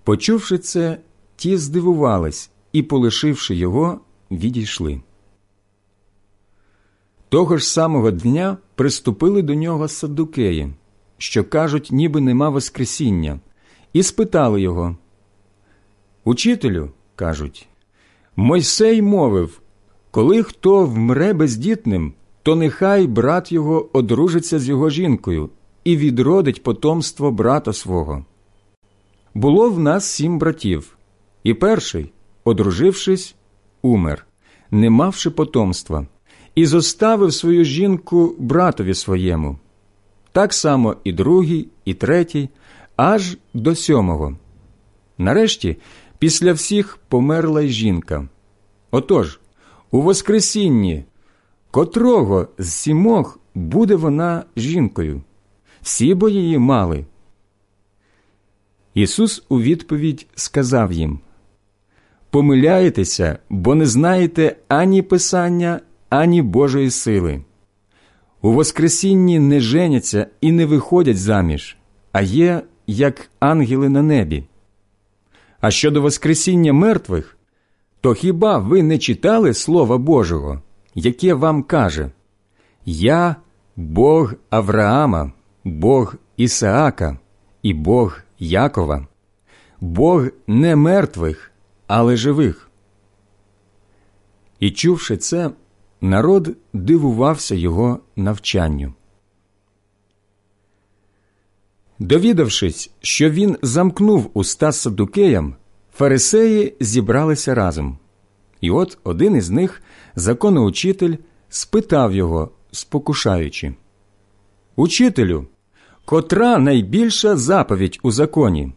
Почувши це, ті здивувались і, полишивши його, відійшли. Того ж самого дня приступили до нього саддукеї, що кажуть, ніби нема Воскресіння, і спитали його. Учителю, кажуть, Мойсей мовив коли хто вмре бездітним, то нехай брат його одружиться з його жінкою і відродить потомство брата свого. Було в нас сім братів, і перший, одружившись, умер, не мавши потомства, і зоставив свою жінку братові своєму. Так само і другий, і третій, аж до сьомого. Нарешті, після всіх померла й жінка. Отож, у Воскресінні, котрого з сімох буде вона жінкою, всі бо її мали. Ісус у відповідь сказав їм Помиляєтеся, бо не знаєте ані Писання, ані Божої сили. У Воскресінні не женяться і не виходять заміж, а є, як ангели на небі. А щодо Воскресіння мертвих, то хіба ви не читали Слова Божого, яке вам каже Я Бог Авраама, Бог Ісаака і Бог Якова, Бог не мертвих, але живих. І чувши це, народ дивувався його навчанню. Довідавшись, що він замкнув уста садукеям, фарисеї зібралися разом. І от один із них, законоучитель, спитав його, спокушаючи Учителю, котра найбільша заповідь у законі?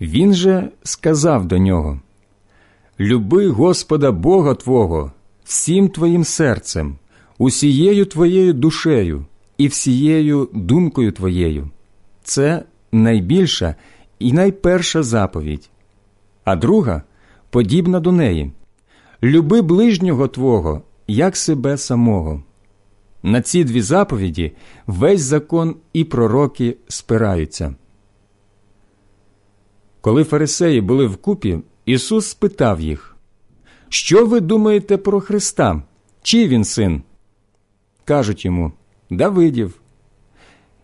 Він же сказав до нього Люби Господа Бога Твого всім твоїм серцем, усією твоєю душею і всією думкою твоєю. Це найбільша і найперша заповідь, а друга подібна до неї люби ближнього Твого, як себе самого. На ці дві заповіді весь закон і пророки спираються. Коли фарисеї були вкупі, Ісус спитав їх, Що ви думаєте про Христа? Чий він син? Кажуть йому Давидів.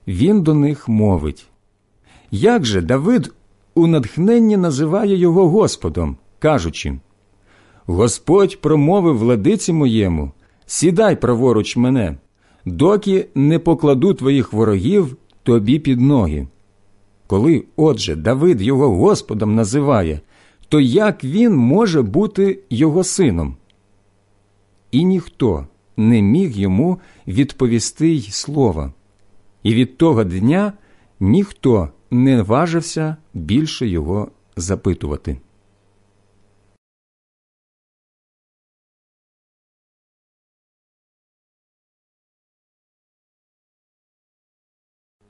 Він до них мовить. Як же Давид у натхненні називає його Господом, кажучи Господь промовив владиці моєму, сідай праворуч мене, доки не покладу твоїх ворогів тобі під ноги. Коли, отже, Давид його Господом називає, то як він може бути його сином? І ніхто не міг йому відповісти й слова, і від того дня ніхто не важився більше його запитувати.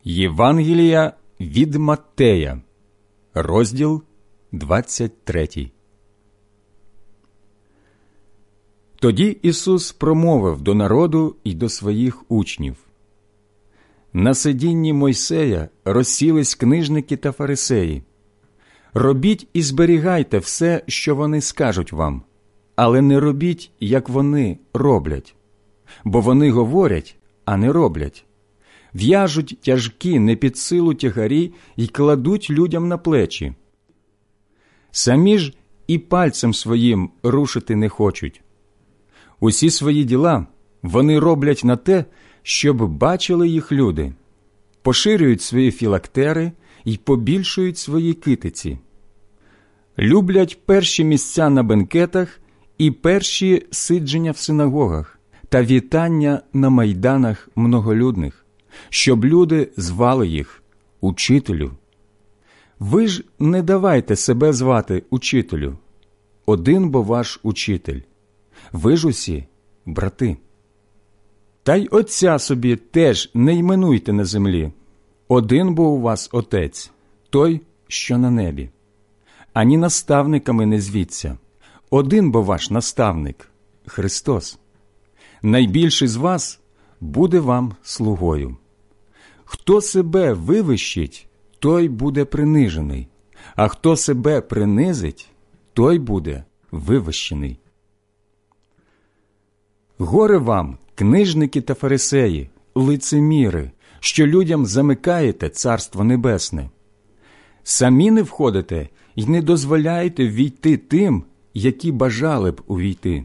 Євангелія від Маттея, розділ 23 Тоді Ісус промовив до народу і до своїх учнів. На сидінні Мойсея розсілись книжники та фарисеї. Робіть і зберігайте все, що вони скажуть вам, але не робіть, як вони роблять, бо вони говорять, а не роблять в'яжуть тяжкі не під силу тягарі і кладуть людям на плечі. Самі ж і пальцем своїм рушити не хочуть. Усі свої діла вони роблять на те, щоб бачили їх люди, поширюють свої філактери і побільшують свої китиці, люблять перші місця на бенкетах і перші сидження в синагогах та вітання на майданах многолюдних щоб люди звали їх учителю. Ви ж не давайте себе звати учителю, один бо ваш учитель, ви ж усі брати. Та й отця собі теж не йменуйте на землі. Один бо у вас отець, той, що на небі. Ані наставниками не звіться. Один бо ваш наставник Христос. Найбільший з вас буде вам слугою. Хто себе вивищить, той буде принижений, а хто себе принизить, той буде вивищений. Горе вам, книжники та фарисеї, лицеміри, що людям замикаєте Царство Небесне. Самі не входите і не дозволяєте війти тим, які бажали б увійти.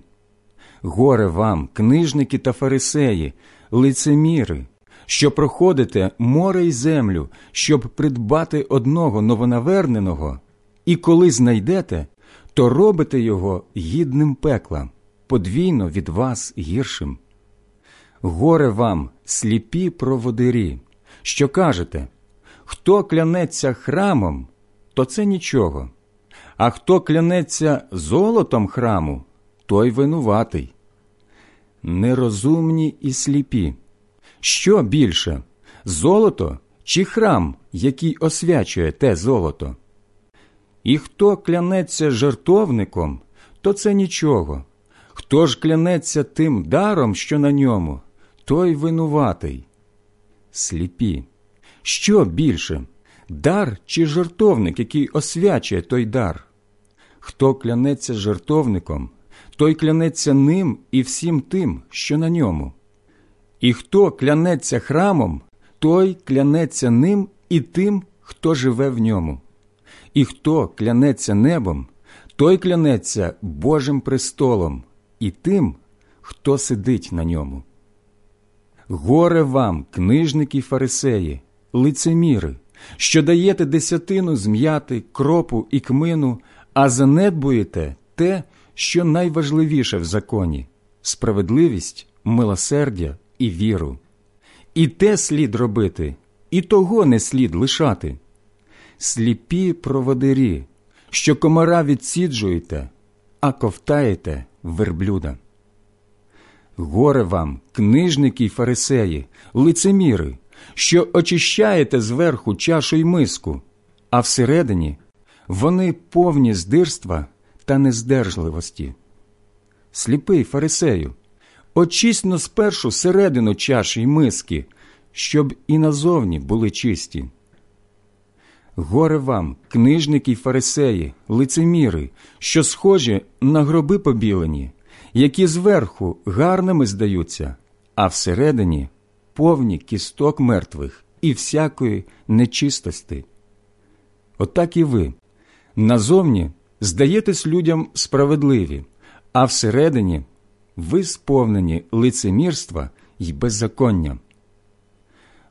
Горе вам, книжники та фарисеї, лицеміри, що проходите море й землю, щоб придбати одного новонаверненого, і коли знайдете, то робите його гідним пекла, подвійно від вас гіршим. Горе вам, сліпі проводирі, що кажете хто клянеться храмом, то це нічого, а хто клянеться золотом храму, той винуватий. Нерозумні і сліпі. Що більше золото чи храм, який освячує те золото? І хто клянеться жертовником, то це нічого. Хто ж клянеться тим даром, що на ньому, той винуватий. Сліпі. Що більше дар чи жертовник, який освячує той дар? Хто клянеться жертовником, той клянеться ним і всім тим, що на ньому. І хто клянеться храмом, той клянеться ним і тим, хто живе в ньому. І хто клянеться небом, той клянеться Божим престолом і тим, хто сидить на ньому. Горе вам, книжники фарисеї, лицеміри, що даєте десятину зм'яти, кропу і кмину, а занедбуєте те, що найважливіше в законі справедливість, милосердя і віру. І те слід робити, і того не слід лишати. Сліпі проводирі, що комара відсіджуєте, а ковтаєте верблюда. Горе вам, книжники й фарисеї, лицеміри, що очищаєте зверху чашу й миску, а всередині вони повні здирства та нездержливості. Сліпий фарисею, очисно спершу середину чаші й миски, щоб і назовні були чисті. Горе вам, книжники й фарисеї, лицеміри, що схожі на гроби побілені, які зверху гарними здаються, а всередині повні кісток мертвих і всякої нечистости. Отак і ви назовні здаєтесь людям справедливі, а всередині ви сповнені лицемірства й беззаконня.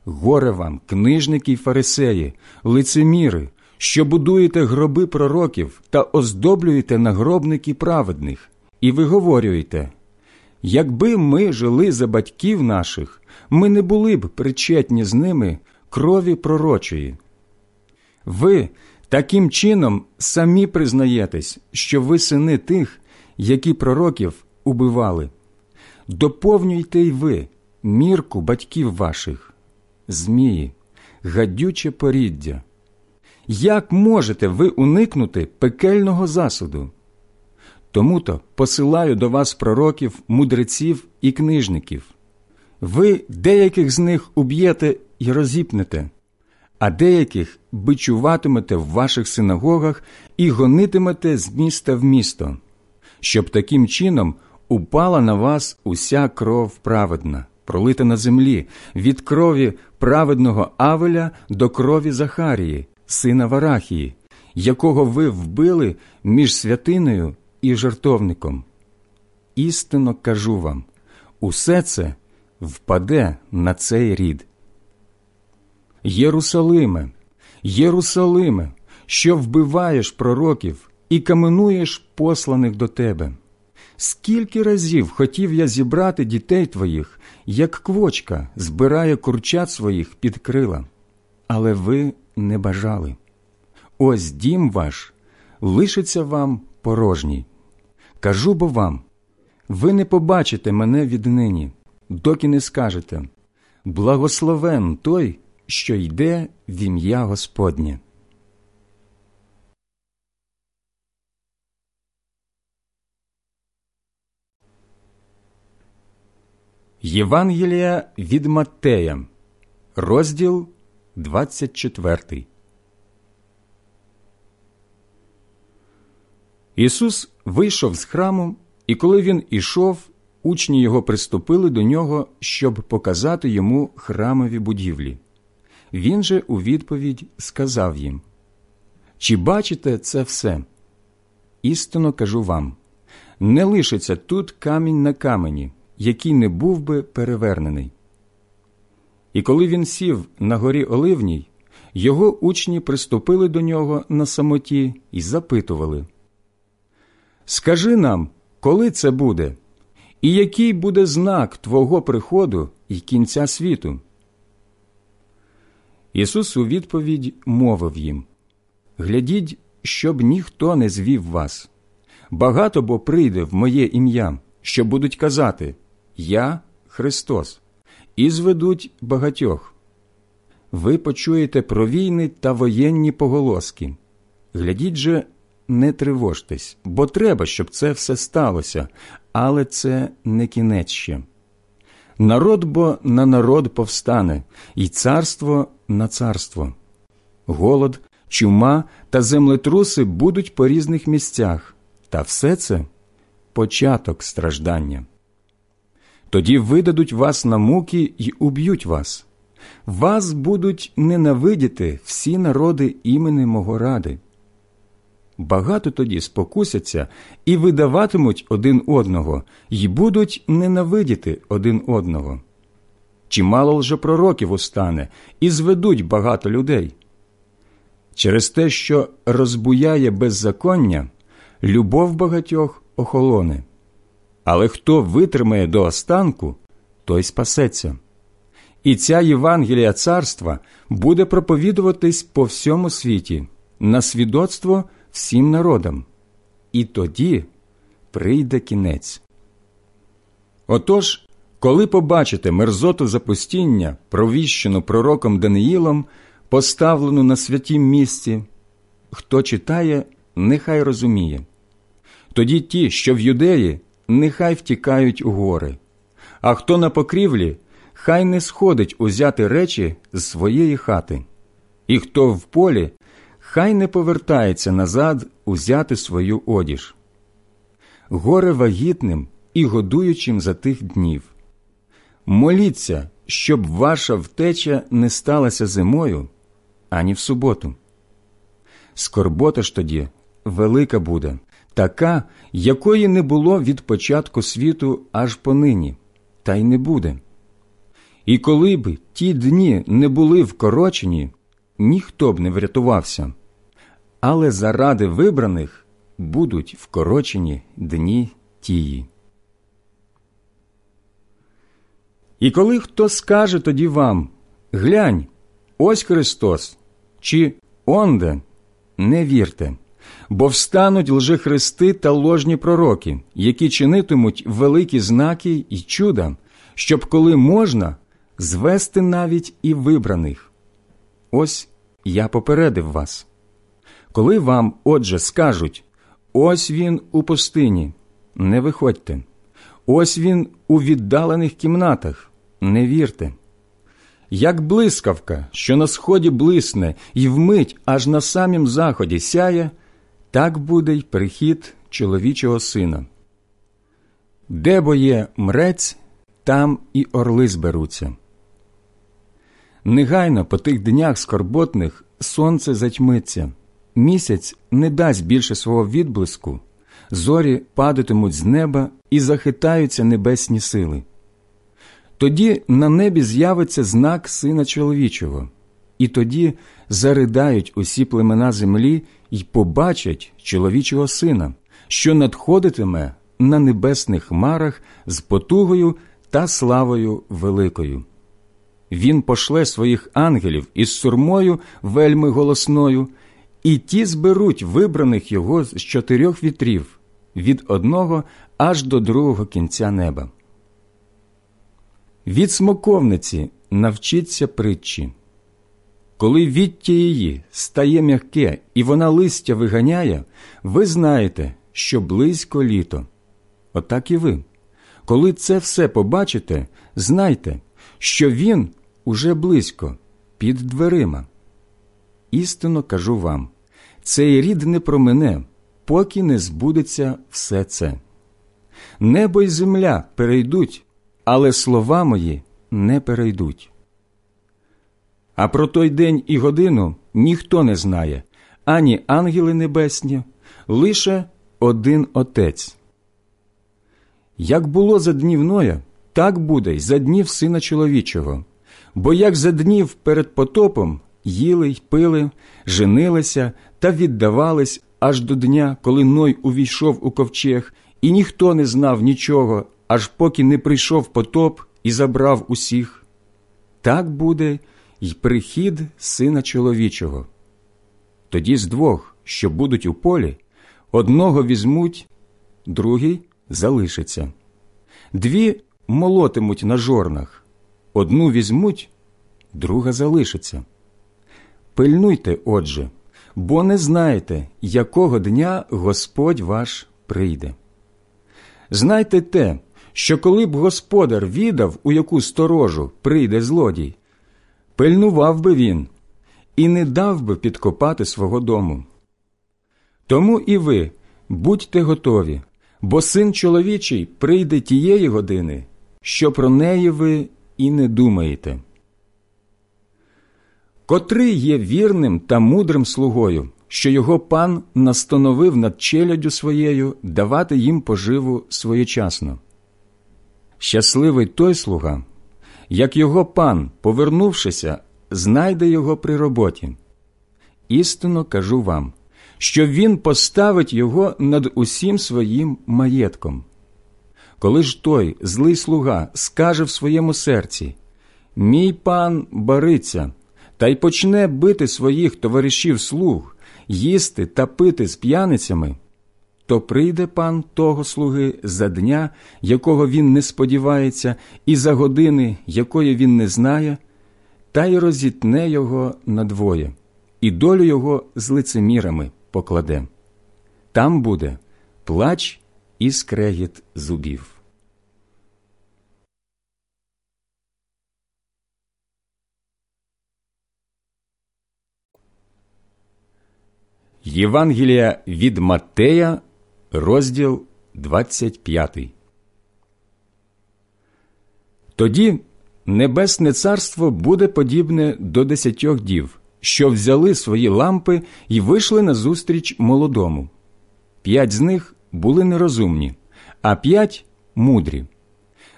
Горе вам, книжники й фарисеї, лицеміри, що будуєте гроби пророків та оздоблюєте нагробники праведних, і виговорюєте якби ми жили за батьків наших, ми не були б причетні з ними крові пророчої. Ви таким чином самі признаєтесь, що ви сини тих, які пророків убивали. Доповнюйте й ви мірку батьків ваших, змії, гадюче поріддя. Як можете ви уникнути пекельного засуду? Тому то посилаю до вас пророків, мудреців і книжників. Ви деяких з них уб'єте і розіпнете, а деяких бичуватимете в ваших синагогах і гонитимете з міста в місто, щоб таким чином упала на вас уся кров праведна, пролита на землі, від крові праведного Авеля до крові Захарії, сина Варахії, якого ви вбили між святиною і жертовником. Істинно кажу вам, усе це впаде на цей рід. Єрусалиме, Єрусалиме, що вбиваєш пророків і каменуєш посланих до тебе. Скільки разів хотів я зібрати дітей твоїх, як квочка збирає курчат своїх під крила, але ви не бажали. Ось дім ваш лишиться вам порожній. Кажу бо вам, ви не побачите мене віднині, доки не скажете благословен той, що йде в ім'я Господнє. Євангелія від Маттея, розділ 24. Ісус вийшов з храму, і коли він ішов, учні його приступили до нього, щоб показати йому храмові будівлі. Він же у відповідь сказав їм Чи бачите це все? Істинно кажу вам не лишиться тут камінь на камені, який не був би перевернений. І коли він сів на горі Оливній, його учні приступили до нього на самоті і запитували Скажи нам, коли це буде, і який буде знак Твого приходу і кінця світу? Ісус у відповідь мовив їм Глядіть, щоб ніхто не звів вас. Багато бо прийде в моє ім'я, що будуть казати Я Христос, і зведуть багатьох. Ви почуєте про війни та воєнні поголоски. Глядіть же, не тривожтесь, бо треба, щоб це все сталося, але це не кінець ще. Народ бо на народ повстане, і царство на царство. Голод, чума та землетруси будуть по різних місцях, та все це початок страждання. Тоді видадуть вас на муки й уб'ють вас. Вас будуть ненавидіти всі народи імени мого ради багато тоді спокусяться і видаватимуть один одного, й будуть ненавидіти один одного. Чимало лжепророків устане і зведуть багато людей. Через те, що розбуяє беззаконня, любов багатьох охолоне. Але хто витримає до останку, той спасеться. І ця Євангелія царства буде проповідуватись по всьому світі на свідоцтво всім народам, і тоді прийде кінець. Отож, коли побачите мерзоту запустіння, провіщену пророком Даниїлом, поставлену на святім місці, хто читає, нехай розуміє. Тоді ті, що в юдеї, нехай втікають у гори, а хто на покрівлі, хай не сходить узяти речі з своєї хати, і хто в полі, хай не повертається назад узяти свою одіж. Горе вагітним і годуючим за тих днів. Моліться, щоб ваша втеча не сталася зимою ані в суботу. Скорбота ж тоді велика буде, така, якої не було від початку світу аж понині, та й не буде. І коли б ті дні не були вкорочені, ніхто б не врятувався, але заради вибраних будуть вкорочені дні тії. І коли хто скаже тоді вам глянь, ось Христос, чи онде, не вірте, бо встануть лжехристи та ложні пророки, які чинитимуть великі знаки і чуда, щоб коли можна звести навіть і вибраних. Ось я попередив вас. Коли вам, отже, скажуть ось він у пустині, не виходьте, ось він у віддалених кімнатах, не вірте. Як блискавка, що на сході блисне і вмить аж на самім заході сяє, так буде й прихід чоловічого сина. Де бо є мрець, там і орли зберуться. Негайно по тих днях скорботних сонце затьмиться, місяць не дасть більше свого відблиску, зорі падатимуть з неба і захитаються небесні сили. Тоді на небі з'явиться знак Сина чоловічого, і тоді заридають усі племена землі і побачать чоловічого сина, що надходитиме на небесних хмарах з потугою та славою великою. Він пошле своїх ангелів із сурмою вельми голосною, і ті зберуть вибраних його з чотирьох вітрів від одного аж до другого кінця неба. Від смоковниці навчіться притчі. Коли віття її стає м'яке і вона листя виганяє, ви знаєте, що близько літо. Отак і ви. Коли це все побачите, знайте, що він уже близько, під дверима. Істинно кажу вам цей рід не промене, поки не збудеться все це. Небо й земля перейдуть, але слова мої не перейдуть. А про той день і годину ніхто не знає, ані ангели небесні, лише один Отець. Як було за днів Ноя, так буде й за днів Сина чоловічого. Бо як за днів перед потопом їли й пили, женилися та віддавались аж до дня, коли Ной увійшов у ковчег, і ніхто не знав нічого, аж поки не прийшов потоп і забрав усіх. Так буде й прихід сина чоловічого. Тоді з двох, що будуть у полі, одного візьмуть, другий залишиться. Дві молотимуть на жорнах, одну візьмуть, друга залишиться. Пильнуйте, отже, бо не знаєте, якого дня Господь ваш прийде. Знайте те, що коли б господар відав, у яку сторожу прийде злодій, пильнував би він і не дав би підкопати свого дому. Тому і ви будьте готові, бо син чоловічий прийде тієї години, що про неї ви і не думаєте. Котрий є вірним та мудрим слугою, що його пан настановив над челядю своєю давати їм поживу своєчасно. Щасливий той слуга, як його пан, повернувшися, знайде його при роботі. Істинно кажу вам, що він поставить його над усім своїм маєтком. коли ж той злий слуга скаже в своєму серці Мій пан бариться, та й почне бити своїх товаришів слуг, їсти та пити з п'яницями, то прийде пан того слуги за дня, якого він не сподівається, і за години, якої він не знає, та й розітне його надвоє, і долю його з лицемірами покладе. Там буде плач і скрегіт зубів. Євангелія від Маттея, розділ 25. Тоді Небесне Царство буде подібне до десятьох дів, що взяли свої лампи і вийшли назустріч молодому. П'ять з них були нерозумні, а п'ять мудрі.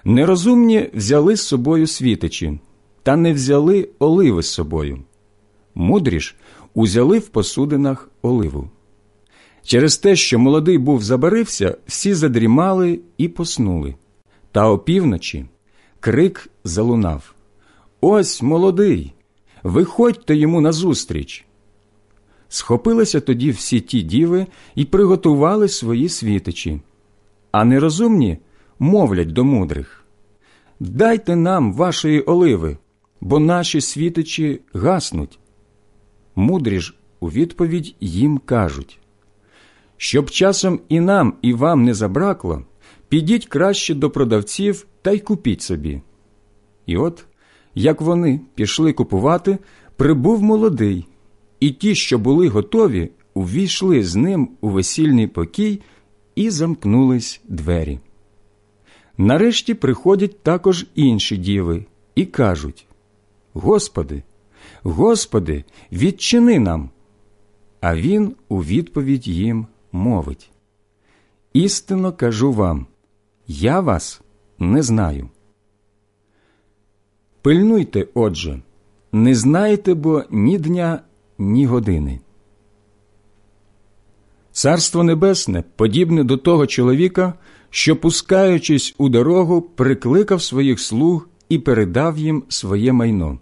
Нерозумні взяли з собою світичі, та не взяли оливи з собою. Мудрі ж узяли в посудинах оливу. Через те, що молодий був забарився, всі задрімали і поснули. Та опівночі крик залунав Ось молодий, виходьте йому назустріч. Схопилися тоді всі ті діви і приготували свої світичі, а нерозумні мовлять до мудрих Дайте нам вашої оливи, бо наші світичі гаснуть. Мудрі ж у відповідь їм кажуть щоб часом і нам, і вам не забракло, підіть краще до продавців та й купіть собі. І от, як вони пішли купувати, прибув молодий, і ті, що були готові, увійшли з ним у весільний покій і замкнулись двері. Нарешті приходять також інші діви і кажуть Господи, Господи, відчини нам. А він у відповідь їм мовить Істинно кажу вам, я вас не знаю. Пильнуйте, отже, не знаєте бо ні дня, ні години. Царство Небесне подібне до того чоловіка, що, пускаючись у дорогу, прикликав своїх слуг і передав їм своє майно.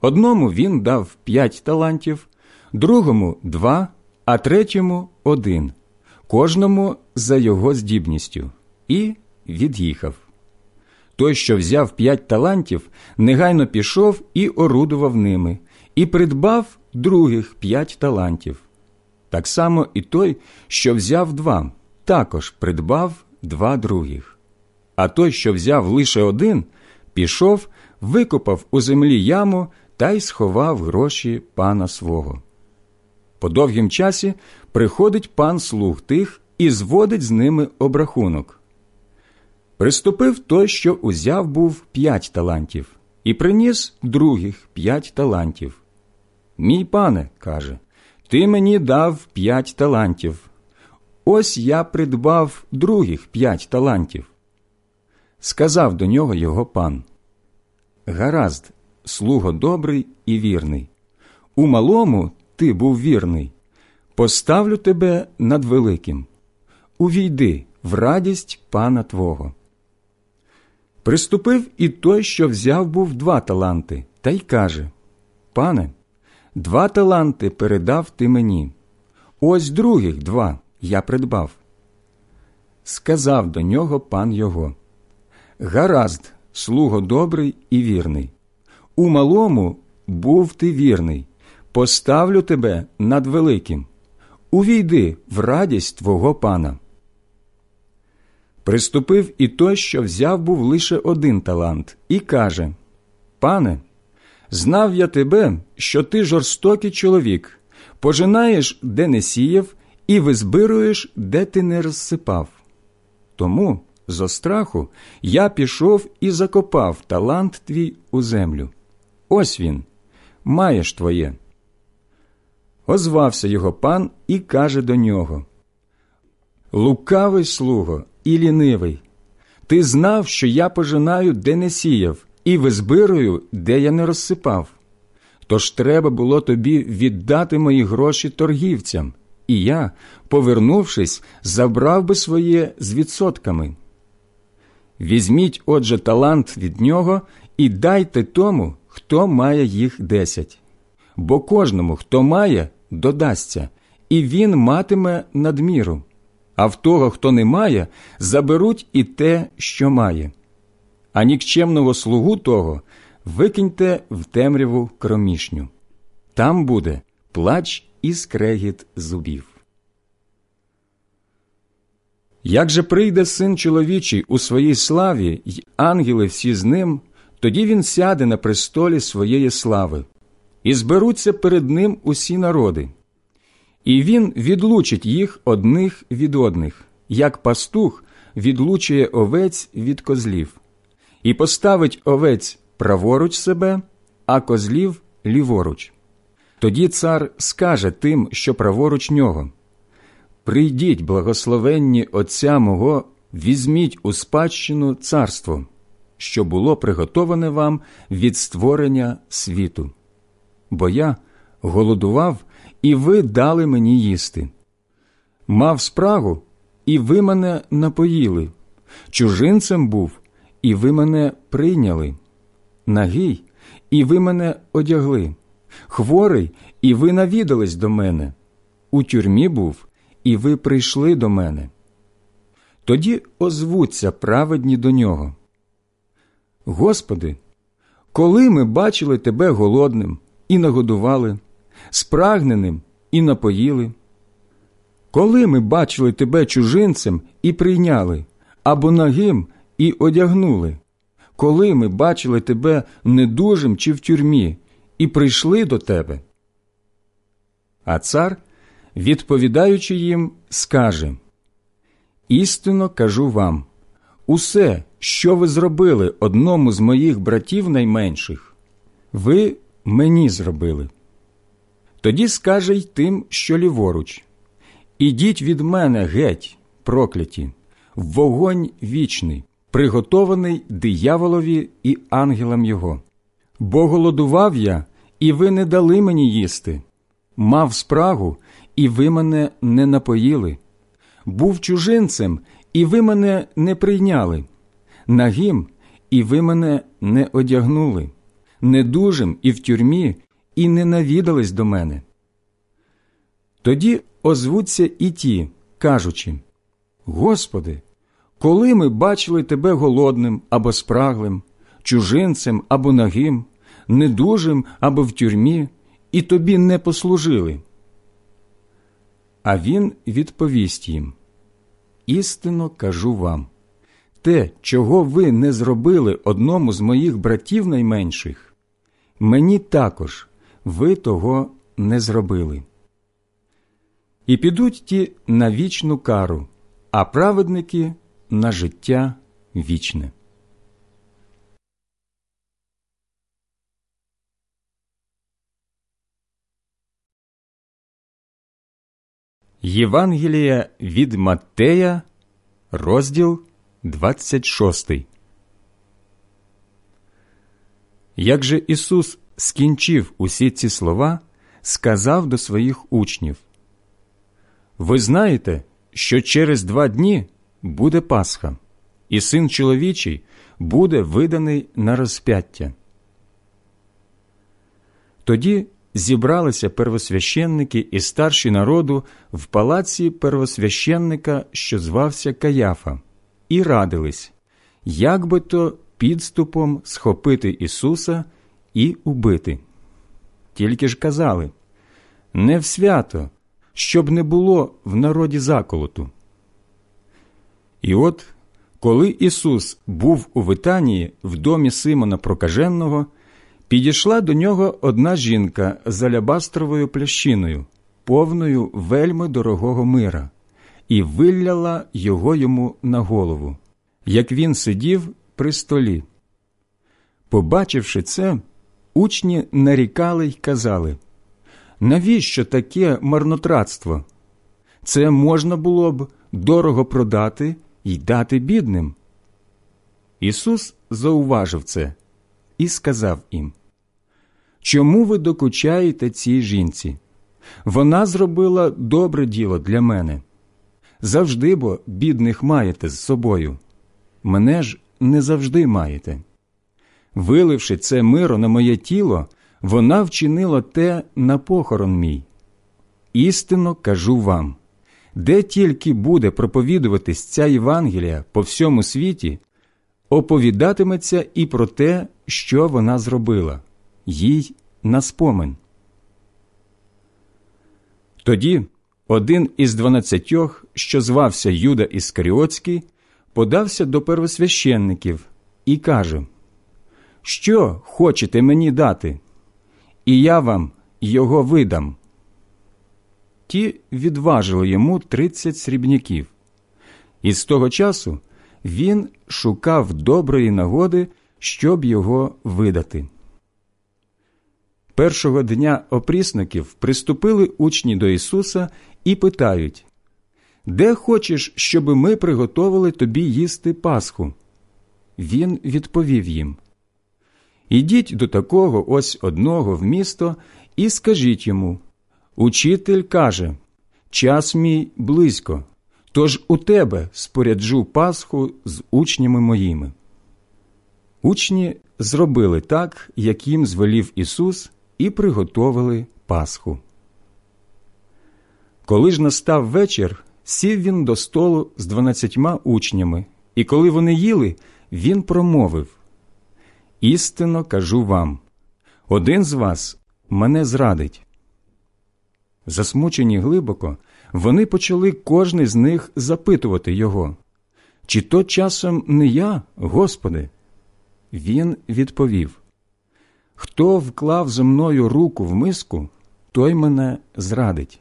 Одному він дав п'ять талантів, другому два, а третьому один, кожному за його здібністю, і від'їхав. Той, що взяв п'ять талантів, негайно пішов і орудував ними, і придбав других п'ять талантів. Так само і той, що взяв два, також придбав два других. А той, що взяв лише один, пішов, викопав у землі яму та й сховав гроші пана свого. По довгім часі приходить пан слуг тих і зводить з ними обрахунок. Приступив той, що узяв був п'ять талантів, і приніс других п'ять талантів. Мій пане, каже, ти мені дав п'ять талантів. Ось я придбав других п'ять талантів. Сказав до нього його пан Гаразд, слуго добрий і вірний. У малому ти був вірний. Поставлю тебе над великим. Увійди в радість пана Твого. Приступив і той, що взяв був два таланти, та й каже Пане, два таланти передав ти мені. Ось других два я придбав. Сказав до нього пан його Гаразд, слуго добрий і вірний. У малому був ти вірний, поставлю тебе над великим. Увійди в радість твого пана. Приступив і той, що взяв був лише один талант, і каже Пане, знав я тебе, що ти жорстокий чоловік, пожинаєш, де не сіяв, і визбируєш, де ти не розсипав. Тому зо страху я пішов і закопав талант твій у землю. Ось він, маєш твоє. Озвався його пан і каже до нього Лукавий слуго і лінивий. Ти знав, що я пожинаю, де не сіяв, і визбирую, де я не розсипав. Тож треба було тобі віддати мої гроші торгівцям, і я, повернувшись, забрав би своє з відсотками. Візьміть, отже, талант від нього і дайте тому, хто має їх десять. Бо кожному, хто має, додасться, і він матиме надміру, а в того, хто не має, заберуть і те, що має. А нікчемного слугу того викиньте в темряву кромішню. Там буде плач і скрегіт зубів. Як же прийде син чоловічий у своїй славі, й ангели всі з ним, тоді він сяде на престолі своєї слави, і зберуться перед ним усі народи. І він відлучить їх одних від одних, як пастух відлучує овець від козлів, і поставить овець праворуч себе, а козлів ліворуч. Тоді цар скаже тим, що праворуч нього Прийдіть, благословенні Отця мого, візьміть у спадщину царство, що було приготоване вам від створення світу. Бо я голодував, і ви дали мені їсти. Мав спрагу, і ви мене напоїли, чужинцем був, і ви мене прийняли, нагий, і ви мене одягли, хворий, і ви навідались до мене. У тюрмі був і ви прийшли до мене. Тоді озвуться праведні до нього. Господи, коли ми бачили Тебе голодним і нагодували, спрагненим і напоїли, коли ми бачили Тебе чужинцем і прийняли, або нагим і одягнули, коли ми бачили Тебе недужим чи в тюрмі і прийшли до Тебе. А цар відповідаючи їм, скаже Істинно кажу вам усе, що ви зробили одному з моїх братів найменших, ви мені зробили. Тоді скаже й тим, що ліворуч. Ідіть від мене геть, прокляті, в вогонь вічний, приготований дияволові і ангелам його. Бо голодував я, і ви не дали мені їсти, мав спрагу, і ви мене не напоїли, був чужинцем, і ви мене не прийняли, нагим, і ви мене не одягнули, недужим і в тюрмі, і не навідались до мене. Тоді озвуться і ті, кажучи Господи, коли ми бачили Тебе голодним або спраглим, чужинцем або нагим, недужим або в тюрмі, і тобі не послужили. А він відповість їм Істинно кажу вам те, чого ви не зробили одному з моїх братів найменших, мені також ви того не зробили. І підуть ті на вічну кару, а праведники на життя вічне. Євангелія від Маттея, розділ 26. Як же Ісус скінчив усі ці слова, сказав до своїх учнів Ви знаєте, що через два дні буде Пасха, і син чоловічий буде виданий на розп'яття. Тоді зібралися первосвященники і старші народу в палаці первосвященника, що звався Каяфа, і радились, як би то підступом схопити Ісуса і убити. Тільки ж казали не в свято, щоб не було в народі заколоту. І от, коли Ісус був у Витанії в домі Симона Прокаженного, Підійшла до нього одна жінка з алябастровою плящиною, повною вельми дорогого мира, і вилляла його йому на голову, як він сидів при столі. Побачивши це, учні нарікали й казали навіщо таке марнотратство? Це можна було б дорого продати й дати бідним. Ісус зауважив це і сказав їм Чому ви докучаєте цій жінці? Вона зробила добре діло для мене. Завжди бо бідних маєте з собою. Мене ж не завжди маєте. Виливши це миро на моє тіло, вона вчинила те на похорон мій. Істинно кажу вам де тільки буде проповідуватись ця Євангелія по всьому світі, оповідатиметься і про те, що вона зробила, їй на спомин. Тоді один із дванадцятьох, що звався Юда Іскаріотський, подався до первосвященників і каже Що хочете мені дати? І я вам його видам. Ті відважили йому тридцять срібняків. І з того часу він шукав доброї нагоди, щоб його видати. Першого дня опрісників приступили учні до Ісуса і питають Де хочеш, щоб ми приготовили тобі їсти Пасху? Він відповів їм Ідіть до такого ось одного в місто і скажіть йому Учитель каже Час мій близько, тож у тебе споряджу Пасху з учнями моїми. Учні зробили так, як їм звелів Ісус, і приготовили Пасху. Коли ж настав вечір, сів він до столу з дванадцятьма учнями, і коли вони їли, він промовив Істинно кажу вам один з вас мене зрадить. Засмучені глибоко, вони почали кожний з них запитувати його, чи то часом не я, Господи? Він відповів Хто вклав зо мною руку в миску, той мене зрадить.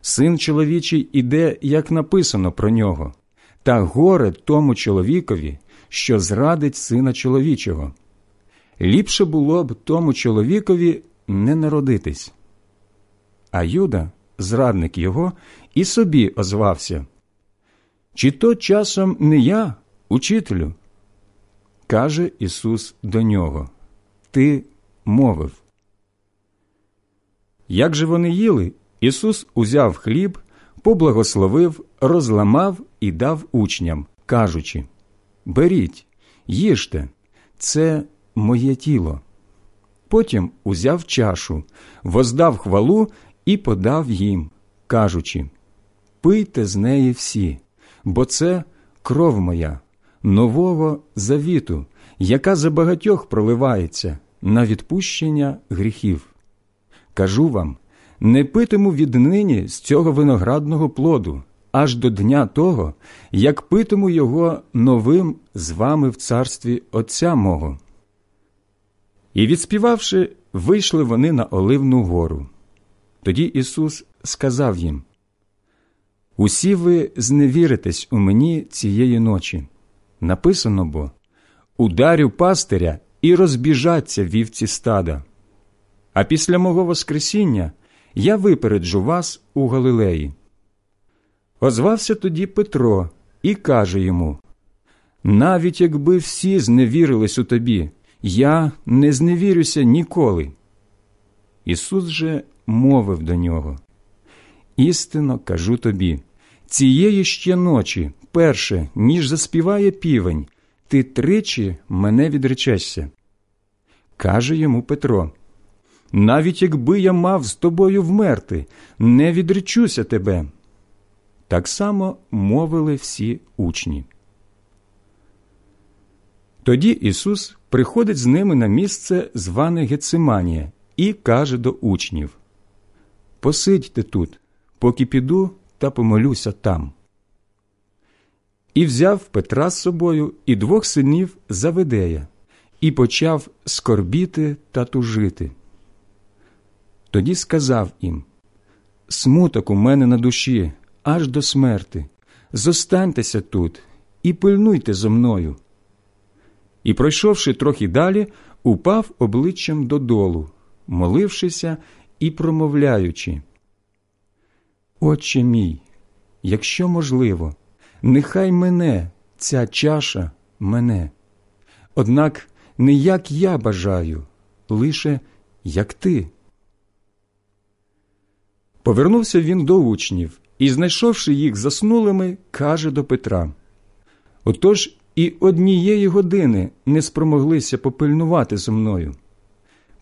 Син чоловічий іде, як написано про нього, та горе тому чоловікові, що зрадить сина чоловічого. Ліпше було б тому чоловікові не народитись. А Юда, зрадник його, і собі озвався Чи то часом не я, учителю? Каже Ісус до нього Ти мовив. Як же вони їли, Ісус узяв хліб, поблагословив, розламав і дав учням, кажучи Беріть, їжте, це моє тіло. Потім узяв чашу, воздав хвалу і подав їм, кажучи Пийте з неї всі, бо це кров моя, нового завіту, яка за багатьох проливається на відпущення гріхів. Кажу вам не питиму віднині з цього виноградного плоду, аж до дня того, як питиму його новим з вами в царстві Отця мого. І відспівавши, вийшли вони на Оливну гору. Тоді Ісус сказав їм Усі ви зневіритесь у мені цієї ночі. Написано бо ударю пастиря і розбіжаться вівці стада. А після мого Воскресіння я випереджу вас у Галилеї. Озвався тоді Петро і каже йому Навіть якби всі зневірились у тобі, я не зневірюся ніколи. Ісус же мовив до нього Істинно кажу тобі, цієї ще ночі, перше, ніж заспіває півень, ти тричі мене відречешся. Каже йому Петро навіть якби я мав з тобою вмерти, не відречуся тебе. Так само мовили всі учні. Тоді Ісус приходить з ними на місце, зване Гециманія, і каже до учнів Посидьте тут, поки піду та помолюся там. І взяв Петра з собою і двох синів Заведея, і почав скорбіти та тужити. Тоді сказав їм Смуток у мене на душі, аж до смерти. Зостаньтеся тут і пильнуйте зо мною. І, пройшовши трохи далі, упав обличчям додолу, молившися і промовляючи. Отче мій, якщо можливо, нехай мене ця чаша мене. Однак не як я бажаю, лише як ти. Повернувся він до учнів і, знайшовши їх заснулими, каже до Петра Отож і однієї години не спромоглися попильнувати зо мною.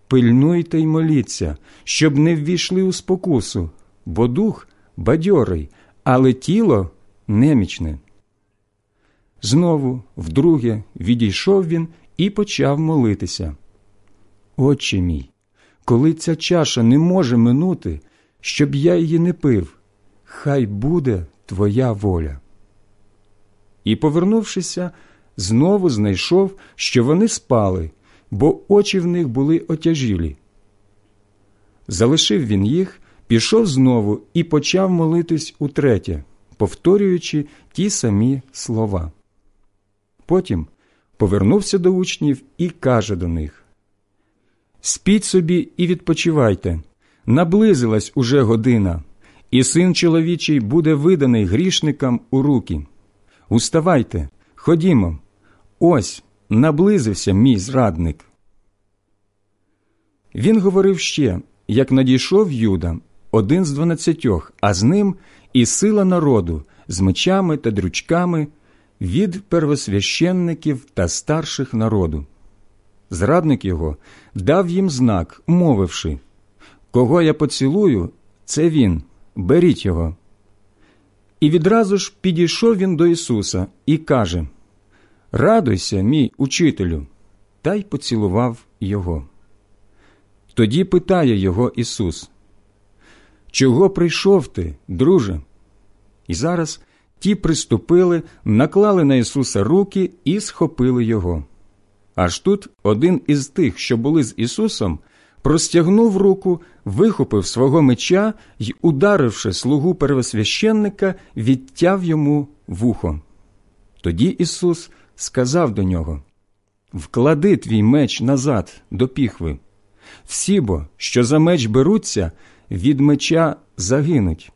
Пильнуйте й моліться, щоб не ввійшли у спокусу, бо дух бадьорий, але тіло немічне. Знову, вдруге, відійшов він і почав молитися. Отче мій, коли ця чаша не може минути, щоб я її не пив, хай буде твоя воля. І, повернувшися, знову знайшов, що вони спали, бо очі в них були отяжілі. Залишив він їх, пішов знову і почав молитись утретє, повторюючи ті самі слова. Потім повернувся до учнів і каже до них Спіть собі і відпочивайте, наблизилась уже година, і син чоловічий буде виданий грішникам у руки. Уставайте, ходімо, ось наблизився мій зрадник. Він говорив ще, як надійшов Юда, один з дванадцятьох, а з ним і сила народу з мечами та дрючками від первосвященників та старших народу. Зрадник його дав їм знак, мовивши Кого я поцілую, це він, беріть його. І відразу ж підійшов він до Ісуса і каже Радуйся, мій учителю, та й поцілував його. Тоді питає його Ісус, Чого прийшов ти, друже? І зараз ті приступили, наклали на Ісуса руки і схопили його. Аж тут один із тих, що були з Ісусом, простягнув руку, вихопив свого меча й, ударивши слугу первосвященника, відтяв йому вухо. Тоді Ісус сказав до нього Вклади твій меч назад до піхви. Всі бо, що за меч беруться, від меча загинуть.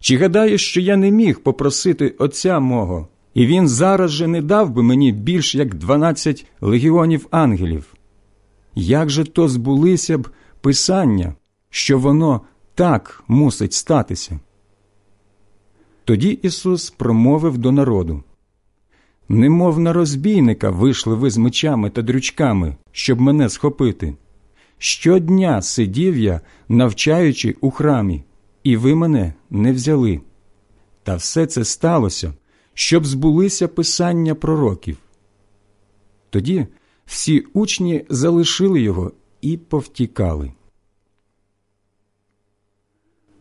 Чи гадаєш, що я не міг попросити Отця мого, і він зараз же не дав би мені більш як дванадцять легіонів ангелів? Як же то збулися б Писання, що воно так мусить статися? Тоді Ісус промовив до народу Немов на розбійника вийшли ви з мечами та дрючками, щоб мене схопити. Щодня сидів я, навчаючи у храмі, і ви мене не взяли. Та все це сталося, щоб збулися писання пророків. Тоді всі учні залишили його і повтікали.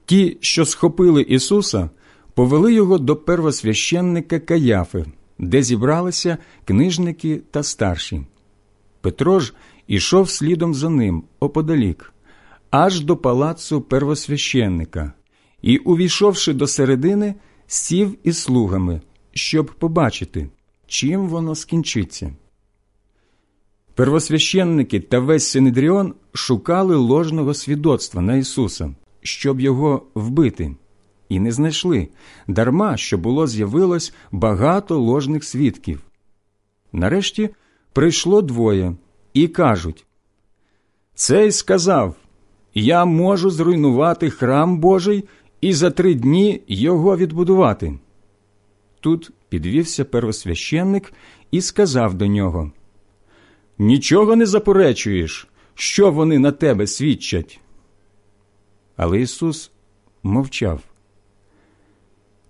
Ті, що схопили Ісуса, повели його до первосвященника Каяфи, де зібралися книжники та старші. Петро ж ішов слідом за ним оподалік, аж до палацу первосвященника, і, увійшовши до середини, сів із слугами, щоб побачити, чим воно скінчиться. Первосвященники та весь Синедріон шукали ложного свідоцтва на Ісуса, щоб його вбити, і не знайшли, дарма що було з'явилось багато ложних свідків. Нарешті прийшло двоє і кажуть Цей сказав Я можу зруйнувати храм Божий і за три дні його відбудувати. Тут підвівся первосвященник і сказав до нього Нічого не заперечуєш, що вони на тебе свідчать. Але Ісус мовчав.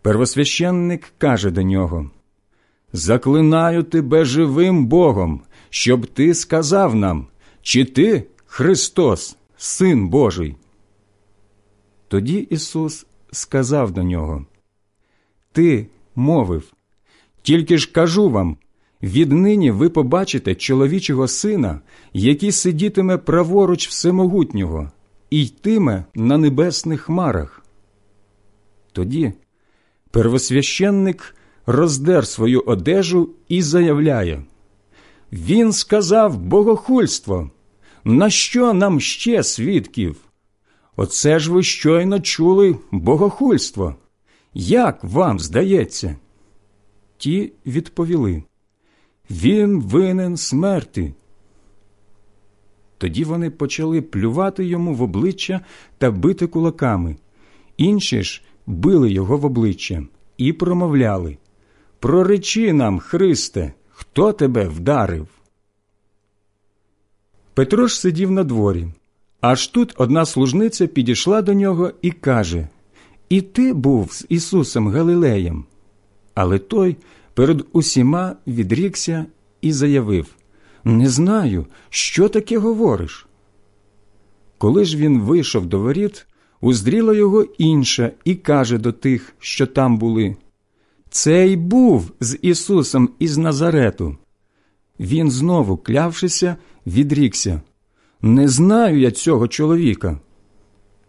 Первосвященник каже до нього Заклинаю тебе живим Богом, щоб ти сказав нам, чи ти Христос, Син Божий. Тоді Ісус сказав до нього Ти мовив, тільки ж кажу вам віднині ви побачите чоловічого сина, який сидітиме праворуч всемогутнього і йтиме на небесних хмарах. Тоді первосвященник роздер свою одежу і заявляє Він сказав богохульство. На що нам ще свідків? Оце ж ви щойно чули богохульство. Як вам здається? Ті відповіли Він винен смерти. Тоді вони почали плювати йому в обличчя та бити кулаками. Інші ж били його в обличчя і промовляли Проречи нам, Христе, Хто тебе вдарив? Петро ж сидів на дворі. Аж тут одна служниця підійшла до нього і каже І ти був з Ісусом Галилеєм. Але той перед усіма відрікся і заявив Не знаю, що таке говориш. Коли ж він вийшов до воріт, уздріла його інша і каже до тих, що там були Цей був з Ісусом із Назарету. Він знову, клявшися, відрікся Не знаю я цього чоловіка.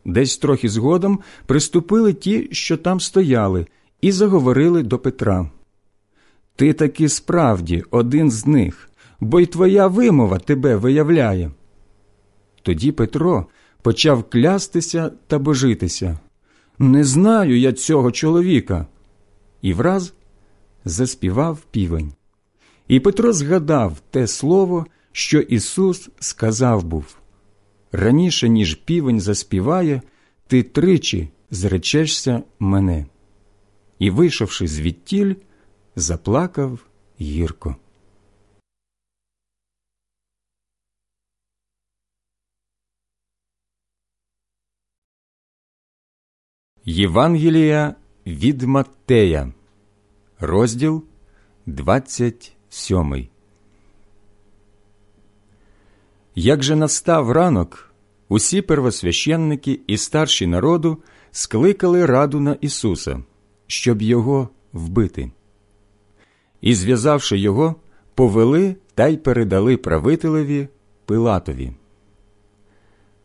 Десь трохи згодом приступили ті, що там стояли, і заговорили до Петра. Ти таки справді один з них, бо й твоя вимова тебе виявляє. Тоді Петро почав клястися та божитися. Не знаю я цього чоловіка. І враз заспівав півень. І Петро згадав те слово, що Ісус сказав був раніше, ніж півень заспіває, ти тричі зречешся мене. І, вийшовши звідтіль, заплакав гірко. Євангелія від Маттея, розділ 27 Як же настав ранок, усі первосвященники і старші народу скликали раду на Ісуса, щоб його вбити. І, зв'язавши його, повели та й передали правителеві Пилатові.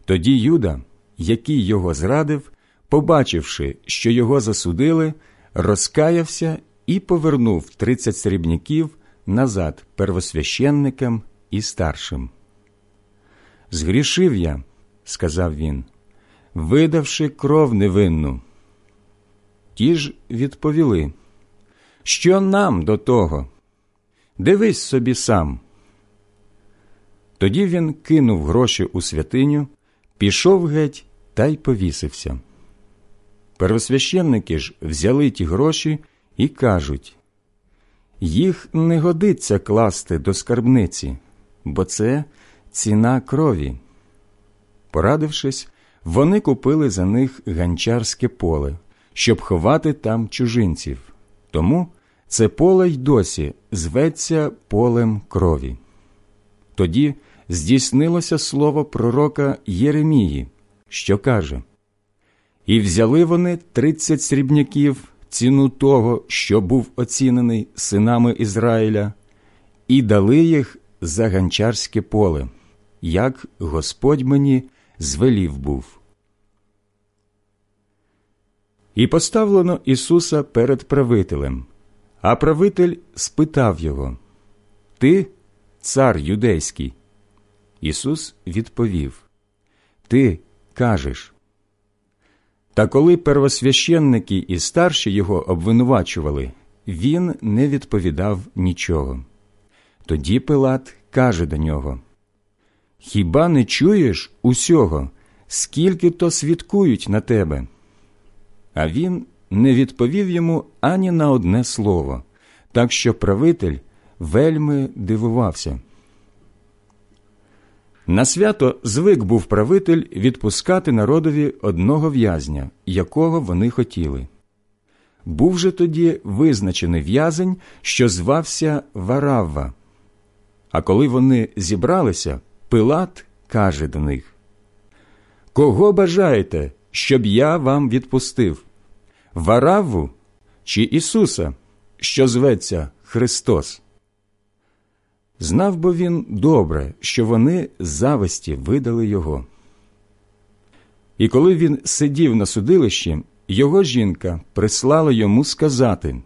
Тоді Юда, який його зрадив, побачивши, що його засудили, розкаявся і повернув тридцять срібняків назад первосвященникам і старшим. Згрішив я, сказав він, видавши кров невинну. Ті ж відповіли, що нам до того? Дивись собі сам. Тоді він кинув гроші у святиню, пішов геть та й повісився. Первосвященники ж взяли ті гроші і кажуть їх не годиться класти до скарбниці, бо це ціна крові. Порадившись, вони купили за них ганчарське поле, щоб ховати там чужинців. Тому це поле й досі зветься полем крові. Тоді здійснилося слово пророка Єремії, що каже І взяли вони тридцять срібняків ціну того, що був оцінений синами Ізраїля, і дали їх за ганчарське поле, як Господь мені звелів був. І поставлено Ісуса перед правителем, а правитель спитав його Ти, цар юдейський? Ісус відповів Ти кажеш. Та коли первосвященники і старші його обвинувачували, він не відповідав нічого. Тоді Пилат каже до нього Хіба не чуєш усього, скільки то свідкують на тебе? А він не відповів йому ані на одне слово, так що правитель вельми дивувався. На свято звик був правитель відпускати народові одного в'язня, якого вони хотіли. Був же тоді визначений в'язень, що звався Варавва. А коли вони зібралися, Пилат каже до них Кого бажаєте, щоб я вам відпустив? Варавву чи Ісуса, що зветься Христос? Знав бо він добре, що вони зависті видали його. І коли він сидів на судилищі, його жінка прислала йому сказати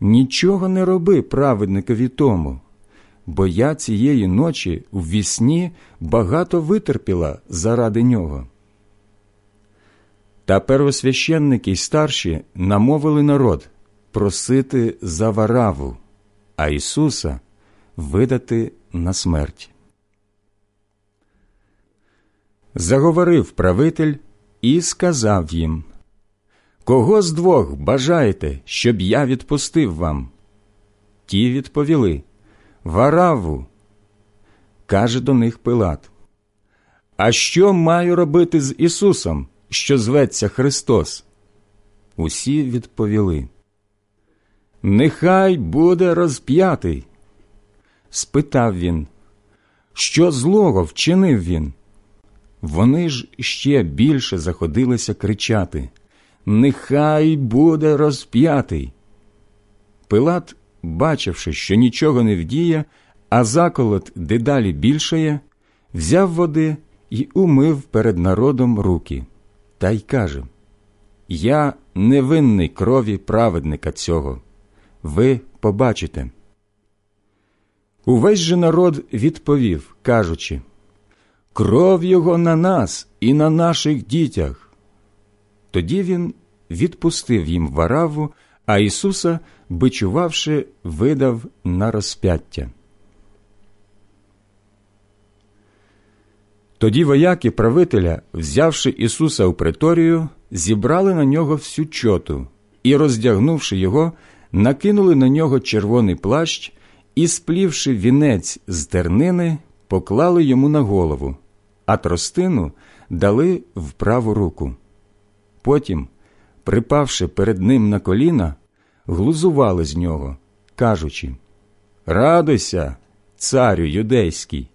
Нічого не роби праведникові тому, бо я цієї ночі в вісні багато витерпіла заради нього. Та первосвященники й старші намовили народ просити за вараву, а Ісуса видати на смерть. Заговорив правитель і сказав їм Кого з двох бажаєте, щоб я відпустив вам? Ті відповіли Вараву. Каже до них Пилат. А що маю робити з Ісусом, що зветься Христос? Усі відповіли. Нехай буде розп'ятий. Спитав він, що злого вчинив він? Вони ж ще більше заходилися кричати Нехай буде розп'ятий. Пилат, бачивши, що нічого не вдіє, а заколот дедалі більшає, взяв води і умив перед народом руки, та й каже Я невинний крові праведника цього. Ви побачите. Увесь же народ відповів, кажучи Кров його на нас і на наших дітях. Тоді він відпустив їм вараву, а Ісуса, бичувавши, видав на розп'яття. Тоді вояки правителя, взявши Ісуса у преторію, зібрали на нього всю чоту і, роздягнувши його, накинули на нього червоний плащ і, сплівши вінець з тернини, поклали йому на голову, а тростину дали в праву руку. Потім, припавши перед ним на коліна, глузували з нього, кажучи Радуйся, царю юдейський!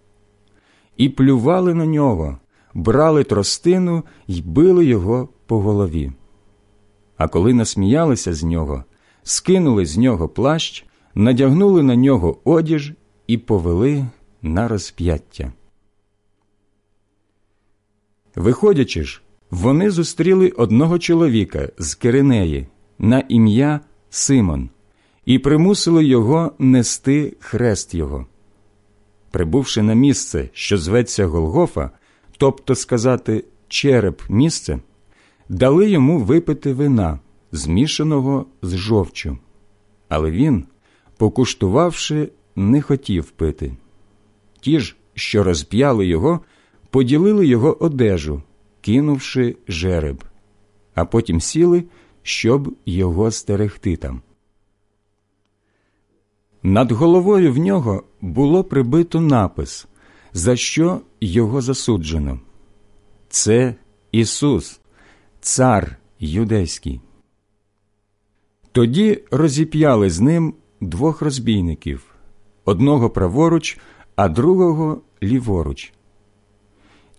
І плювали на нього, брали тростину й били його по голові. А коли насміялися з нього, скинули з нього плащ, надягнули на нього одіж і повели на розп'яття. Виходячи ж, вони зустріли одного чоловіка з Киринеї на ім'я Симон і примусили його нести хрест його. Прибувши на місце, що зветься Голгофа, тобто сказати череп місце, дали йому випити вина, змішаного з жовчу. Але він, покуштувавши, не хотів пити. Ті ж, що розп'яли його, поділили його одежу, кинувши жереб, а потім сіли, щоб його стерегти там. Над головою в нього було прибито напис, за що його засуджено. Це Ісус, Цар Юдейський. Тоді розіп'яли з ним двох розбійників одного праворуч, а другого ліворуч.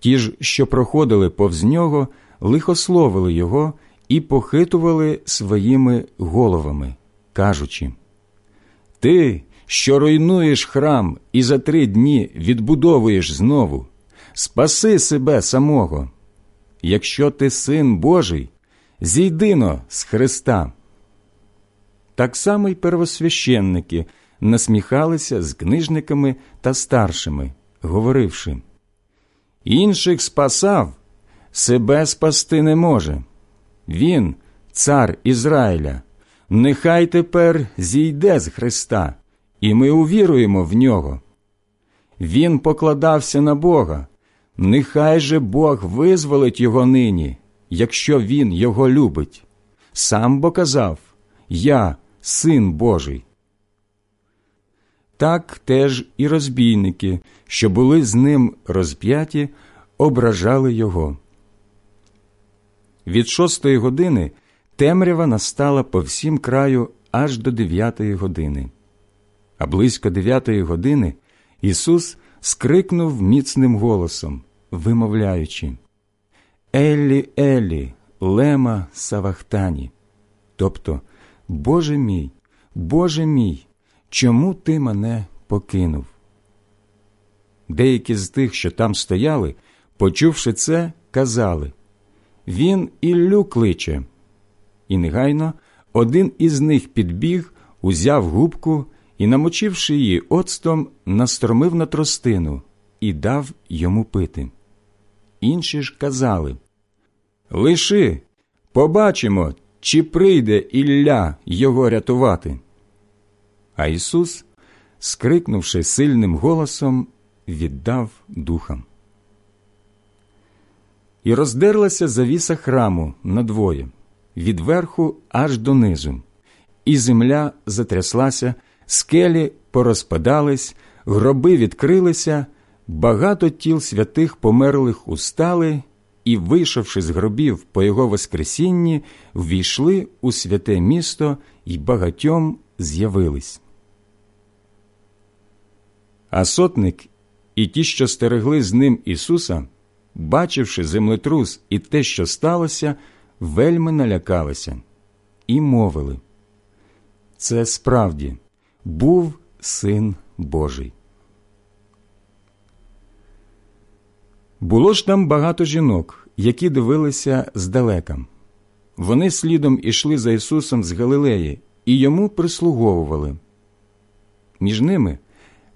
Ті ж, що проходили повз нього, лихословили його і похитували своїми головами, кажучи Ти, що руйнуєш храм і за три дні відбудовуєш знову, спаси себе самого. Якщо ти син Божий, зійдино з Христа. Так само й первосвященники насміхалися з книжниками та старшими, говоривши інших спасав, себе спасти не може. Він, цар Ізраїля, нехай тепер зійде з Христа, і ми увіруємо в нього. Він покладався на Бога, нехай же Бог визволить його нині, якщо він його любить. Сам бо казав Я син Божий. Так теж і розбійники, що були з ним розп'яті, ображали його. Від шостої години темрява настала по всім краю аж до дев'ятої години. А близько дев'ятої години Ісус скрикнув міцним голосом, вимовляючи Еллі, Еллі, лема Савахтані, тобто Боже мій, Боже мій, чому ти мене покинув? Деякі з тих, що там стояли, почувши це, казали Він Іллю кличе. І негайно один із них підбіг, узяв губку і, намочивши її оцтом, настромив на тростину і дав йому пити. Інші ж казали Лиши, побачимо, чи прийде Ілля його рятувати. А Ісус, скрикнувши сильним голосом, віддав духам. І роздерлася завіса храму надвоє, від верху аж донизу, і земля затряслася, скелі порозпадались, гроби відкрилися, багато тіл святих померлих устали і, вийшовши з гробів по його Воскресінні, ввійшли у святе місто і багатьом з'явились. А сотник і ті, що стерегли з ним Ісуса, бачивши землетрус і те, що сталося, вельми налякалися і мовили це справді був син Божий. Було ж там багато жінок, які дивилися здалека. Вони слідом ішли за Ісусом з Галилеї і йому прислуговували. Між ними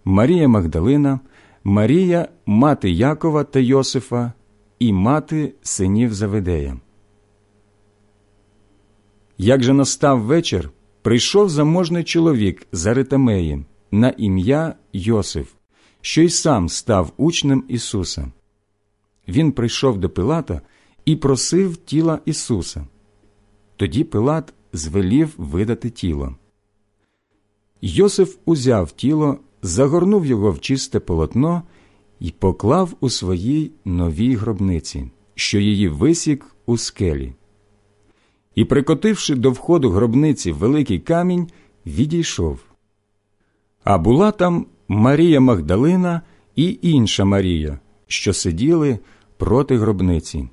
Марія Магдалина, Марія, мати Якова та Йосифа і мати синів Заведея. Як же настав вечір, прийшов заможний чоловік з Аритамеї на ім'я Йосиф, що й сам став учнем Ісуса. Він прийшов до Пилата і просив тіла Ісуса. Тоді Пилат звелів видати тіло. Йосиф узяв тіло, загорнув його в чисте полотно і поклав у своїй новій гробниці, що її висік у скелі. І, прикотивши до входу гробниці великий камінь, відійшов. А була там Марія Магдалина і інша Марія, що сиділи проти гробниці.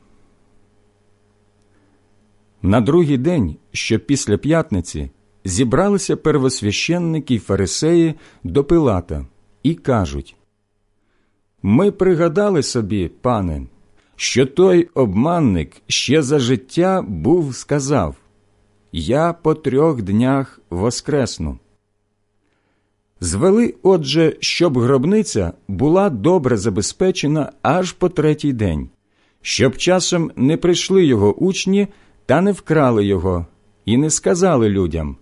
На другий день, що після п'ятниці, зібралися первосвященники й фарисеї до Пилата і кажуть Ми пригадали собі, пане, що той обманник ще за життя був сказав Я по трьох днях воскресну. Звели, отже, щоб гробниця була добре забезпечена аж по третій день, щоб часом не прийшли його учні та не вкрали його, і не сказали людям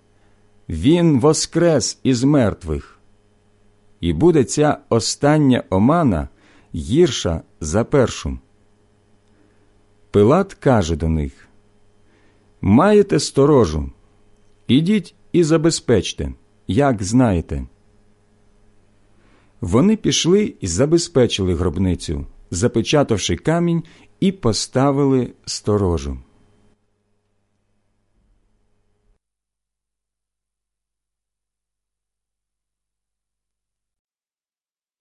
Він воскрес із мертвих. І буде ця остання омана гірша за першу. Пилат каже до них Маєте сторожу, ідіть і забезпечте, як знаєте. Вони пішли і забезпечили гробницю, запечатавши камінь і поставили сторожу.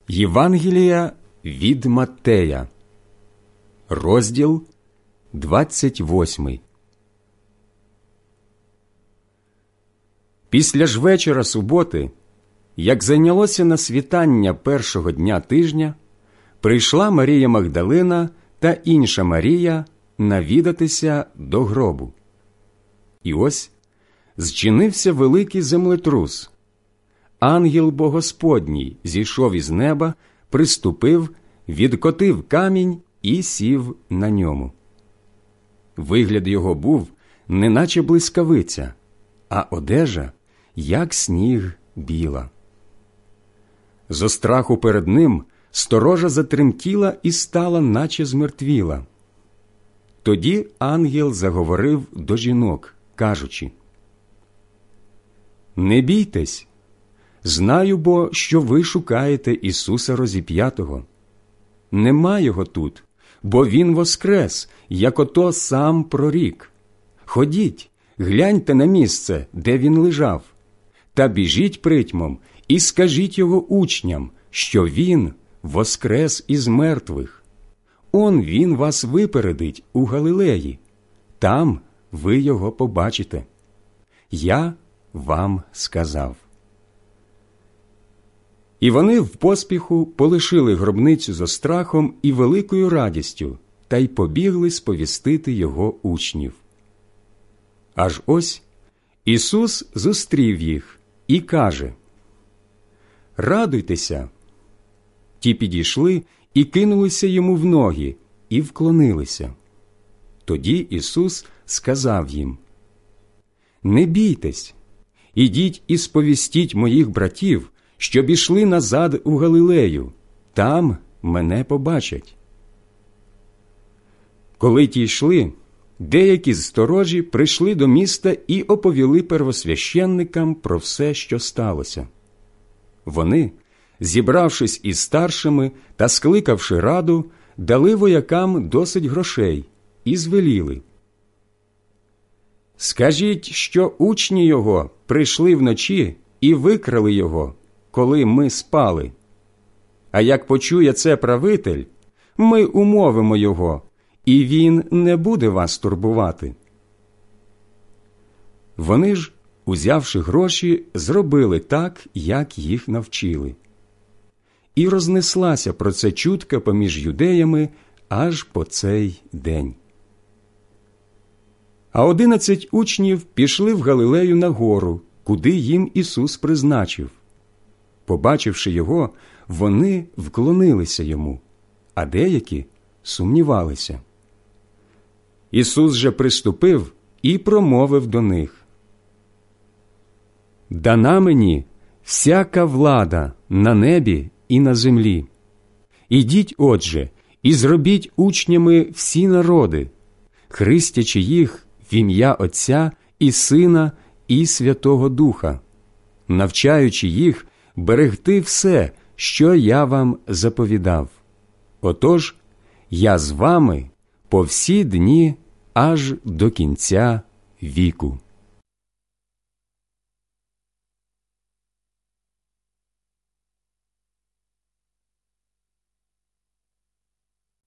Євангелія від Маттея, розділ 28 Після ж вечора суботи як зайнялося на світання першого дня тижня, прийшла Марія Магдалина та інша Марія навідатися до гробу. І ось зчинився великий землетрус. Ангел Богосподній зійшов із неба, приступив, відкотив камінь і сів на ньому. Вигляд його був, неначе блискавиця, а одежа, як сніг біла. Зо страху перед ним сторожа затремтіла і стала, наче змертвіла. Тоді ангел заговорив до жінок, кажучи Не бійтесь, знаю бо, що ви шукаєте Ісуса Розіп'ятого. Нема його тут, бо Він воскрес, як ото сам прорік. Ходіть, гляньте на місце, де він лежав, та біжіть притьмом і скажіть його учням, що він воскрес із мертвих. Он він вас випередить у Галилеї, там ви його побачите. Я вам сказав. І вони в поспіху полишили гробницю за страхом і великою радістю та й побігли сповістити його учнів. Аж ось Ісус зустрів їх і каже Радуйтеся. Ті підійшли і кинулися йому в ноги, і вклонилися. Тоді Ісус сказав їм Не бійтесь, ідіть і сповістіть моїх братів, щоб ішли назад у Галилею, там мене побачать. Коли ті йшли, деякі з сторожі прийшли до міста і оповіли первосвященникам про все, що сталося. Вони, зібравшись із старшими та скликавши раду, дали воякам досить грошей і звеліли. Скажіть, що учні його прийшли вночі і викрали його, коли ми спали. А як почує це правитель, ми умовимо його, і він не буде вас турбувати. Вони ж, узявши гроші, зробили так, як їх навчили. І рознеслася про це чутка поміж юдеями аж по цей день. А одинадцять учнів пішли в Галилею на гору, куди їм Ісус призначив. Побачивши його, вони вклонилися йому, а деякі сумнівалися. Ісус же приступив і промовив до них Дана мені всяка влада на небі і на землі. Ідіть, отже, і зробіть учнями всі народи, христячи їх в ім'я Отця і Сина і Святого Духа, навчаючи їх берегти все, що я вам заповідав. Отож, я з вами по всі дні аж до кінця віку.